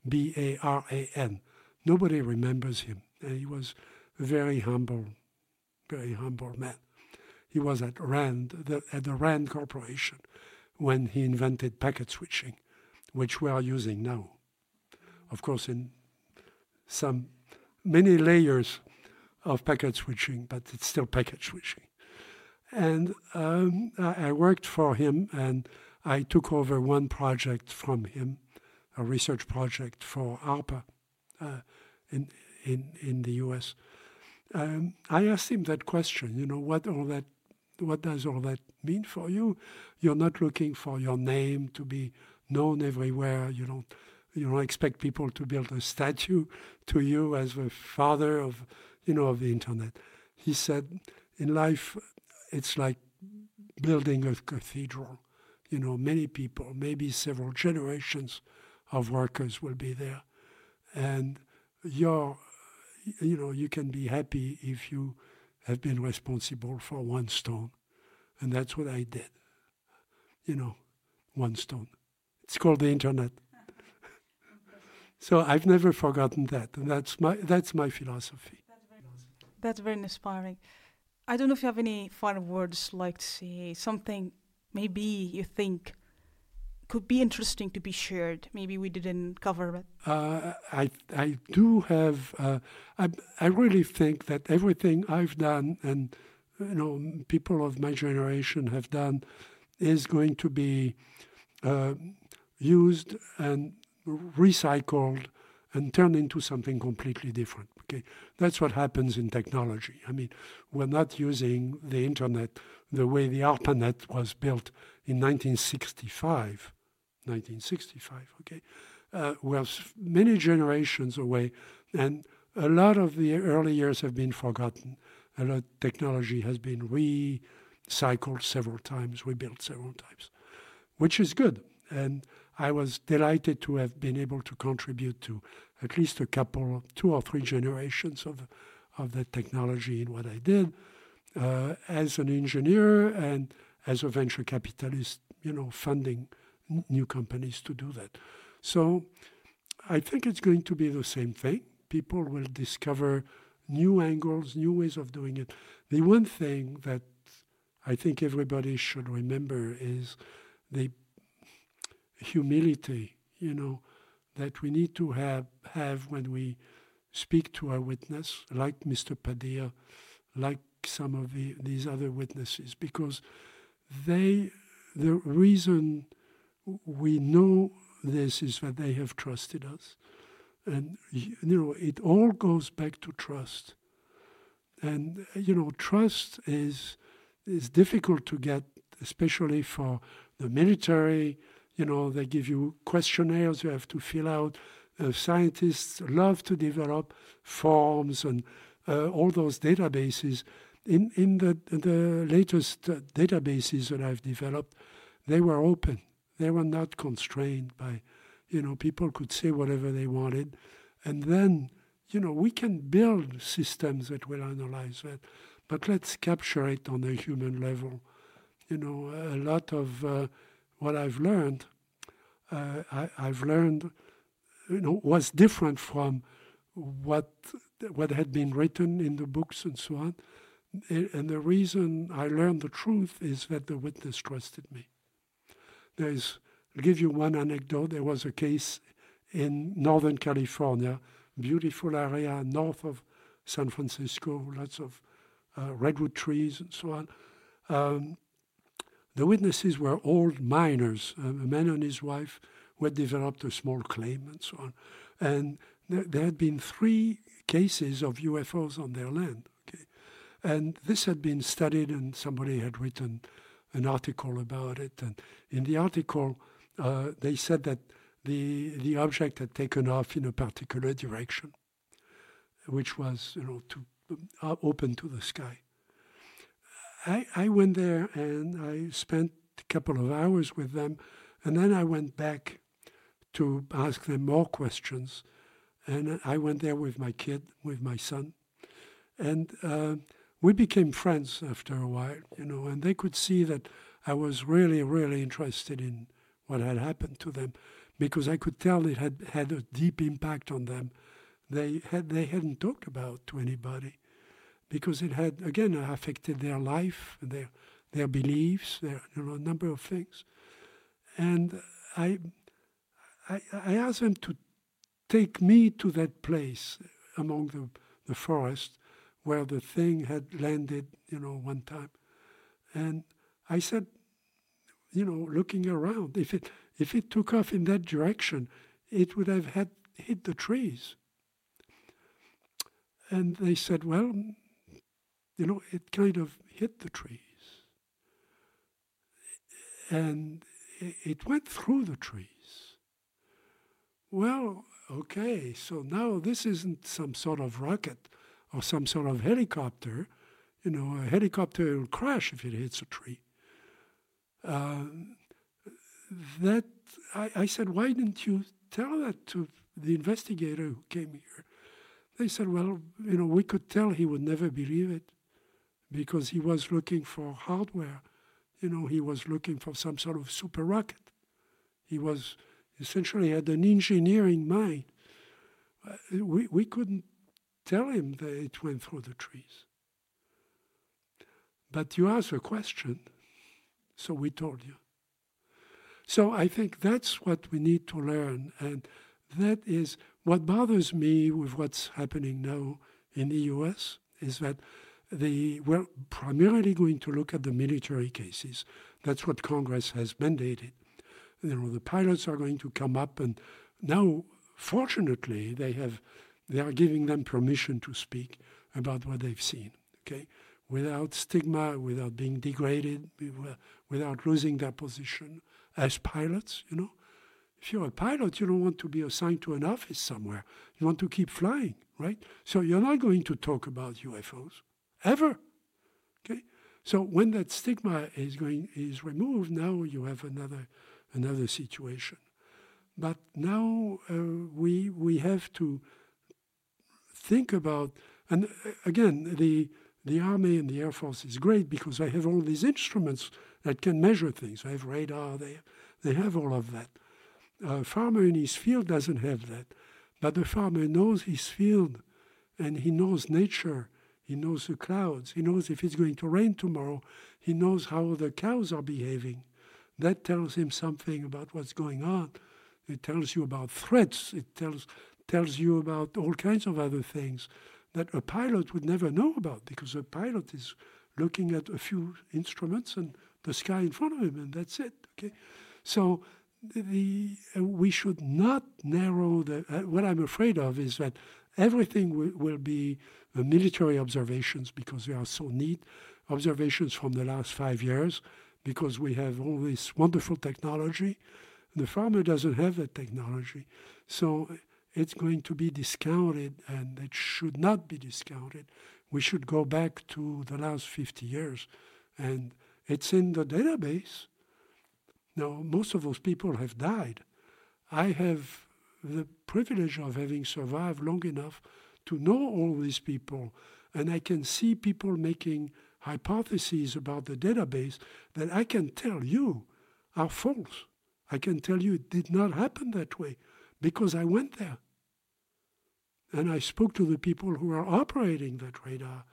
B A R A N. Nobody remembers him. And he was a very humble, very humble man. He was at Rand, the, at the Rand Corporation when he invented packet switching, which we are using now. Of course, in some many layers of packet switching, but it's still packet switching. And um, I, worked for him, and I took over one project from him, a research project for ARPA uh, in, in, in the US. Um, I asked him that question, you know, what all that what does all that mean for you? You're not looking for your name to be known everywhere. You don't you don't expect people to build a statue to you as the father of you know of the internet. He said, in life, it's like building a cathedral. You know, many people, maybe several generations of workers will be there, and you're, you know, you can be happy if you have been responsible for one stone. And that's what I did. You know, one stone. It's called the internet. so I've never forgotten that. And that's my, that's my philosophy. That's very inspiring. I don't know if you have any final words like to say, something maybe you think could be interesting to be shared? Maybe we didn't cover it. Uh, I I do have. Uh, I I really think that everything I've done and you know people of my generation have done is going to be uh, used and recycled and turned into something completely different. Okay, that's what happens in technology. I mean, we're not using the internet the way the ARPANET was built in 1965. 1965. Okay, uh, we're many generations away, and a lot of the early years have been forgotten. A lot of technology has been recycled several times, rebuilt several times, which is good. And I was delighted to have been able to contribute to at least a couple, two or three generations of, of that technology in what I did uh, as an engineer and as a venture capitalist, you know, funding new companies to do that. So I think it's going to be the same thing. People will discover new angles, new ways of doing it. The one thing that I think everybody should remember is the humility, you know, that we need to have, have when we speak to our witness, like Mr. Padilla, like some of the, these other witnesses, because they, the reason we know this is that they have trusted us. And, you know, it all goes back to trust. And, you know, trust is, is difficult to get, especially for the military, you know, they give you questionnaires you have to fill out. Uh, scientists love to develop forms and uh, all those databases. In, in the, the latest uh, databases that I've developed, they were open. They were not constrained by, you know, people could say whatever they wanted. And then, you know, we can build systems that will analyze that. But let's capture it on a human level. You know, a lot of uh, what I've learned, uh, I, have learned, you know, was different from what what had been written in the books and so on. And the reason I learned the truth is that the witness trusted me. There's, I'll give you one anecdote. There was a case in Northern California, beautiful area north of San Francisco, lots of uh, redwood trees and so on. Um, the witnesses were old miners, a man and his wife who had developed a small claim and so on. And there, there had been three cases of UFOs on their land. Okay? And this had been studied, and somebody had written an article about it. And in the article, uh, they said that the, the object had taken off in a particular direction, which was, you know, to, uh, open to the sky. I, I went there and I spent a couple of hours with them, and then I went back to ask them more questions. And I went there with my kid, with my son, and uh, we became friends after a while, you know. And they could see that I was really, really interested in what had happened to them, because I could tell it had had a deep impact on them. They had they hadn't talked about to anybody because it had again affected their life, their their beliefs, their you know, a number of things. And I, I, I asked them to take me to that place among the, the forest where the thing had landed, you know, one time. And I said, you know, looking around, if it if it took off in that direction, it would have had hit the trees. And they said, well, you know, it kind of hit the trees. And it went through the trees. Well, okay, so now this isn't some sort of rocket or some sort of helicopter. You know, a helicopter will crash if it hits a tree. Uh, that I, I said, why didn't you tell that to the investigator who came here? They said, well, you know, we could tell he would never believe it because he was looking for hardware. You know, he was looking for some sort of super rocket. He was essentially had an engineering mind. Uh, we, we couldn't tell him that it went through the trees. But you asked a question, so we told you. So I think that's what we need to learn. And that is what bothers me with what's happening now in the US is that the, we're primarily going to look at the military cases. That's what Congress has mandated. You know, the pilots are going to come up, and now, fortunately, they have they are giving them permission to speak about what they've seen. Okay, without stigma, without being degraded, without losing their position as pilots. You know, if you're a pilot, you don't want to be assigned to an office somewhere. You want to keep flying, right? So you're not going to talk about UFOs ever. Okay, so when that stigma is going is removed, now you have another another situation. But now uh, we we have to think about, and uh, again, the the army and the air force is great because they have all these instruments that can measure things. They have radar. They they have all of that. A farmer in his field doesn't have that, but the farmer knows his field, and he knows nature, he knows the clouds. He knows if it's going to rain tomorrow. He knows how the cows are behaving. That tells him something about what's going on. It tells you about threats. It tells tells you about all kinds of other things that a pilot would never know about because a pilot is looking at a few instruments and the sky in front of him, and that's it. Okay, so the uh, we should not narrow the. Uh, what I'm afraid of is that everything will be uh, military observations because they are so neat, observations from the last five years because we have all this wonderful technology. The farmer doesn't have that technology. So it's going to be discounted and it should not be discounted. We should go back to the last 50 years and it's in the database. Now, most of those people have died. I have the privilege of having survived long enough to know all these people, and I can see people making hypotheses about the database that I can tell you are false. I can tell you it did not happen that way because I went there. And I spoke to the people who are operating that radar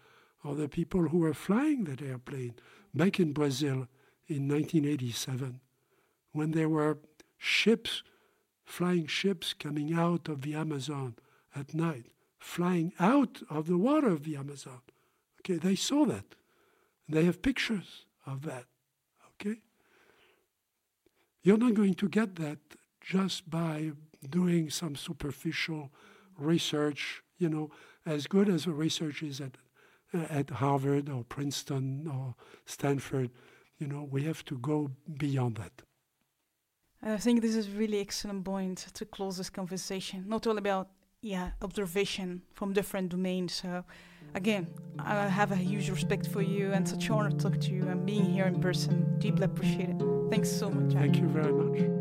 or the people who were flying that airplane back in Brazil in 1987 when there were ships, flying ships coming out of the Amazon at night flying out of the water of the Amazon. Okay, they saw that. They have pictures of that. Okay? You're not going to get that just by doing some superficial research, you know, as good as the research is at, at Harvard or Princeton or Stanford. You know, we have to go beyond that. I think this is a really excellent point to close this conversation. Not all about yeah observation from different domains. So again, I have a huge respect for you and such honor to talk to you and being here in person. Deeply appreciate it. Thanks so much. Thank you very much.